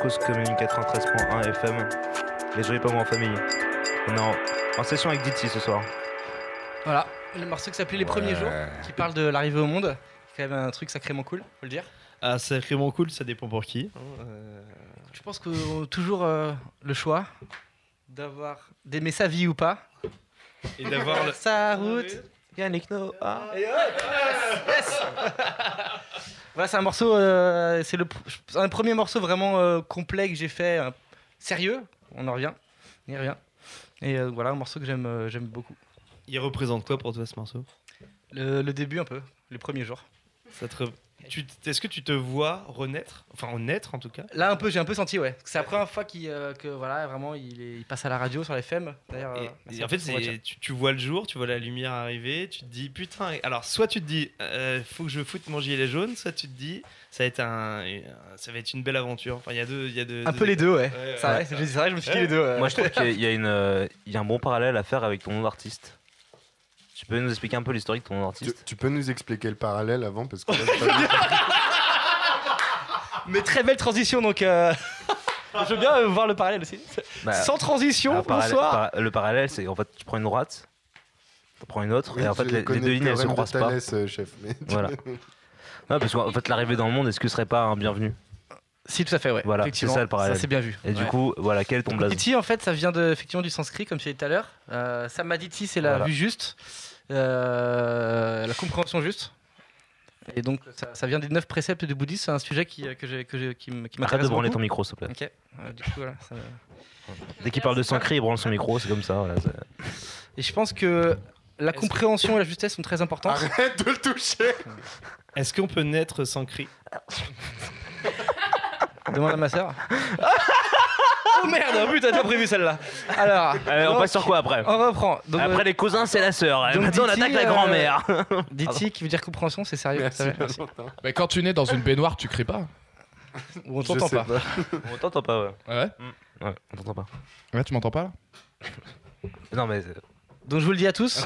Speaker 7: Cause Commune 93.1 FM. Les jouez pas moi en famille. On est en, en session avec Diti ce soir.
Speaker 25: Voilà, le morceau qui s'appelait Les Premiers. Jours, qui parle de l'arrivée au monde. C'est quand même un truc sacrément cool, faut le dire.
Speaker 10: Ah, sacrément cool, ça dépend pour qui. euh.
Speaker 25: Je pense qu'on a toujours euh, le choix d'avoir d'aimer sa vie ou pas.
Speaker 10: Et d'avoir le- *laughs*
Speaker 25: sa route.
Speaker 7: Yannick No. Ah.
Speaker 25: Yes *laughs* Voilà, c'est un morceau, euh, c'est le pr- un premier morceau vraiment euh, complet que j'ai fait, euh, sérieux. On en revient, on y revient. Et euh, voilà, un morceau que j'aime, j'aime beaucoup.
Speaker 10: Il représente quoi pour toi ce morceau?
Speaker 25: Le, le début un peu, les premiers jours.
Speaker 10: Ça te re- Est-ce que tu te vois renaître? Enfin, renaître en tout cas?
Speaker 25: Là un peu, j'ai un peu senti, ouais. C'est la première fois qu'il, euh, que voilà, vraiment, il, est- il passe à la radio sur les FM. D'ailleurs,
Speaker 10: Et,
Speaker 25: euh,
Speaker 10: et en fait, c'est- tu, tu vois le jour, tu vois la lumière arriver, tu te dis putain. Alors, soit tu te dis euh, faut que je foute mon gilet jaune, soit tu te dis ça va être un, ça va être une belle aventure. Enfin, il y a deux, il y a deux.
Speaker 25: Un peu les deux, ouais.
Speaker 10: ouais,
Speaker 25: C'est vrai, c'est vrai, je me suis dit les deux, ouais.
Speaker 7: Moi je trouve qu'il y a- une, euh, il y a un bon parallèle à faire avec ton nom d'artiste. Tu peux nous expliquer un peu l'historique de ton nom
Speaker 4: Tu, peux nous expliquer le parallèle avant parce que là. *laughs*
Speaker 25: Mais très belle transition, donc euh, je veux bien euh, voir le parallèle aussi.
Speaker 7: Bah,
Speaker 25: Sans transition, bonsoir.
Speaker 7: par- le parallèle, c'est en fait tu prends une droite, tu prends une autre,
Speaker 4: Oui,
Speaker 7: et en fait les, deux lignes elles se croisent pas.
Speaker 4: Thalès, euh, chef, mais-
Speaker 7: Voilà. *laughs* Non, parce qu'en fait l'arrivée dans le monde, est-ce que ce serait pas un bienvenu?
Speaker 25: Si, tout à fait, ouais.
Speaker 7: Voilà, c'est ça le parallèle.
Speaker 25: Ça, c'est bien vu.
Speaker 7: Et du coup, voilà, quel est ton blason
Speaker 25: Titi, en fait, ça vient de, effectivement du sanskrit, comme je disais tout à l'heure. Euh, Samaditi, c'est la
Speaker 7: Voilà.
Speaker 25: vue juste, euh, la compréhension juste. Et donc, ça, ça vient des neuf préceptes du bouddhisme. C'est un sujet qui, que j'ai- que j'ai- qui m'intéresse
Speaker 7: Arrête de branler
Speaker 25: beaucoup.
Speaker 7: ton micro, s'il te plaît.
Speaker 25: Ok. Euh, du coup, voilà, ça-
Speaker 7: Dès qu'il parle de Sankri, il branle son micro, c'est comme ça. Voilà, c'est-
Speaker 25: Et je pense que la compréhension et la justesse sont très importantes.
Speaker 4: Arrête de le toucher
Speaker 10: Est-ce qu'on peut naître sans cri? *laughs*
Speaker 25: Demande à ma soeur. *laughs* oh merde, putain, t'as pas prévu celle-là. Alors,
Speaker 7: Allez, on
Speaker 25: donc,
Speaker 7: passe sur quoi après
Speaker 25: On reprend. Donc,
Speaker 7: Après
Speaker 25: euh,
Speaker 7: les cousins, c'est la sœur.
Speaker 25: donc
Speaker 7: Maintenant, on
Speaker 25: Diti,
Speaker 7: attaque la
Speaker 25: euh,
Speaker 7: grand-mère. *laughs*
Speaker 25: Diti qui veut dire compréhension, c'est sérieux. ça va, merci.
Speaker 8: Mais quand tu nais dans une baignoire, tu cries pas *laughs*
Speaker 25: Ou on t'entend pas.
Speaker 7: On t'entend pas, ouais.
Speaker 8: Ouais
Speaker 7: Ouais, on t'entend pas.
Speaker 8: Ouais, tu m'entends pas là
Speaker 7: Non, mais.
Speaker 25: Donc je vous le dis à tous,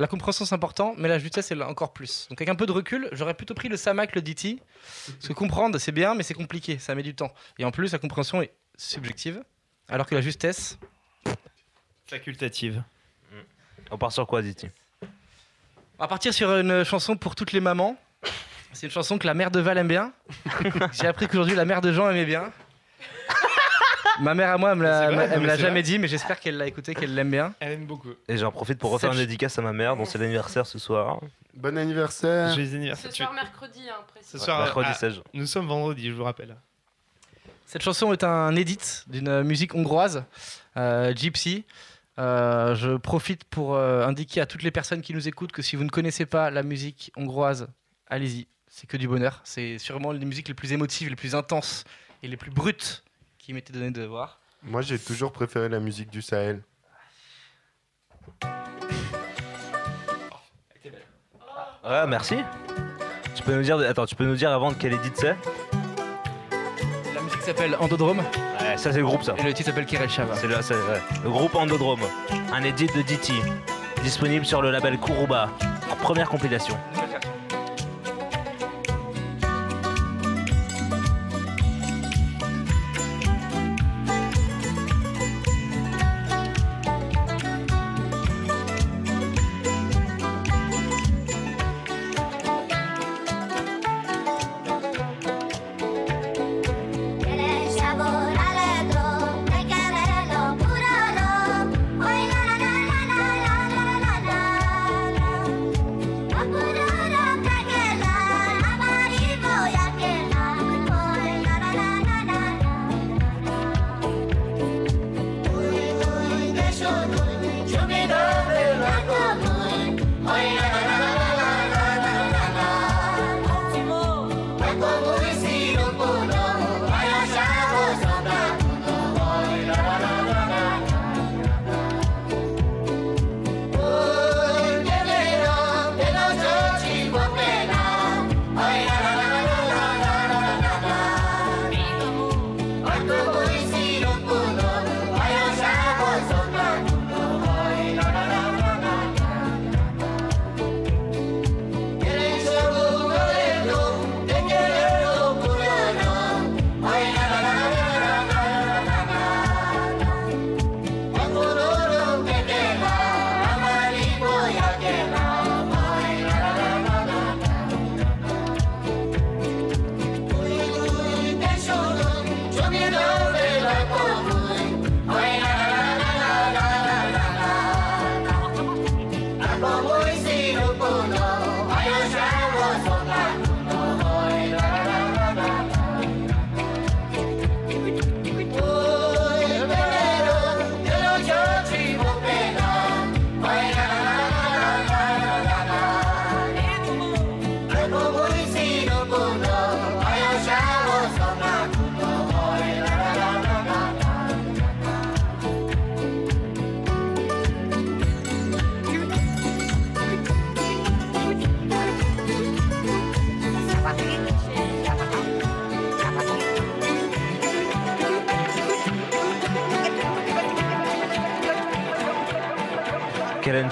Speaker 25: la compréhension c'est important, mais la justesse c'est encore plus. Donc avec un peu de recul, j'aurais plutôt pris le Sama que le Diti. Parce que comprendre c'est bien, mais c'est compliqué, ça met du temps. Et en plus, la compréhension est subjective, alors que la justesse.
Speaker 10: Facultative.
Speaker 7: On part sur quoi, Diti
Speaker 25: On va partir sur une chanson pour toutes les mamans. C'est une chanson que la mère de Val aime bien. *laughs* J'ai appris qu'aujourd'hui la mère de Jean aimait bien. Ma mère à moi, elle me l'a
Speaker 10: vrai,
Speaker 25: elle me l'a jamais
Speaker 10: vrai.
Speaker 25: dit, mais j'espère qu'elle l'a écouté, qu'elle l'aime bien.
Speaker 10: Elle aime beaucoup.
Speaker 7: Et j'en profite pour refaire une dédicace à ma mère, dont c'est l'anniversaire ce soir.
Speaker 4: Bon anniversaire.
Speaker 10: Joyeux anniversaire.
Speaker 6: Ce
Speaker 10: Tu-
Speaker 6: soir, mercredi, hein, précis.
Speaker 10: Ce soir,
Speaker 7: mercredi
Speaker 10: ah,
Speaker 7: 16.
Speaker 10: Nous sommes vendredi, je vous rappelle.
Speaker 25: Cette chanson est un edit d'une musique hongroise, euh, Gypsy. Euh, je profite pour euh, indiquer à toutes les personnes qui nous écoutent que si vous ne connaissez pas la musique hongroise, allez-y. C'est que du bonheur. C'est sûrement les musiques les plus émotives, les plus intenses et les plus brutes qui m'étaient donné de voir.
Speaker 4: Moi, j'ai toujours préféré la musique du Sahel.
Speaker 7: Ouais, merci. Tu peux nous dire, attends, tu peux nous dire avant de quel édit c'est?
Speaker 25: La musique s'appelle Endodrome
Speaker 7: Ouais, ça c'est le groupe ça.
Speaker 25: et le titre s'appelle Kirel Shava.
Speaker 7: C'est le, c'est- ouais. le groupe Endodrome. Un édit de Diti. Disponible sur le label Kuruba. En première compilation.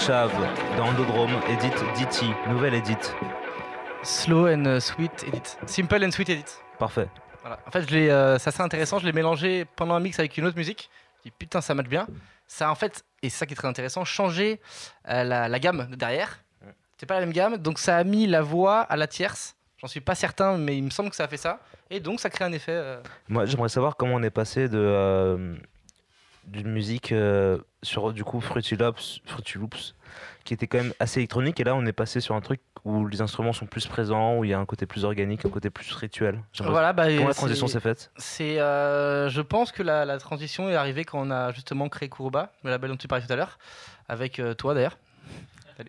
Speaker 7: Kellen Chav, dans Endodrome, Edit Diti, nouvelle Edit.
Speaker 25: Slow and sweet edit. Simple and sweet edit.
Speaker 7: Parfait.
Speaker 25: Voilà. En fait, euh, c'est assez intéressant. Je l'ai mélangé pendant un mix avec une autre musique. Je dis putain, ça match bien. Ça, en fait, et c'est ça qui est très intéressant, changé euh, la, la gamme de derrière. C'était pas la même gamme, donc ça a mis la voix à la tierce. J'en suis pas certain, mais il me semble que ça a fait ça. Et donc, ça crée un effet. euh,
Speaker 7: Moi, j'aimerais savoir comment on est passé de euh, d'une musique euh, sur du coup Fruity Loops, Fruity Loops, qui était quand même assez électronique, et là on est passé sur un truc où les instruments sont plus présents, où il y a un côté plus organique, un côté plus rituel.
Speaker 25: Voilà, bah,
Speaker 7: comment la transition s'est faite?
Speaker 25: C'est, euh, je pense que la, la transition est arrivée quand on a justement créé Kuruba, le label dont tu parlais tout à l'heure, avec euh, toi d'ailleurs. *laughs*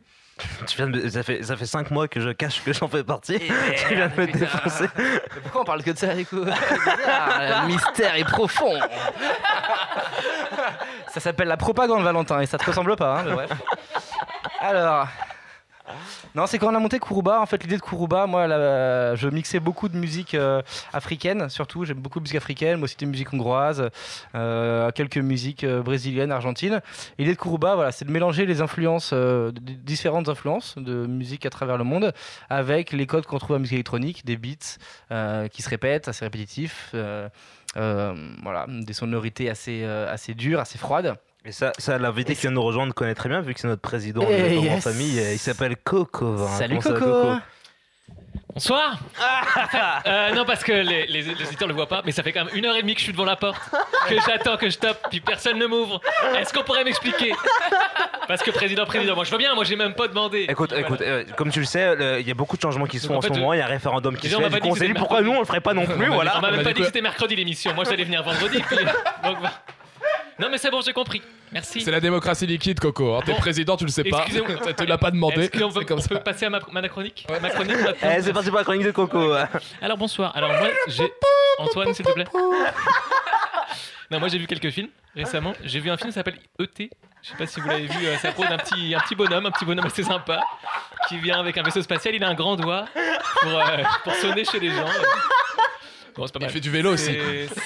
Speaker 7: Tu viens de me- ça fait ça fait cinq mois que je cache que j'en fais partie.
Speaker 25: Et *laughs*
Speaker 7: tu viens de me
Speaker 25: putain.
Speaker 7: défoncer.
Speaker 25: Mais pourquoi on parle que de ça, du coup? *laughs* Ah, Le mystère est profond. ça s'appelle la propagande, Valentin, et ça te ressemble pas, hein, mais bref. Alors. Non, c'est quand on a monté Kuruba. En fait, l'idée de Kuruba, moi, je mixais beaucoup de musique euh, africaine, surtout. J'aime beaucoup de musique africaine, mais aussi des musiques hongroises, euh, quelques musiques euh, brésiliennes, argentines. L'idée de Kuruba, voilà, c'est de mélanger les influences, différentes influences de musique à travers le monde, avec les codes qu'on trouve en musique électronique, des beats qui se répètent, assez répétitifs, voilà, des sonorités assez, assez dures, assez froides.
Speaker 7: Et ça, ça l'invité qui vient nous rejoindre connaît très bien, vu que c'est notre président
Speaker 25: Eh,
Speaker 7: de
Speaker 25: yes.
Speaker 7: famille. Il s'appelle Coco. hein.
Speaker 25: Salut Coco.
Speaker 26: Bonsoir *laughs* Euh, Non, parce que les, les, les auditeurs ne le voient pas, mais ça fait quand même une heure et demie que je suis devant la porte, que j'attends, que je tape, puis personne ne m'ouvre. Est-ce qu'on pourrait m'expliquer? Parce que président, président, moi je veux bien, moi j'ai même pas demandé.
Speaker 7: Écoute,
Speaker 26: Voilà.
Speaker 7: écoute, euh, comme tu le sais, il y a beaucoup de changements qui se font
Speaker 26: en
Speaker 7: en, ce moment. Il y a un référendum qui se
Speaker 26: on
Speaker 7: fait. Du
Speaker 26: pas
Speaker 7: coup, on s'est dit pourquoi nous on le ferait pas non plus.
Speaker 26: On m'a-
Speaker 7: Voilà.
Speaker 26: On m'a même pas dit que c'était mercredi l'émission, moi j'allais venir vendredi. puis- donc, voilà. Non mais c'est bon, j'ai compris. Merci.
Speaker 8: C'est la démocratie liquide, Coco. hein. T'es
Speaker 26: Bon.
Speaker 8: président, tu le sais pas.
Speaker 26: Excusez-moi.
Speaker 8: Ça te l'a pas demandé.
Speaker 26: Est-ce qu'on peut,
Speaker 8: C'est comme
Speaker 26: on
Speaker 8: ça.
Speaker 26: peut passer à ma, ma chronique? Ma chronique maintenant?
Speaker 7: Eh, c'est parti pour la chronique de Coco.
Speaker 26: Alors bonsoir. Alors moi j'ai Antoine s'il te plaît. *laughs* Non moi j'ai vu quelques films récemment. J'ai vu un film qui s'appelle E.T. Je sais pas si vous l'avez vu. euh, Ça parle d'un petit un petit bonhomme, un petit bonhomme assez sympa qui vient avec un vaisseau spatial. Il a un grand doigt pour euh, pour sonner chez les gens. Bon, c'est pas mal.
Speaker 8: fait du vélo aussi.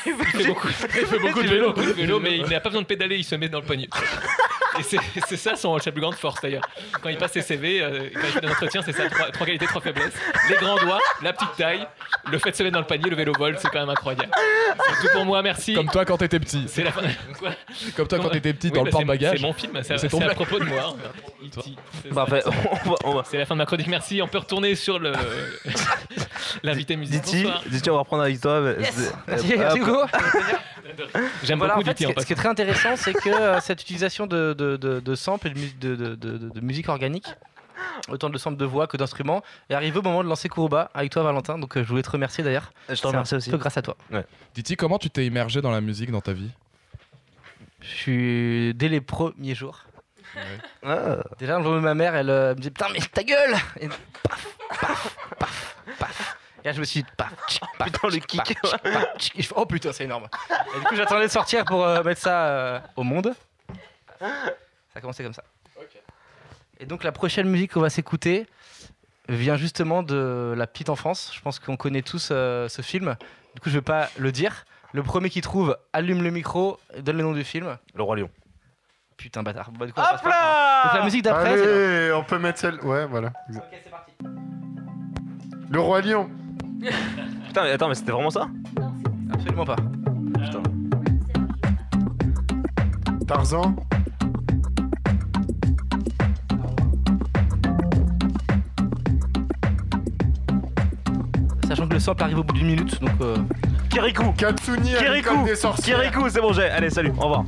Speaker 26: Il fait beaucoup,
Speaker 8: Il fait beaucoup de vélo.
Speaker 26: beaucoup de vélo, mais il n'a pas besoin de pédaler, il se met dans le poignet. *laughs* Et c'est ça son, sa plus grande force d'ailleurs. Quand il passe ses CV, euh, quand il fait des entretiens, c'est ça, trois, trois qualités, trois faiblesses. Les grands doigts, la petite taille, le fait de se mettre dans le panier, le vélo vol, c'est quand même incroyable. C'est tout pour moi, merci.
Speaker 8: Comme toi quand t'étais petit.
Speaker 26: C'est la fin. Quoi
Speaker 8: Comme toi quand t'étais petit
Speaker 26: Oui,
Speaker 8: dans
Speaker 26: bah,
Speaker 8: le
Speaker 26: c'est-
Speaker 8: porte-bagages.
Speaker 26: C'est mon film, c'est à propos de moi. *laughs*
Speaker 7: On va-
Speaker 26: C'est la fin de ma chronique, merci. On peut retourner sur le *laughs* l'invité musique.
Speaker 7: Diti, on va reprendre avec toi. hop.
Speaker 25: merci Hugo. *laughs*
Speaker 26: J'aime
Speaker 25: Voilà,
Speaker 26: beaucoup
Speaker 25: en fait, ce, qui, ce qui est très intéressant, c'est que euh, cette utilisation de, de, de, de samples et de, de, de, de- de musique organique, autant de samples de voix que d'instruments, est arrivé au moment de lancer Kuruba avec toi, Valentin. Donc euh, je voulais te remercier d'ailleurs.
Speaker 7: Je te
Speaker 25: C'est
Speaker 7: remercie
Speaker 25: un
Speaker 7: aussi.
Speaker 25: peu grâce à toi.
Speaker 8: Diti, comment tu t'es immergé dans la musique dans ta vie?
Speaker 25: Je suis dès les premiers jours.
Speaker 7: Ah.
Speaker 25: Déjà, le jour ma mère, elle euh, me dit Putain, mais ta gueule Et paf, paf, paf, paf. Et là, je me suis dit Paf, tchic, paf,
Speaker 7: Putain, le kick.
Speaker 25: paf, tchic, paf, tchic. *laughs* Et je fais, Oh putain, c'est énorme. Et du coup, j'attendais de sortir pour euh, mettre ça euh, au monde. Ça a commencé comme ça. Et donc, la prochaine musique qu'on va s'écouter vient justement de la petite enfance. Je pense qu'on connaît tous euh, ce film. Du coup, je vais pas le dire. Le premier qui trouve allume le micro, donne le nom du film.
Speaker 7: Le Roi Lion.
Speaker 25: Putain, bâtard. Bon, du coup, on passe pas. Donc, la musique d'après, c'est.
Speaker 4: Allez, on peut mettre celle. Ouais, voilà. Le Roi Lion. *laughs*
Speaker 7: Putain, mais attends, mais c'était vraiment ça
Speaker 25: Absolument pas.
Speaker 4: Tarzan.
Speaker 25: Sachant que le sample arrive au bout d'une minute, donc. euh,
Speaker 7: Kirikou
Speaker 4: Katsuni, à
Speaker 7: Kirikou
Speaker 4: l'école des sorcières.
Speaker 7: Kirikou, c'est bon, j'ai. Allez, salut, au revoir.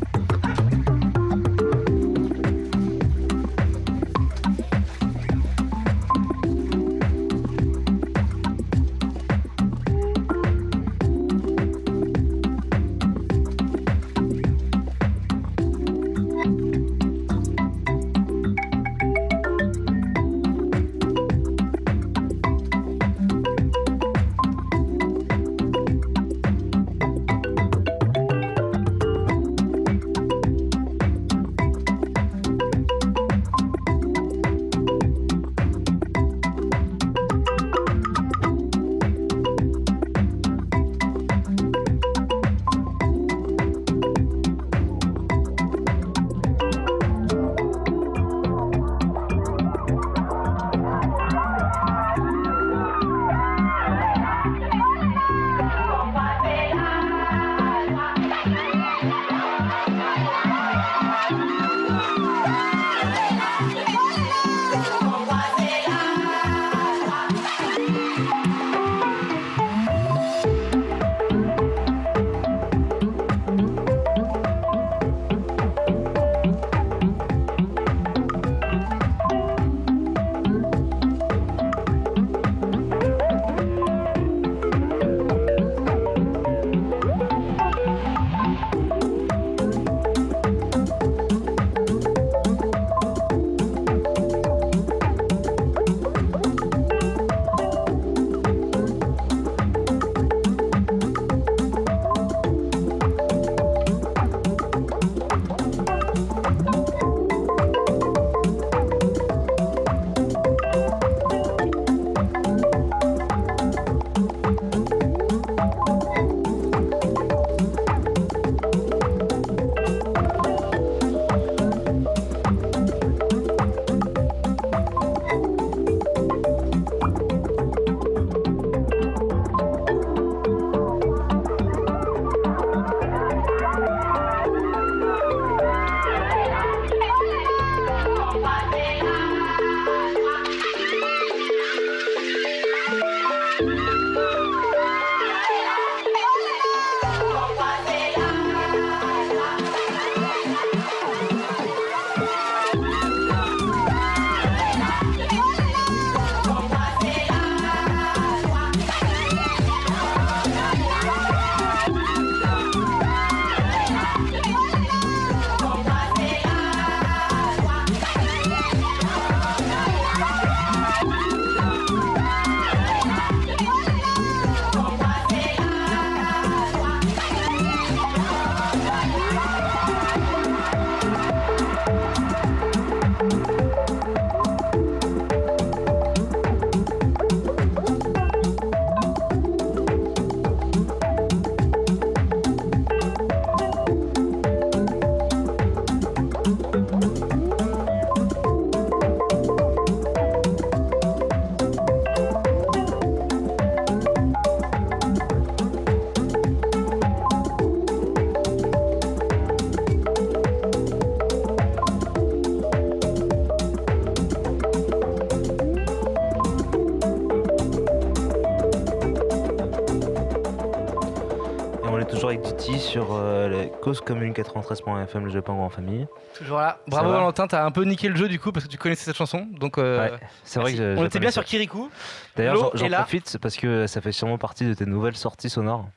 Speaker 7: Comme commune93.fm, le jeu en famille.
Speaker 25: Toujours là. Bravo. Valentin, t'as un peu niqué le jeu du coup parce que tu connaissais cette chanson. Donc, euh,
Speaker 7: c'est vrai que je,
Speaker 25: On était bien sur Kirikou.
Speaker 7: D'ailleurs, j'en profite parce que ça fait sûrement partie de tes nouvelles sorties sonores.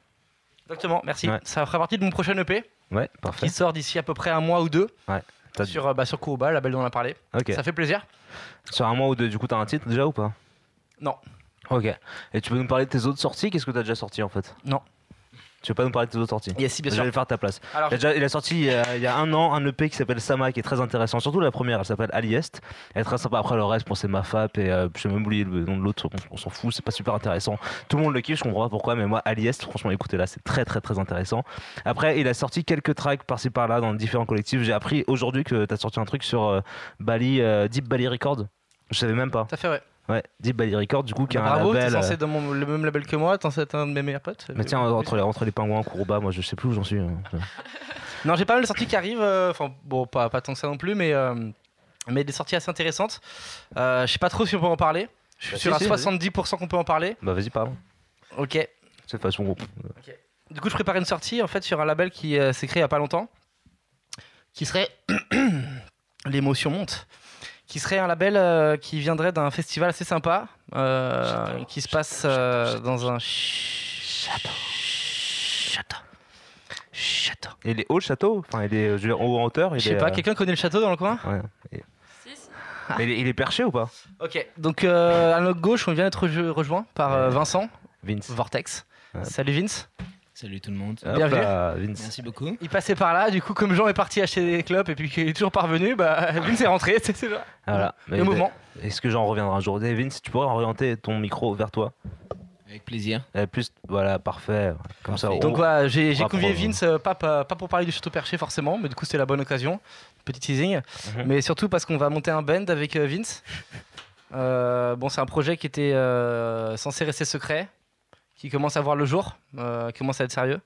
Speaker 25: Exactement, merci. Ça fera partie de mon prochain EP.
Speaker 7: Ouais, parfait.
Speaker 25: Qui sort d'ici à peu près un mois ou deux.
Speaker 7: Ouais.
Speaker 25: Sur, euh, bah, sur Kuroba, la belle dont on a parlé.
Speaker 7: Okay.
Speaker 25: Ça fait plaisir.
Speaker 7: Sur un mois ou deux, du coup, t'as un titre déjà ou pas?
Speaker 25: Non.
Speaker 7: Ok. Et tu peux nous parler de tes autres sorties? Qu'est-ce que t'as déjà sorti en fait?
Speaker 25: Non.
Speaker 7: Tu veux pas nous parler de tes autres sorties
Speaker 25: Yes, si, bien
Speaker 7: Je
Speaker 25: sûr.
Speaker 7: vais le faire à ta place.
Speaker 25: Alors-
Speaker 7: il, a déjà- il a sorti il y a, il y a un an un EP qui s'appelle Sama qui est très intéressant. Surtout la première, elle s'appelle Aliest. Elle est très sympa. Après le reste, bon, c'est Mafap et euh, je sais même oublié le nom de l'autre. On, on s'en fout, c'est pas super intéressant. Tout le monde le kiffe, je comprends pas pourquoi, mais moi Aliest, franchement, écoutez là, c'est très très très intéressant. Après, il a sorti quelques tracks par-ci par-là dans différents collectifs. J'ai appris aujourd'hui que t'as sorti un truc sur euh, Bali, euh, Deep Bali Records. Je savais même pas.
Speaker 25: Tout à fait, ouais.
Speaker 7: Ouais, Deep Bali Records, du coup, qui
Speaker 25: Bah,
Speaker 7: un
Speaker 25: bravo, t'es
Speaker 7: label.
Speaker 25: censé
Speaker 7: euh,
Speaker 25: être dans mon- le même label que moi, t'es censé être un de mes meilleurs potes.
Speaker 7: Mais tiens, entre les, entre les pingouins, Kuroba, moi je sais plus où j'en suis. hein. *laughs*
Speaker 25: Non, j'ai pas mal de sorties qui arrivent. euh, Enfin, bon, pas, pas tant que ça non plus, mais, euh, mais des sorties assez intéressantes. Euh, je sais pas trop si on peut en parler. Je suis
Speaker 7: Bah,
Speaker 25: sûr
Speaker 7: si,
Speaker 25: à
Speaker 7: si,
Speaker 25: 70% qu'on peut en parler.
Speaker 7: Bah vas-y, parle.
Speaker 25: Ok.
Speaker 7: C'est de façon groupe.
Speaker 25: Du coup, je prépare une sortie en fait sur un label qui euh, s'est créé il y a pas longtemps, qui serait *clears throat* l'émotion monte, qui serait un label euh, qui viendrait d'un festival assez sympa, euh, qui se passe euh, dans un château. Château. Château.
Speaker 7: Et il est haut le château Enfin, il est je veux dire, haut en hauteur
Speaker 25: Je sais pas,
Speaker 7: euh,
Speaker 25: quelqu'un connaît le château dans le coin?
Speaker 7: Ouais. Et- Mais il, est, il est perché ou pas?
Speaker 25: Ok, donc euh, à notre gauche, on vient d'être rejo- rejoint par euh, Vincent.
Speaker 7: Vince.
Speaker 25: Vortex. Salut Vince.
Speaker 22: Salut tout le monde.
Speaker 7: Hop
Speaker 25: Bienvenue.
Speaker 7: là, Vince.
Speaker 22: Merci beaucoup.
Speaker 25: Il passait par là, du coup, comme Jean est parti acheter des clopes et puis qu'il est toujours parvenu, bah Vince est rentré. *laughs* C'est là.
Speaker 7: Voilà.
Speaker 25: Le mouvement.
Speaker 7: Est-ce que j'en reviendrai un jour? Et Vince, tu pourrais orienter ton micro vers toi
Speaker 22: Avec plaisir.
Speaker 7: Euh, plus, voilà, parfait. Comme ça.
Speaker 25: Donc
Speaker 7: on-
Speaker 25: voilà, j'ai convié
Speaker 7: prendre-
Speaker 25: Vince, euh, pas, pas, pas pour parler du château perché forcément, mais du coup c'était la bonne occasion. Petit teasing.
Speaker 7: Mhm.
Speaker 25: Mais surtout parce qu'on va monter un band avec euh, Vince. *laughs* Euh, bon, c'est un projet qui était euh, censé rester secret, qui commence à voir le jour, euh, qui commence à être sérieux.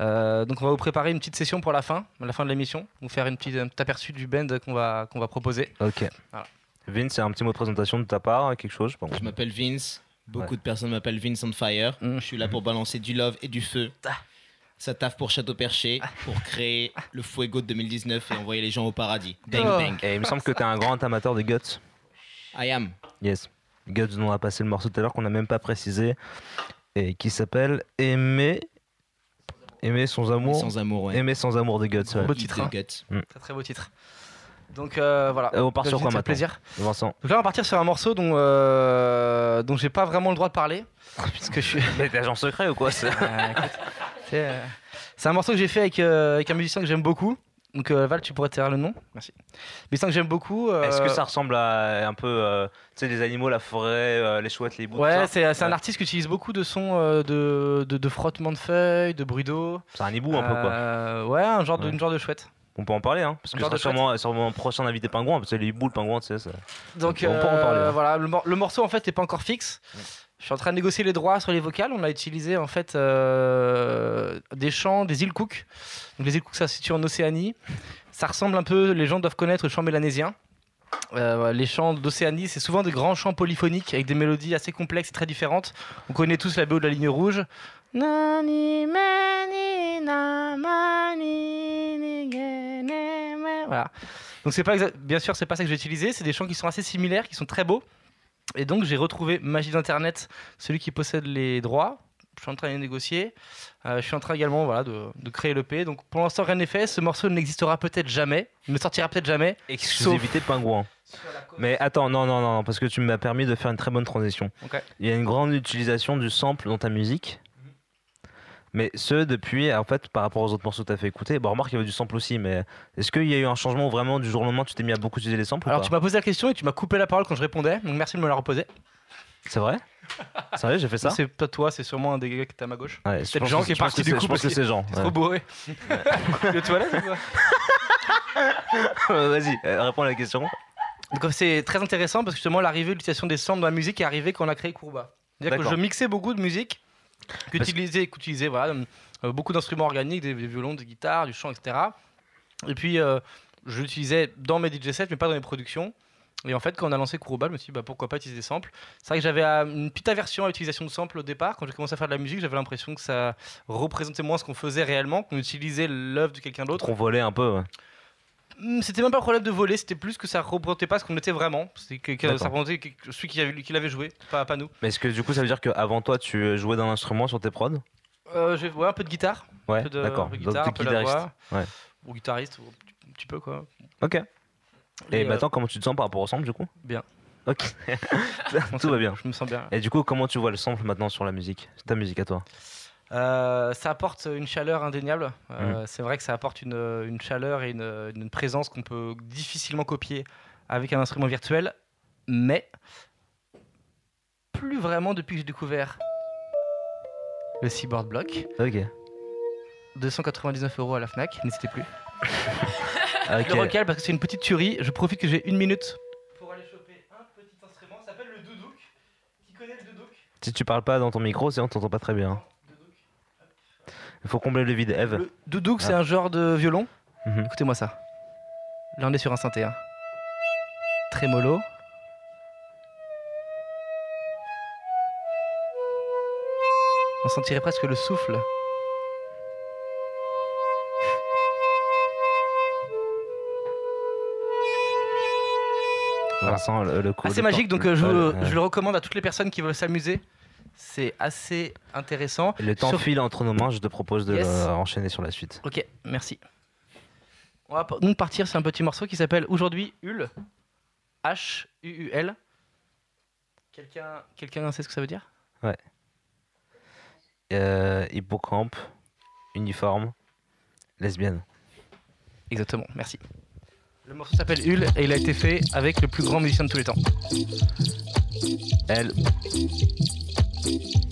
Speaker 25: Euh, donc on va vous préparer une petite session pour la fin, la fin de l'émission, vous faire une petite, un petit aperçu du band qu'on va, qu'on va proposer.
Speaker 7: Ok.
Speaker 25: Voilà.
Speaker 7: Vince, c'est un petit mot de présentation de ta part, quelque chose je pense.
Speaker 22: Je m'appelle Vince. Beaucoup
Speaker 7: Ouais.
Speaker 22: de personnes m'appellent Vince on Fire.
Speaker 25: Mm.
Speaker 22: Je suis là pour balancer du love et du feu.
Speaker 25: Ah.
Speaker 22: Ça taffe pour Château Perché, pour créer le Fuego de 2019 et envoyer les gens au paradis. Bang
Speaker 7: Oh.
Speaker 22: bang.
Speaker 7: Et il me semble que tu es un grand amateur de Guts.
Speaker 22: I am.
Speaker 7: Yes. Guts dont on a passé le morceau tout à l'heure qu'on n'a même pas précisé et qui s'appelle Aimer. Aimer sans amour.
Speaker 22: sans amour, ouais.
Speaker 7: Aimer sans amour de Guts. ouais.
Speaker 25: Beau titre. hein.
Speaker 7: Mm.
Speaker 25: Très très beau titre. Donc euh, voilà.
Speaker 7: Euh, on part sur quoi
Speaker 25: ça fait
Speaker 7: maintenant
Speaker 25: plaisir.
Speaker 7: Vincent.
Speaker 25: Donc là, on va partir sur un morceau dont, euh, dont j'ai pas vraiment le droit de parler. Puisque je suis.
Speaker 7: Mais t'es agent secret ou quoi *laughs* c'est-
Speaker 25: Euh, euh, c'est un morceau que j'ai fait avec, euh, avec un musicien que j'aime beaucoup. Donc euh, Val, tu pourrais te dire le nom Merci. Musicien que j'aime beaucoup. euh,
Speaker 7: Est-ce que ça ressemble à un peu, euh, tu sais, les animaux, la forêt, les chouettes, les bouts
Speaker 25: Ouais, c'est c'est un
Speaker 7: Ouais.
Speaker 25: artiste qui utilise beaucoup de sons de, de, de frottement de feuilles, de bruit d'eau.
Speaker 7: C'est un hibou un peu quoi.
Speaker 25: Ouais, un genre, de,
Speaker 7: Ouais.
Speaker 25: une genre de chouette.
Speaker 7: On peut en parler, hein, parce que
Speaker 25: Genre
Speaker 7: ce
Speaker 25: de
Speaker 7: sera sûrement, sûrement mon prochain invité pingouin, parce que les hiboux, le pingouin, tu sais. ça-
Speaker 25: Donc
Speaker 7: on peut en parler. hein.
Speaker 25: voilà, le, mor- le morceau en fait n'est pas encore fixe. Je suis en train de négocier les droits sur les vocales. On a utilisé en fait euh, des chants des îles Cook. Les îles Cook ça se situe en Océanie. Ça ressemble un peu, les gens doivent connaître le chant mélanésien. Euh, les chants d'Océanie, c'est souvent des grands chants polyphoniques avec des mélodies assez complexes et très différentes. On connaît tous la BO de la ligne rouge. Voilà. Donc pas bien sûr c'est pas ça que j'ai utilisé, c'est des chants qui sont assez similaires, qui sont très beaux. Et donc j'ai retrouvé Magie d'Internet, celui qui possède les droits. Je suis en train de les négocier. Euh, je suis en train également voilà, de, de créer l'EP. Donc pour l'instant rien n'est fait. Ce morceau n'existera peut-être jamais. Il ne sortira peut-être jamais.
Speaker 7: Exclusivité pingouin. Mais attends, non, non, non, parce que tu m'as permis de faire une très bonne transition. Il y a une grande utilisation du sample dans ta musique. Mais ce, depuis, en fait, par rapport aux autres morceaux que tu as fait écouter, bon, remarque, il y avait du sample aussi, mais est-ce qu'il y a eu un changement vraiment du jour au lendemain tu t'es mis à beaucoup utiliser les samples
Speaker 25: Alors tu m'as posé la question et tu m'as coupé la parole quand je répondais. Donc merci de me la reposer.
Speaker 7: C'est vrai? Sérieux, j'ai fait ça?
Speaker 25: C'est pas toi, c'est sûrement un des gars qui était à ma gauche.
Speaker 7: Ouais,
Speaker 25: c'est Jean qui est parti du
Speaker 7: c'est-
Speaker 25: coup.
Speaker 7: je pense que c'est Jean,
Speaker 25: qu'il est
Speaker 7: ouais.
Speaker 25: Trop bourré. Le *laughs* toilette ou quoi?
Speaker 7: Vas-y, euh, réponds à la question.
Speaker 25: Donc c'est très intéressant parce que justement l'arrivée, l'utilisation des samples dans la musique est arrivée quand on a créé Courba. C'est-à-dire que je mixais beaucoup de musique, qu'utilisais, qu'utilisais voilà, euh, beaucoup d'instruments organiques, des, des violons, des guitares, du chant, etc. Et puis euh, je l'utilisais dans mes DJ sets, mais pas dans mes productions. Et en fait, quand on a lancé Kuroba, je me suis dit bah, pourquoi pas utiliser des samples? C'est vrai que j'avais euh, une petite aversion à l'utilisation de samples au départ. Quand j'ai commencé à faire de la musique, j'avais l'impression que ça représentait moins ce qu'on faisait réellement, qu'on utilisait l'œuvre de quelqu'un d'autre.
Speaker 7: On volait un peu. ouais.
Speaker 25: Hmm, C'était même pas le problème de voler, c'était plus que ça représentait pas ce qu'on était vraiment. C'était que, ça représentait celui qui, avait, qui l'avait joué, pas, pas nous.
Speaker 7: Mais est-ce que du coup ça veut dire qu'avant toi tu jouais d'un instrument sur tes prods?
Speaker 25: Euh, j'ai ouais, un peu de guitare.
Speaker 7: Ouais,
Speaker 25: un peu de,
Speaker 7: d'accord.
Speaker 25: un peu de
Speaker 7: Donc,
Speaker 25: guitare,
Speaker 7: t'es
Speaker 25: un peu la voix.
Speaker 7: Ouais.
Speaker 25: Ou guitariste, ou un petit- un petit peu quoi.
Speaker 7: Ok. Et,
Speaker 25: Et, euh,
Speaker 7: maintenant comment tu te sens par rapport au sample du coup?
Speaker 25: Bien.
Speaker 7: Ok. *laughs* Tout va bien.
Speaker 25: Je me sens bien.
Speaker 7: Et du coup comment tu vois le sample maintenant sur la musique? Ta musique à toi
Speaker 25: Euh, ça apporte une chaleur indéniable. Euh, C'est vrai que ça apporte une, une chaleur et une, une présence qu'on peut difficilement copier avec un instrument virtuel, mais plus vraiment depuis que j'ai découvert le Seaboard Block.
Speaker 7: Ok.
Speaker 25: 299 euros à la Fnac, n'hésitez plus. *laughs*
Speaker 7: Ok.
Speaker 25: Le recal parce que c'est une petite tuerie. Je profite que j'ai une minute pour aller choper un petit instrument. Ça s'appelle le doudouk. Qui connaît le doudouk?
Speaker 7: Si tu parles pas dans ton micro, sinon on t'entend pas très bien. Il faut combler le vide, Eve.
Speaker 25: Le doudouk, c'est
Speaker 7: Ah.
Speaker 25: un genre de violon.
Speaker 7: Mhm.
Speaker 25: Écoutez-moi ça. Là, on est sur un synthé. Hein. Trémolo. On sentirait presque le souffle.
Speaker 7: Vincent, le, le coup.
Speaker 25: Assez
Speaker 7: le
Speaker 25: magique, donc euh, je, le recommande à toutes les personnes qui veulent s'amuser. C'est assez intéressant.
Speaker 7: Le temps
Speaker 25: Sur-
Speaker 7: file entre nos mains, je te propose de
Speaker 25: Yes.
Speaker 7: enchaîner sur la suite.
Speaker 25: Ok, merci. On va donc partir sur un petit morceau qui s'appelle Aujourd'hui Hul. H-U-U-L. Quelqu'un quelqu'un sait ce que ça veut dire?
Speaker 7: Ouais. Euh, hippocampe, uniforme, lesbienne.
Speaker 25: Exactement, merci. Le morceau s'appelle Hul et il a été fait avec le plus grand musicien de tous les temps.
Speaker 7: Elle. Ou.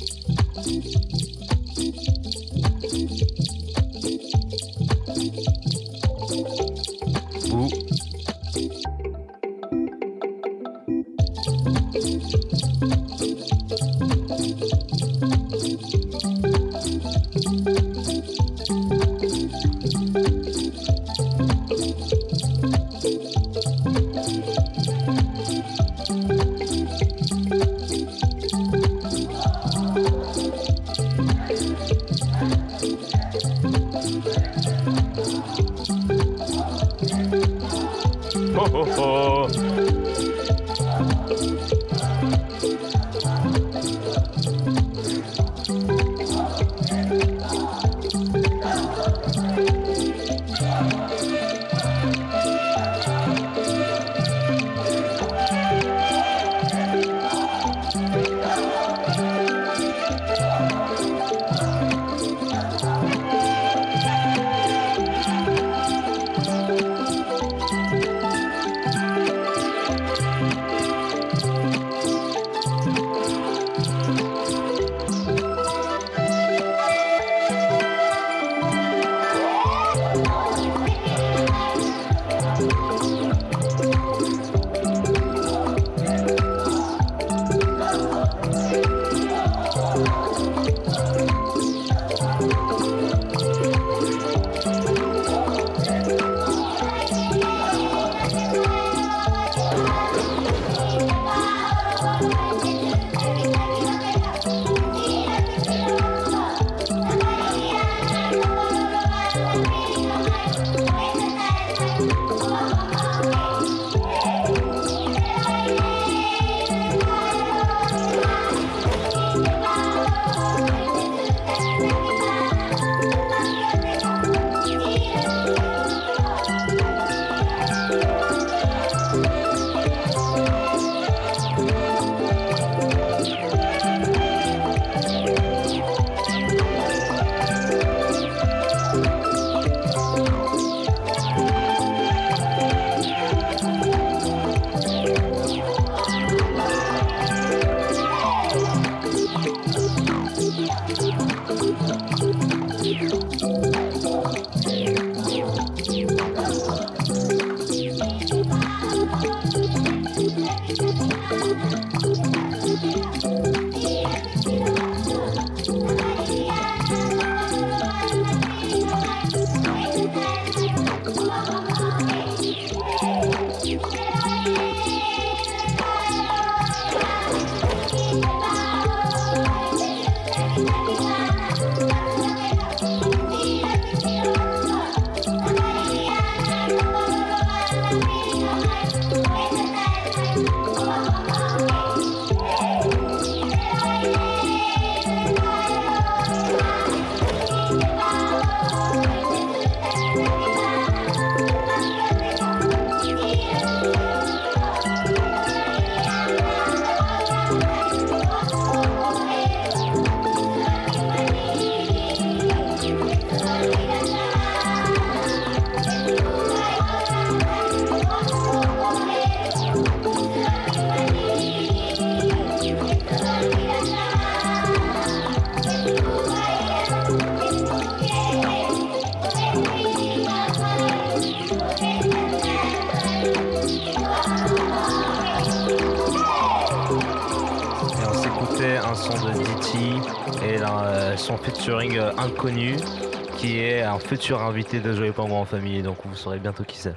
Speaker 7: Futur invité de Joyeux Pingouin en famille. Donc vous saurez bientôt qui c'est.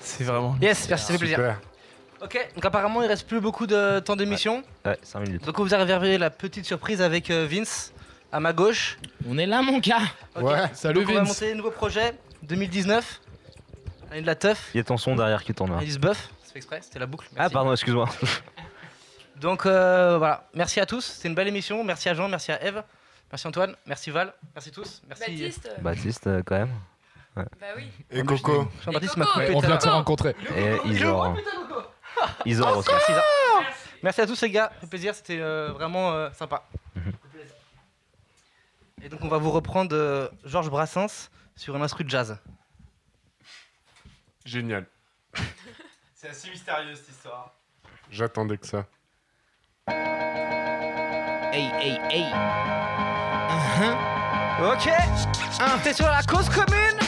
Speaker 25: C'est vraiment. Yes, merci, ça fait plaisir. Ok, donc apparemment il reste plus beaucoup de temps d'émission.
Speaker 7: Ouais, 5 minutes.
Speaker 25: Donc on vous a réservé la petite surprise avec euh, Vince à ma gauche.
Speaker 22: On est là, mon gars.
Speaker 25: Ok.
Speaker 8: Salut,
Speaker 25: Donc, On va
Speaker 8: Vince.
Speaker 25: monter un nouveau projet 2019. Année de la teuf.
Speaker 7: Il y a ton son derrière qui tourne là.
Speaker 25: Alice Buff. C'est fait exprès, c'était la boucle.
Speaker 7: Ah pardon, excuse-moi.
Speaker 25: Donc euh, voilà, merci à tous, c'était une belle émission. Merci à Jean, merci à Eve, merci Antoine, merci Val, merci tous. Merci
Speaker 6: Baptiste.
Speaker 7: Baptiste euh, quand même. Ouais.
Speaker 6: Bah oui.
Speaker 4: Et Coco.
Speaker 25: Jean-Baptiste m'a coupé.
Speaker 8: on vient de se rencontrer.
Speaker 7: Et Isor. *laughs* Isor aussi.
Speaker 25: Merci. Merci à tous les gars, fait plaisir, c'était euh, vraiment euh, sympa. *laughs* Et donc on va vous reprendre euh, Georges Brassens sur un instru de jazz.
Speaker 4: Génial. *laughs*
Speaker 10: C'est assez mystérieux cette histoire.
Speaker 4: J'attendais que ça.
Speaker 22: Hey, hey, hey.
Speaker 25: Ok, t'es sur la cause commune?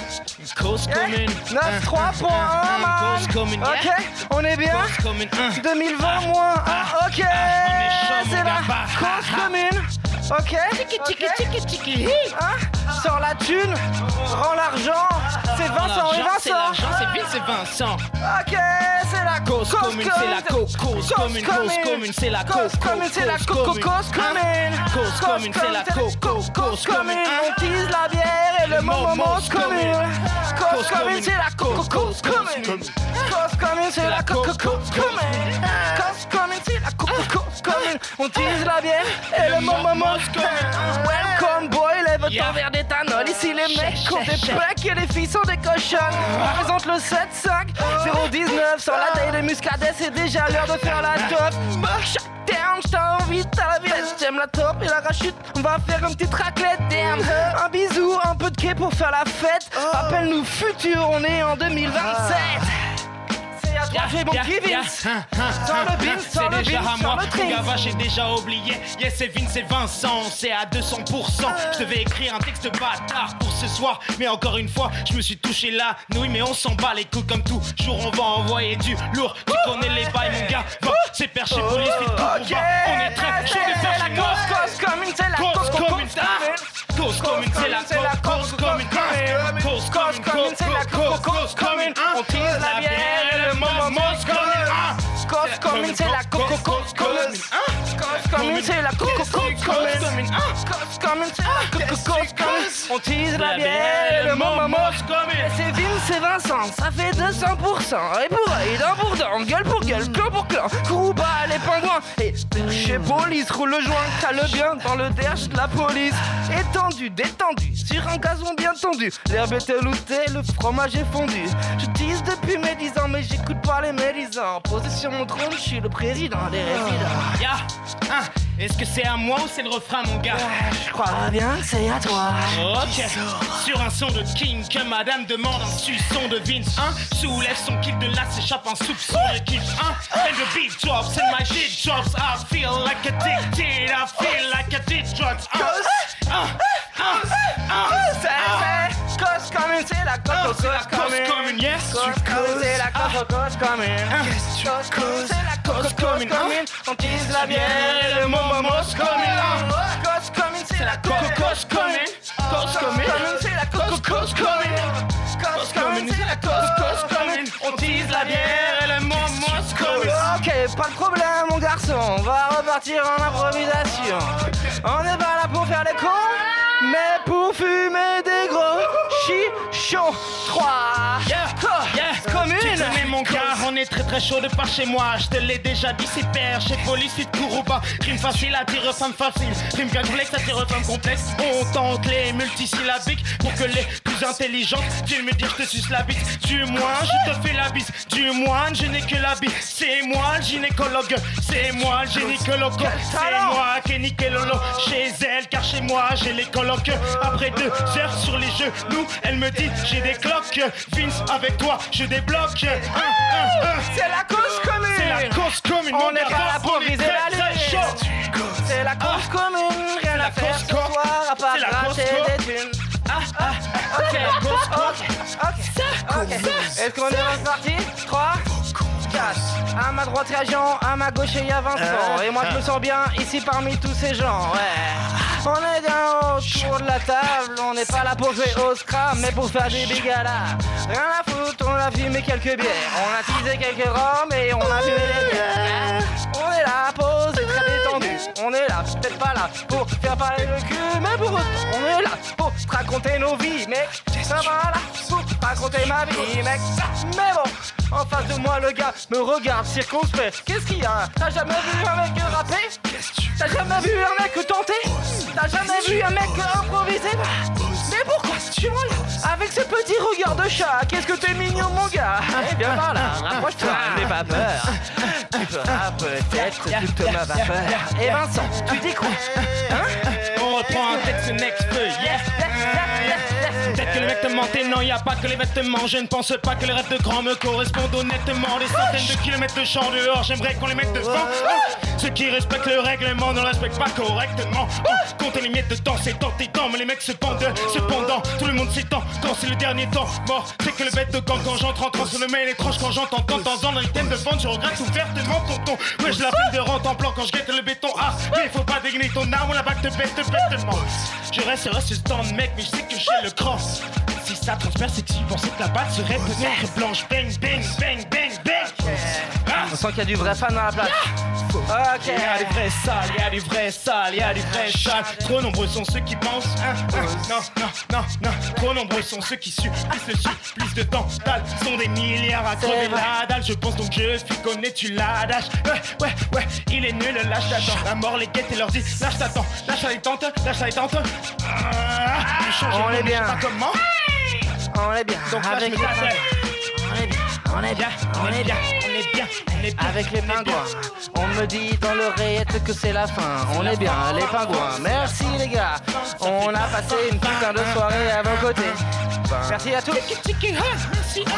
Speaker 22: Cause
Speaker 25: Yeah.
Speaker 22: commune.
Speaker 25: 9-3.1
Speaker 22: Un,
Speaker 25: man.
Speaker 22: Cause commune,
Speaker 25: Ok,
Speaker 22: yeah.
Speaker 25: on est bien.
Speaker 22: Cause commune, un.
Speaker 25: 2020 moins 1, ok.
Speaker 22: Chaud, mon
Speaker 25: C'est la
Speaker 22: gars. Bah,
Speaker 25: cause commune. Ok. Ok. Hein Sors la thune, rends l'argent C'est Vincent et
Speaker 22: C'est
Speaker 25: Vincent
Speaker 22: l'argent, c'est Vince et Vincent.
Speaker 25: Ok, c'est la
Speaker 22: Cause commune, c'est la cause, commune, cause commune, c'est la cause,
Speaker 25: commune, c'est la
Speaker 22: cause commune.
Speaker 25: cause commune
Speaker 22: Cause commune, c'est la cause, cause, cause commune.
Speaker 25: On tease la bière et le moment commune. Cause commune, c'est la cause cause commune. Cause commune, c'est la cause cause commune Cause commune, c'est la cause cause commune. On tease la bière et le moment commune Ton verre d'éthanol. Ici les mecs ont des pecs et les filles sont des cochonnes. On présente le 7-5 019 Sur la taille de muscadet c'est déjà l'heure de faire la top. Shut down, j't'as envie à la village J'aime la top et la rachute. On va faire une petite raclette. Damn. Un bisou, un peu de quai pour faire la fête. Appelle-nous futur, on est en 2027 C'est à j'ai mon
Speaker 22: Yeah,
Speaker 25: petit
Speaker 22: yeah,
Speaker 25: Vince.
Speaker 22: Hein, hein,
Speaker 25: Sans
Speaker 22: hein,
Speaker 25: le Vince, sans
Speaker 22: C'est
Speaker 25: le
Speaker 22: déjà
Speaker 25: Vince,
Speaker 22: à
Speaker 25: sans
Speaker 22: moi,
Speaker 25: le
Speaker 22: mon gava j'ai déjà oublié. Yes c'est Vince et Vincent, c'est à 200% Je devais écrire un texte bâtard pour ce soir. Mais encore une fois, je me suis touché la nouille Mais on s'en bat les couilles comme tout Jour on va envoyer du lourd. Tu connais les bails mon gars. Va, c'est perché police vite coup on est très chaud de faire
Speaker 25: la cause, cause commune, c'est la
Speaker 22: Cause
Speaker 25: cause
Speaker 22: commune,
Speaker 25: cause
Speaker 22: ah. Cause commune, c'est la cause Cause commune,
Speaker 25: On tease la bière et le Et c'est Vince et Vincent, ça fait 200% Et pour œil, dent pour dent, gueule pour gueule, clan pour clan. Kouba, les pingouins. Et chez police, roule le joint, cale bien dans le derge de la police. Étendu, détendu, sur un gazon bien tendu. L'herbe est veloutée, le fromage est fondu. Je tease depuis mes 10 ans mais j'écoute pas les médisants Posé sur mon trône, je suis le président des résidents.
Speaker 22: Ya, hein, Est-ce que c'est à moi ou c'est le refrain mon gars
Speaker 25: Je crois bien que c'est à toi.
Speaker 22: Ok. Sur un son de King que madame demande un suçon de Vince hein. Soulève son kick de là s'échappe un soupçon de kick hein. And the beat drops and my shit drops I feel like addicted I feel like I did drugs hein,
Speaker 25: C'est cause commune, c'est la cause cause commune
Speaker 22: commune, yes.
Speaker 25: Commune,
Speaker 22: causes.
Speaker 25: c'est la cause cause commune Cause commune, c'est la cause commune On tease la bière et le moment mos commune Cause commune, c'est la cause cause commune Cause commune, c'est la cause cause commune Cause commune, c'est la cause cause commune On tease la bière et le moment mos commune Ok, pas de problème mon garçon, on va repartir en improvisation. On n'est pas là pour faire les cons mais pour fumer des gros chichons 3
Speaker 22: Yeah,
Speaker 25: commune
Speaker 22: Tu connais mon gars, on est très très chaud de par chez moi. Je te l'ai déjà dit, c'est père, chez police, vite Kourouba Rime facile, attire femme facile. Rime complexe, attire femme complexe. On tente les multisyllabiques Pour que les plus intelligentes Tu me dis, je te suce la bite. Du moins, je te fais la bise. Du moins, je n'ai que la bite C'est moi le gynécologue. C'est moi le gynécologue. C'est moi qui Lolo. Chez elle, car chez moi, j'ai les colocs. Après deux heures sur les genoux Elle me dit, j'ai des cloques. Vince, avec toi, je débloque Un, un, un.
Speaker 25: C'est la cause commune.
Speaker 22: C'est la cause commune
Speaker 25: On n'est pas là pour viser la lune. C'est la cause commune. Rien à faire ce soir à part gratter des thunes
Speaker 22: Ah, ah,
Speaker 25: Ok,
Speaker 22: cause co-
Speaker 25: ok, ok, ok. Est-ce qu'on est reparti 3, 4. À ma droite, il y a Jean, à ma gauche, il y a Vincent.
Speaker 22: Euh,
Speaker 25: Et moi, je me
Speaker 22: ah.
Speaker 25: sens bien ici parmi tous ces gens, ouais. On est bien autour de la table, on n'est pas là pour jouer au scram, mais pour faire des bigalas. Rien à foutre, on a fumé quelques bières, on a teasé quelques rhums et on a fumé des bières. On est là, posé, très détendu. On est là, peut-être pas là pour faire parler le cul, mais pour on est là pour te raconter nos vies, mec. Ça va là pour raconter ma vie, mec. Mais bon, en face de moi, le gars me regarde circonspect. Qu'est-ce qu'il y a? T'as jamais vu un mec rapper? T'as jamais vu un mec tenter? T'as jamais vu un mec improviser? Mais pourquoi tu vois là Avec ce petit regard de chat, qu'est-ce que t'es mignon mon gars? Eh bien par là, rapproche-toi, n'aie pas peur. Tu feras peut-être toute ma vapeur. Et Vincent, tu dis quoi? Hein?
Speaker 22: On reprend un texte next yes Peut-être que les mecs te mentent, non, y a pas que les vêtements. Je ne pense pas que les rêves de grands me correspondent honnêtement. Des centaines de kilomètres de champ dehors, j'aimerais qu'on les mette devant. Oh, Ceux qui respectent le règlement ne le respectent pas correctement. Oh, Compter les miettes de temps, c'est tant et tant, mais les mecs se pendent. Cependant, tout le monde s'étend quand c'est le dernier temps. Mort, c'est que le bête de gang quand j'entre en transe, le mail étrange quand j'entends tant dans un item de vente, je regrette ouvertement tonton. Ouais, je la peine de rente en plan quand je guette le béton. Ah, mais faut pas dégainer ton arme, la bague te bête bêtement. Je reste ressuscitant de mec, mais je sais que j'ai le cran. Si ça transperce, c'est que tu pensais que la balle serait peut-être blanche. Bang, bang, bang, bang, bang. Ah.
Speaker 25: On sent qu'il y a du vrai fan dans la place. Ok.
Speaker 22: Il y a des vrais sales, il y a des vrais sales, il y a des vrais sales. Trop nombreux sont ceux qui pensent. hein, hein. Non, non, non, non. Trop nombreux sont ceux qui suent. Plus le suent, plus de temps. Dalle sont des milliards à crever la dalle. Je pense donc je suis connais, tu l'adages. Ouais, ouais, ouais. Il est nul, lâche t'attends. La mort les guette et leur dit lâche t'attends. Lâche les tentes, lâche les tentes. Ah,
Speaker 25: On
Speaker 22: de
Speaker 25: est bien.
Speaker 22: pas comment.
Speaker 25: On est bien.
Speaker 22: Donc là, je
Speaker 25: Avec
Speaker 22: me
Speaker 25: les. On est bien. On est bien.
Speaker 22: On est bien, on est bien, on est bien.
Speaker 25: Avec les pingouins. On me dit dans l'oreillette que c'est la fin. On est bien, les pingouins. Merci les gars. On a passé une putain de soirée à vos côtés. Merci à tous.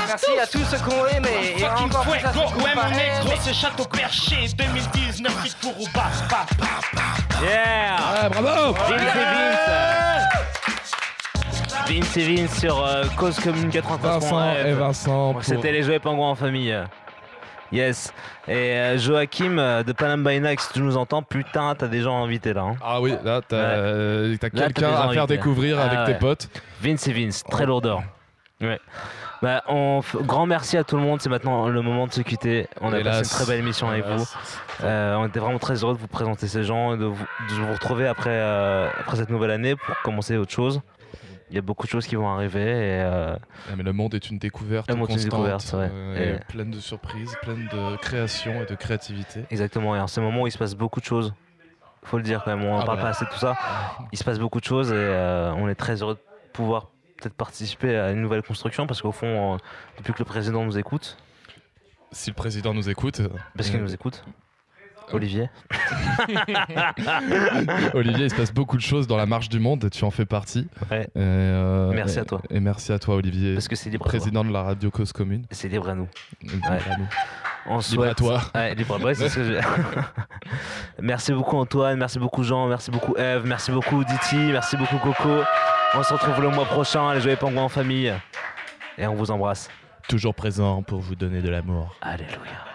Speaker 25: Merci à tous ceux qui ont aimé. Et encore plus à ceux qui
Speaker 22: ouais
Speaker 25: pas
Speaker 22: mon négro,
Speaker 25: aimé.
Speaker 22: ce château perché 2019 fit pour bas, bas.
Speaker 7: Yeah
Speaker 8: Ouais, bravo
Speaker 7: Vince et Vince Vince et Vince sur euh, Cause Commune 93.1
Speaker 8: Vincent et Vincent. pour-
Speaker 7: C'était les jouets pingouins en famille. Yes. Et euh, Joachim euh, de Panam by Night, si tu nous entends, putain, t'as des gens invités là. hein.
Speaker 8: Ah oui, là, t'as euh, quelqu'un à faire
Speaker 7: invités.
Speaker 8: découvrir
Speaker 7: Ah
Speaker 8: avec
Speaker 7: ouais.
Speaker 8: tes potes.
Speaker 7: Vince et Vince, très lourdeur. Ouais. Bah, on f- grand merci à tout le monde. C'est maintenant le moment de se quitter. On a
Speaker 8: Hélas.
Speaker 7: passé une très belle émission avec vous. Euh, on était vraiment très heureux de vous présenter ces gens et de vous, de vous retrouver après, euh, après cette nouvelle année pour commencer autre chose. Il y a beaucoup de choses qui vont arriver et euh,
Speaker 8: Ah, mais le monde est une découverte
Speaker 7: Le monde est une
Speaker 8: constante,
Speaker 7: découverte,
Speaker 8: euh, et pleine de surprises, pleine de création et de créativité.
Speaker 7: exactement. Et en ce moment où il se passe beaucoup de choses, faut le dire quand même. On en
Speaker 8: Ah
Speaker 7: parle pas assez de tout ça. Il se passe beaucoup de choses et euh, on est très heureux de pouvoir peut-être participer à une nouvelle construction parce qu'au fond, euh, depuis que le président nous écoute,
Speaker 8: Si le président nous écoute.
Speaker 7: parce qu'il nous écoute, Olivier. *laughs*
Speaker 8: Olivier, il se passe beaucoup de choses dans la marche du monde, tu en fais partie.
Speaker 7: Ouais.
Speaker 8: Et, euh,
Speaker 7: Merci
Speaker 8: et-
Speaker 7: à toi.
Speaker 8: Et merci à toi, Olivier.
Speaker 7: Parce que c'est libre à toi.
Speaker 8: président de la radio Cause Commune.
Speaker 7: C'est libre à nous.
Speaker 8: Libre
Speaker 7: Ouais.
Speaker 8: à nous.
Speaker 7: On
Speaker 8: Libre à toi.
Speaker 7: Ouais, libre à toi, c'est ce que j'ai. *laughs* merci beaucoup Antoine, merci beaucoup Jean, merci beaucoup Eve, merci beaucoup Diti, merci beaucoup Coco. On se retrouve le mois prochain, les Joyeux Pingouins en famille. Et on vous embrasse.
Speaker 8: Toujours présent pour vous donner de l'amour.
Speaker 7: Alléluia.